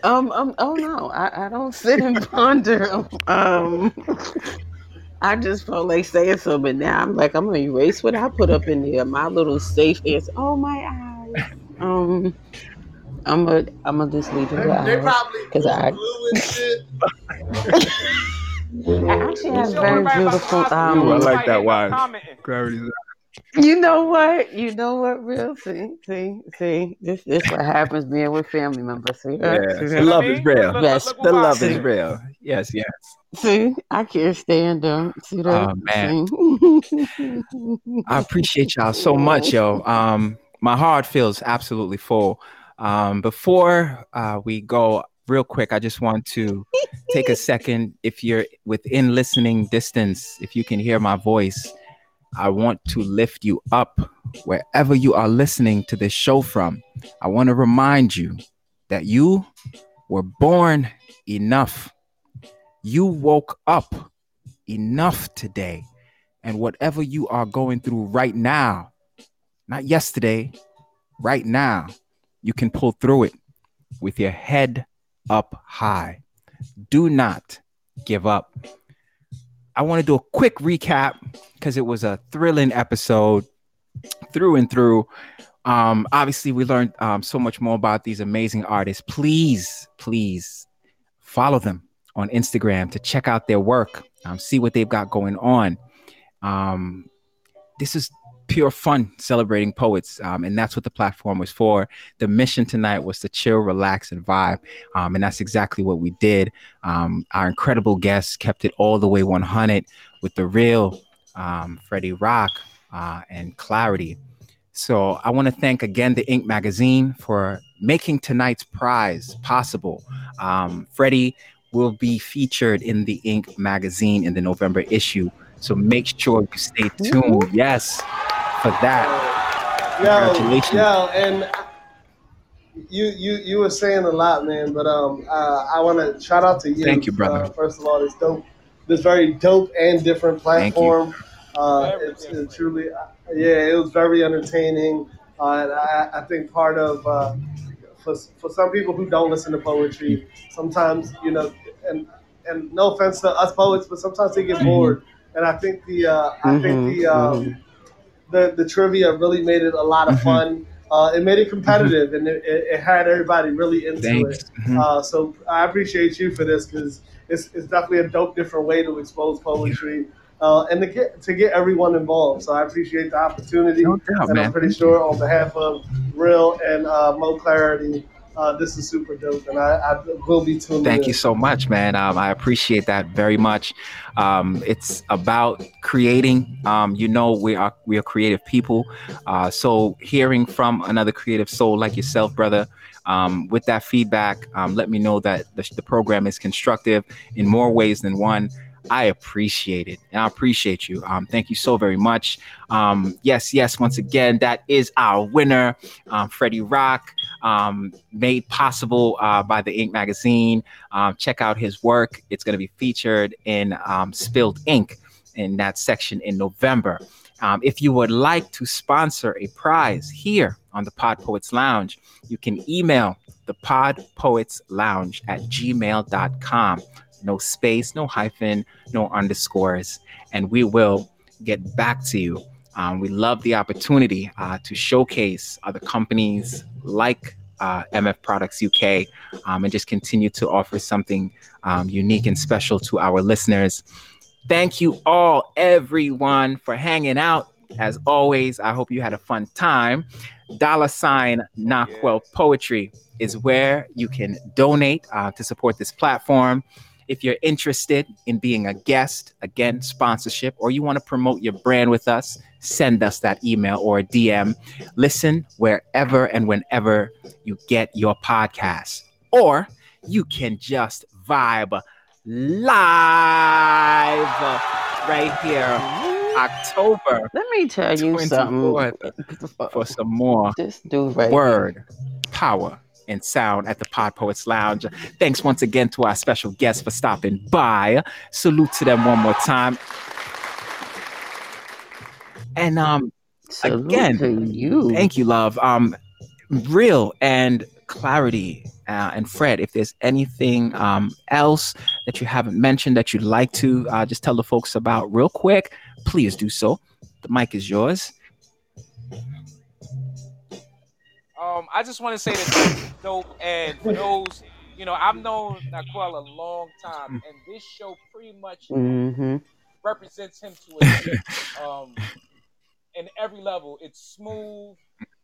Um, um, oh no, I, I don't sit and ponder. Um, I just felt like saying something. Now I'm like, I'm gonna erase what I put up in there. My little safe is, oh my eyes. Um, I'm gonna, I'm gonna just leave it They, at they eyes. probably 'Cause I- blue and shit. I actually have Don't very about beautiful. Oscars. Um, Ooh, I like that ain't no wine. commenting. You know what? You know what? Real see, see, see. This this what happens being with family members. See, that? Yeah, see, the that? love is real. Look, look, Yes, The love is real. Yes, yes. see, I can't stand them. See that? Oh, man. See? I appreciate y'all so much, yo. Um, my heart feels absolutely full. Um, before uh, we go, real quick, I just want to take a second. If you're within listening distance, if you can hear my voice, I want to lift you up wherever you are listening to this show from. I want to remind you that you were born enough. You woke up enough today. And whatever you are going through right now, not yesterday, right now, you can pull through it with your head up high. Do not give up. I want to do a quick recap because it was a thrilling episode. through and through. Um, obviously, we learned um, so much more about these amazing artists. Please, please follow them on Instagram to check out their work, um, see what they've got going on. Um, this is pure fun celebrating poets, um, and that's what the platform was for. The mission tonight was to chill, relax, and vibe, um, and that's exactly what we did. Um, our incredible guests kept it all the way 100 with the real um, Freddy Roc uh, and Klarity. So I want to thank again the Ink Magazine for making tonight's prize possible. Um, Freddy will be featured in the Ink Magazine in the November issue. So make sure you stay tuned. Yes, for that. Yo, Congratulations. yo, and you you you were saying a lot, man. But um, uh, I want to shout out to you. Thank you, brother. Uh, first of all, this dope, this very dope and different platform. Uh, it's, it's truly, uh, yeah, it was very entertaining. Uh, and I, I think part of uh, for for some people who don't listen to poetry, sometimes you know, and and no offense to us poets, but sometimes they get bored. And I think the uh, I think the um, the the trivia really made it a lot of Mhm. fun. Uh, it made it competitive, and it, it, had everybody really into Thanks. it. Mhm. Uh, so I appreciate you for this because it's, it's definitely a dope, different way to expose poetry uh, and to get to get everyone involved. So I appreciate the opportunity, No doubt, and man. I'm pretty sure on behalf of Real and uh, Mo Klarity, uh, this is super dope, and I, I will be tuned Thank in. you so much, man. Um, I appreciate that very much. Um, it's about creating. Um, you know, we are we are creative people. Uh, so hearing from another creative soul like yourself, brother, um, with that feedback, um, let me know that the, the program is constructive in more ways than one. I appreciate it. And I appreciate you. Um, thank you so very much. Um, yes, yes, once again, that is our winner, um, Freddy Roc, um, made possible uh, by the Ink Magazine. Um, check out his work. It's going to be featured in um, Spilled Ink in that section in November. Um, if you would like to sponsor a prize here on the Pod Poets Lounge, you can email the Pod Poets Lounge at gmail.com. No space, no hyphen, no underscores, and we will get back to you. Um, we love the opportunity uh, to showcase other companies like uh, MF Products UK um, and just continue to offer something um, unique and special to our listeners. Thank you all, everyone, for hanging out. As always, I hope you had a fun time. Dollar sign Naquel Poetry is where you can donate uh, to support this platform. If you're interested in being a guest, again, sponsorship, or you want to promote your brand with us, send us that email or a DM. Listen wherever and whenever you get your podcast. Or you can just vibe live right here, October Let me tell you something. for some more This dude right word, power, and sound at the Pod Poets Lounge. Thanks once again to our special guests for stopping by. Salute to them one more time. And um, Salute Again, you. thank you, love. Um, real and Klarity. Uh, and Fred, if there's anything um, else that you haven't mentioned that you'd like to uh, just tell the folks about real quick, please do so. The mic is yours. Um, I just want to say that dope, and for those, you know, I've known Naquel a long time, and this show pretty much Mm-hmm. represents him to a T. um, in every level. It's smooth,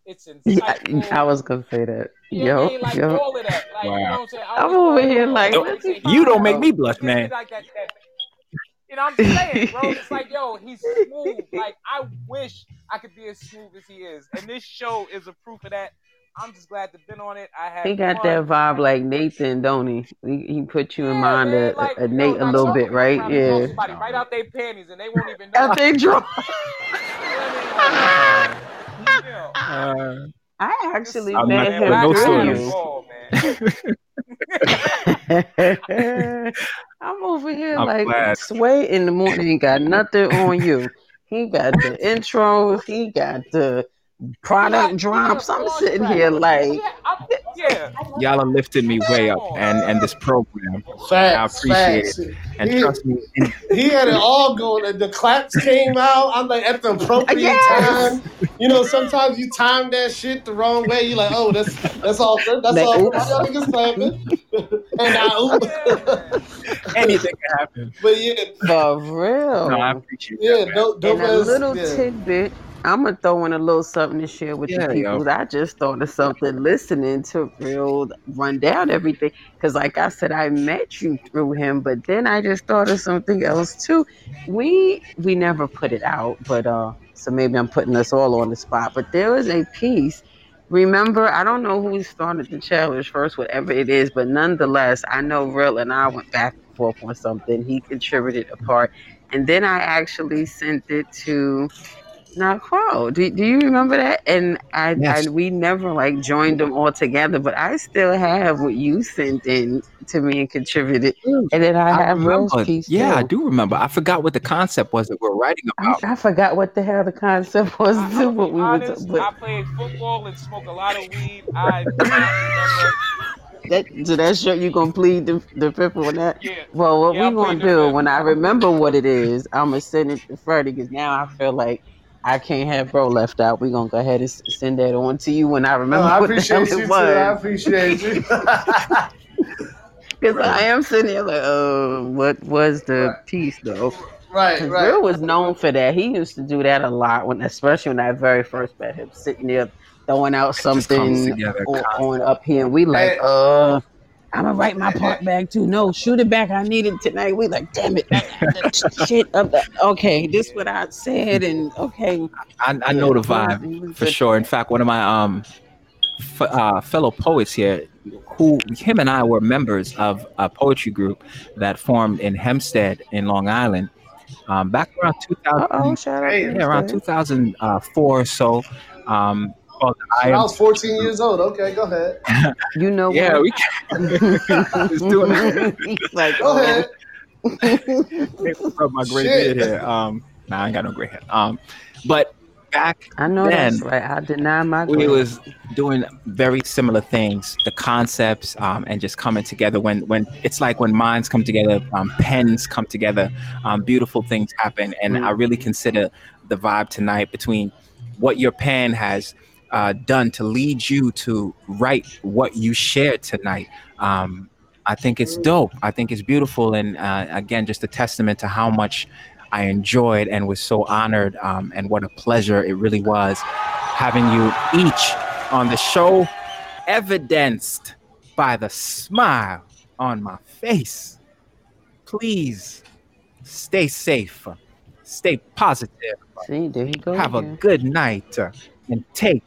it's insightful. I was gonna say that. you I Yo, mean? like yo. all of that. Like, you know what I'm? I I'm over here you like, I Yo, always let say me he- find You don't make me blush, man. Like that, that, you know, I'm just saying, bro. It's like, yo, he's smooth. Like, I wish I could be as smooth as he is. And this show is a proof of that. I'm just glad to been on it. I had He got fun. that vibe like Nathan, don't he? He, he put you in mind man, of, like, of yo, Nate a little bit, right? come around and call Yeah. Somebody right out their panties and they won't even know. After they drunk. Uh, I actually I'm met not- him no through stories. man. you. I'm over here I'm like glad. Sway in the morning ain't got nothing on you. He got the intro. he got the product drops. I'm sitting here like Yeah, Y'all are lifting me way up, and and this program. Facts, I appreciate facts. And He- trust me, He had it all going. and The claps came out. I'm like at the appropriate Yes. time. You know, sometimes you time that shit the wrong way. You're like, oh, that's that's all good. That's Like, all. good. oops. Y'all niggas clapping. and I, oops. anything can happen. but yeah, For real. No, I appreciate yeah, that. man. dope, dope and a little yeah. tidbit. I'm gonna throw in a little something to share with Yeah, the yo. people. I just thought of something listening to Real run down everything. Because, like I said, I met you through him, but then I just thought of something else too. We we never put it out, but uh, so maybe I'm putting us all on the spot. But there was a piece. Remember, I don't know who started the challenge first, whatever it is, but nonetheless, I know Real and I went back and forth on something. He contributed a part, and then I actually sent it to not Crow. Do, do you remember that? And I, Yes. I we never like joined them all together, but I still have what you sent in to me and contributed. And then I, have Rose remember. piece. Yeah, I do remember. I forgot what the concept was that we're writing about. I forgot what the hell the concept was I, too, I'm but be were honest, but I played football and smoked a lot of weed. I do not remember. that so that's sure you gonna plead the, the fifth on that. Yeah. Well, what Yeah, I we gonna do when I remember what it is, I'm gonna send it to Freddy because now I feel like I can't have bro left out. We're gonna go ahead and send that on to you when I No, remember I what the hell appreciate you too. I appreciate you. Because I am sitting here like, uh, what was the Right. piece though? right, Because right. Real was known for that. He used to do that a lot when, especially when I very first met him, sitting there throwing out something together on, on up here, and we like, Hey. uh. I'm gonna write my part back too. No, shoot it back. I need it tonight. We like, damn it, shit. Up the, okay, this what I said, and okay, I, I know the vibe for sure. In fact, one of my um f- uh, fellow poets here, who him and I were members of a poetry group that formed in Hempstead in Long Island, um, back around 2000, Oh, shout out to Hey, you, yeah, around 2004 or so. Um, called I I was 14 years old. Okay, go ahead. You know Yeah, what? we was doing it. Like, Go oh. ahead. My gray Shit. beard here. Um, nah, I ain't got no gray hair. Um, but back I know that's Then- right. I deny my. we grade. was doing very similar things the concepts um, and just coming together when when it's like when minds come together um, pens come together um, beautiful things happen and i really consider the vibe tonight between what your pen has uh, done to lead you to write what you shared tonight. Um, i think it's dope. I think it's beautiful. And uh, again just a testament to how much i enjoyed and was so honored um, and what a pleasure it really was having you each on the show, evidenced by the smile on my face. Please stay safe, stay positive, See, there you go. have a good night, and take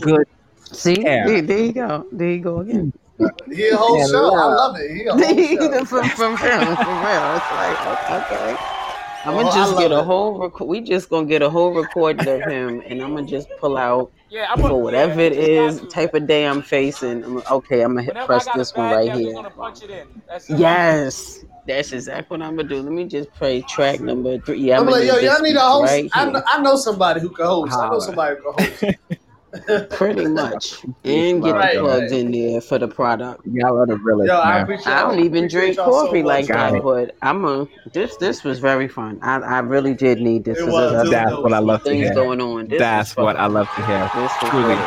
good See, Yeah. there, there you go. There you go again. He a whole Yeah, show. I love. love it. He a whole show. from from him, for real. It's like o- okay. I'm Oh, gonna I just love get a it. whole. Rec- we just gonna get a whole recording of him, and I'm gonna just pull out Yeah, I'm for whatever yeah, it just is, got to. type of day I'm facing. I'm okay. I'm gonna hit, Whenever press I got this a one bad right day, I'm just here. gonna punch it in. That's it. Yes, that's exactly what I'm gonna do. Let me just play track number three. Yeah, I'm, I'm gonna like, yo, y'all need a piece host. right I, know, I know somebody who can host. I know somebody who can host. Pretty much, and get Right, the plugs right. in there for the product. Y'all are the realest, Yo, I I don't even appreciate drink y'all so coffee like much, Got that, it. but I'm a this. This was very fun. I, I really did need this. Was. there's It was That's dope. what I love to things hear. going on. This That's what I love to hear. This was Truly. really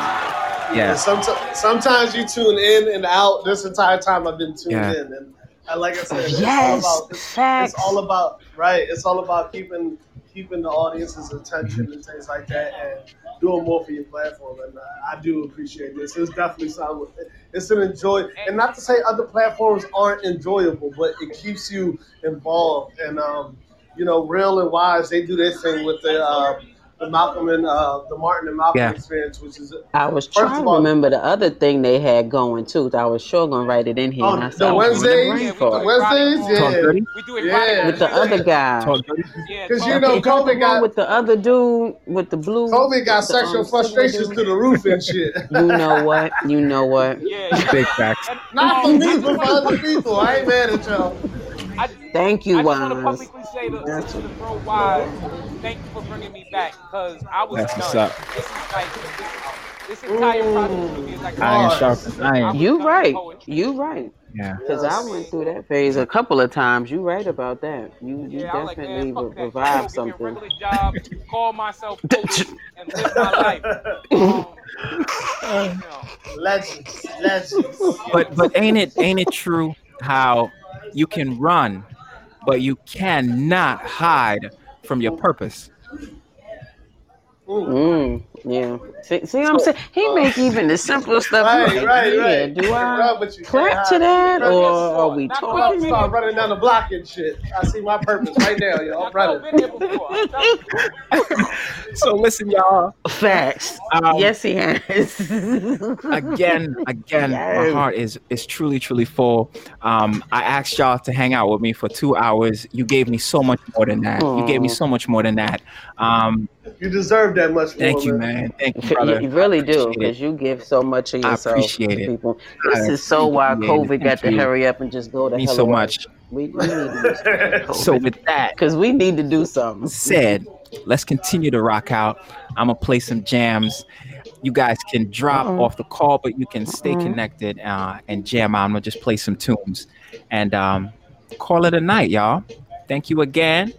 Yeah. sometimes, sometimes you tune in and out. This entire time I've been tuned Yeah. in, and, and like I said, it's all about it's, it's all about right. It's all about keeping keeping the audience's attention and things like that, and doing more for your platform. And uh, I do appreciate this. It's definitely something. It's an enjoy, and not to say other platforms aren't enjoyable, but it keeps you involved. And um, you know, real and Wyze, they do their thing with the. Uh, the Malcolm and uh, the Martin and Malcolm Yeah. experience, which is I was First trying of to all- remember the other thing they had going too. I was sure gonna write it in here. Oh, and I the said, I was Wednesdays? brain Yeah, we the fart. do it. Wednesdays, Talk yeah. dirty? We do it Yeah. With the other guy. Talk dirty? Yeah, 'Cause talk you know, dirty. Is that the Kobe one got- with the other dude with the blue. COVID got the, sexual um, silver frustrations dude? through the roof and shit. You know what? You know what? Yeah, yeah. Big facts. Not for um, me, but for other people. I ain't mad at y'all. I, Thank you, I just want to publicly say to, That's- to the bro Wyze, thank you for bringing me back because I was That's what's done. up. This is like, this, this entire process for me is like Iron Bars. sharpens I iron. You right. You right. Yeah. Because I went through that phase a couple of times. You right about that. You you Yeah, I'm like, definitely man, fuck re- revived shit. Go get me a something. regular job, call myself and live my life. Um, you know, legends, legends. But but ain't it ain't it true how you can run, but you cannot hide from your purpose? Mm, yeah. See, see what I'm saying? He make even the simple stuff. Right, like, right, yeah, right. Do I Right, but you clap to that, or are we Not I'm Well, about I've to talking? start running down the block and shit. I see my purpose right now, yo. I'm I've running. been here before. I'm telling you. So listen, y'all. Facts. Um, yes, he has. again, again, my heart is is truly, truly full. Um, I asked y'all to hang out with me for two hours. You gave me so much more than that. You gave me so much more than that. Um, You deserve that much more. thank you, man. Thank you, You, brother. you really do because you give so much of yourself I appreciate to it. people. I This is so why. COVID got to hurry up and just go to hell so away. much. We, we need to do. So with that because we need to do something. said, let's continue to rock out. I'm gonna play some jams. You guys can drop Uh-oh. off the call, but you can stay Uh-oh. connected uh, and jam out. I'm gonna just play some tunes and um, call it a night, y'all. Thank you again.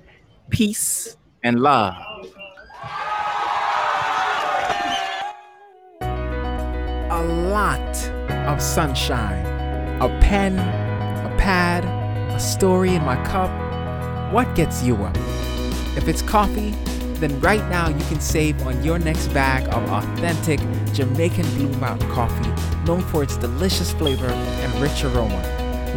Peace and love. A lot of sunshine, a pen, a pad, a story in my cup. What gets you up? If it's coffee, then right now you can save on your next bag of authentic Jamaican Blue Mountain coffee, known for its delicious flavor and rich aroma.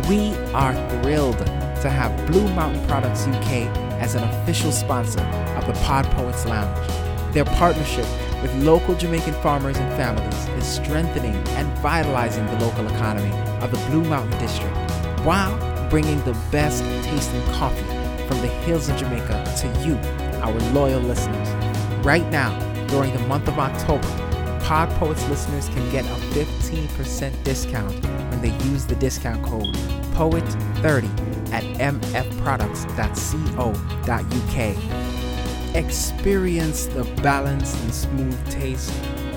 We are thrilled to have Blue Mountain Products UK as an official sponsor of the Pod Poets Lounge. Their partnership with local Jamaican farmers and families is strengthening and vitalizing the local economy of the Blue Mountain District while bringing the best tasting coffee from the hills of Jamaica to you, our loyal listeners. Right now, during the month of October, Pod Poets listeners can get a 15% discount when they use the discount code POET30 at mfproducts.co.uk. Experience the balance and smooth taste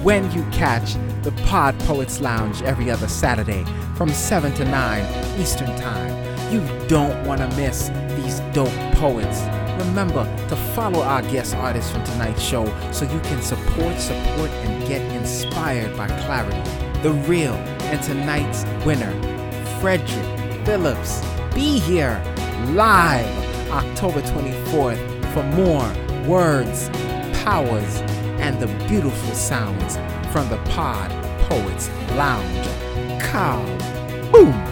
when you catch the Pod Poets Lounge every other Saturday from 7 to 9 Eastern Time. You don't want to miss these dope poets. Remember to follow our guest artists from tonight's show so you can support, support, and get inspired by Klarity. The real and tonight's winner, Frederick Phillips. Be here live October 24th for more words, powers, and the beautiful sounds from the Pod Poets Lounge. Cow. Boom.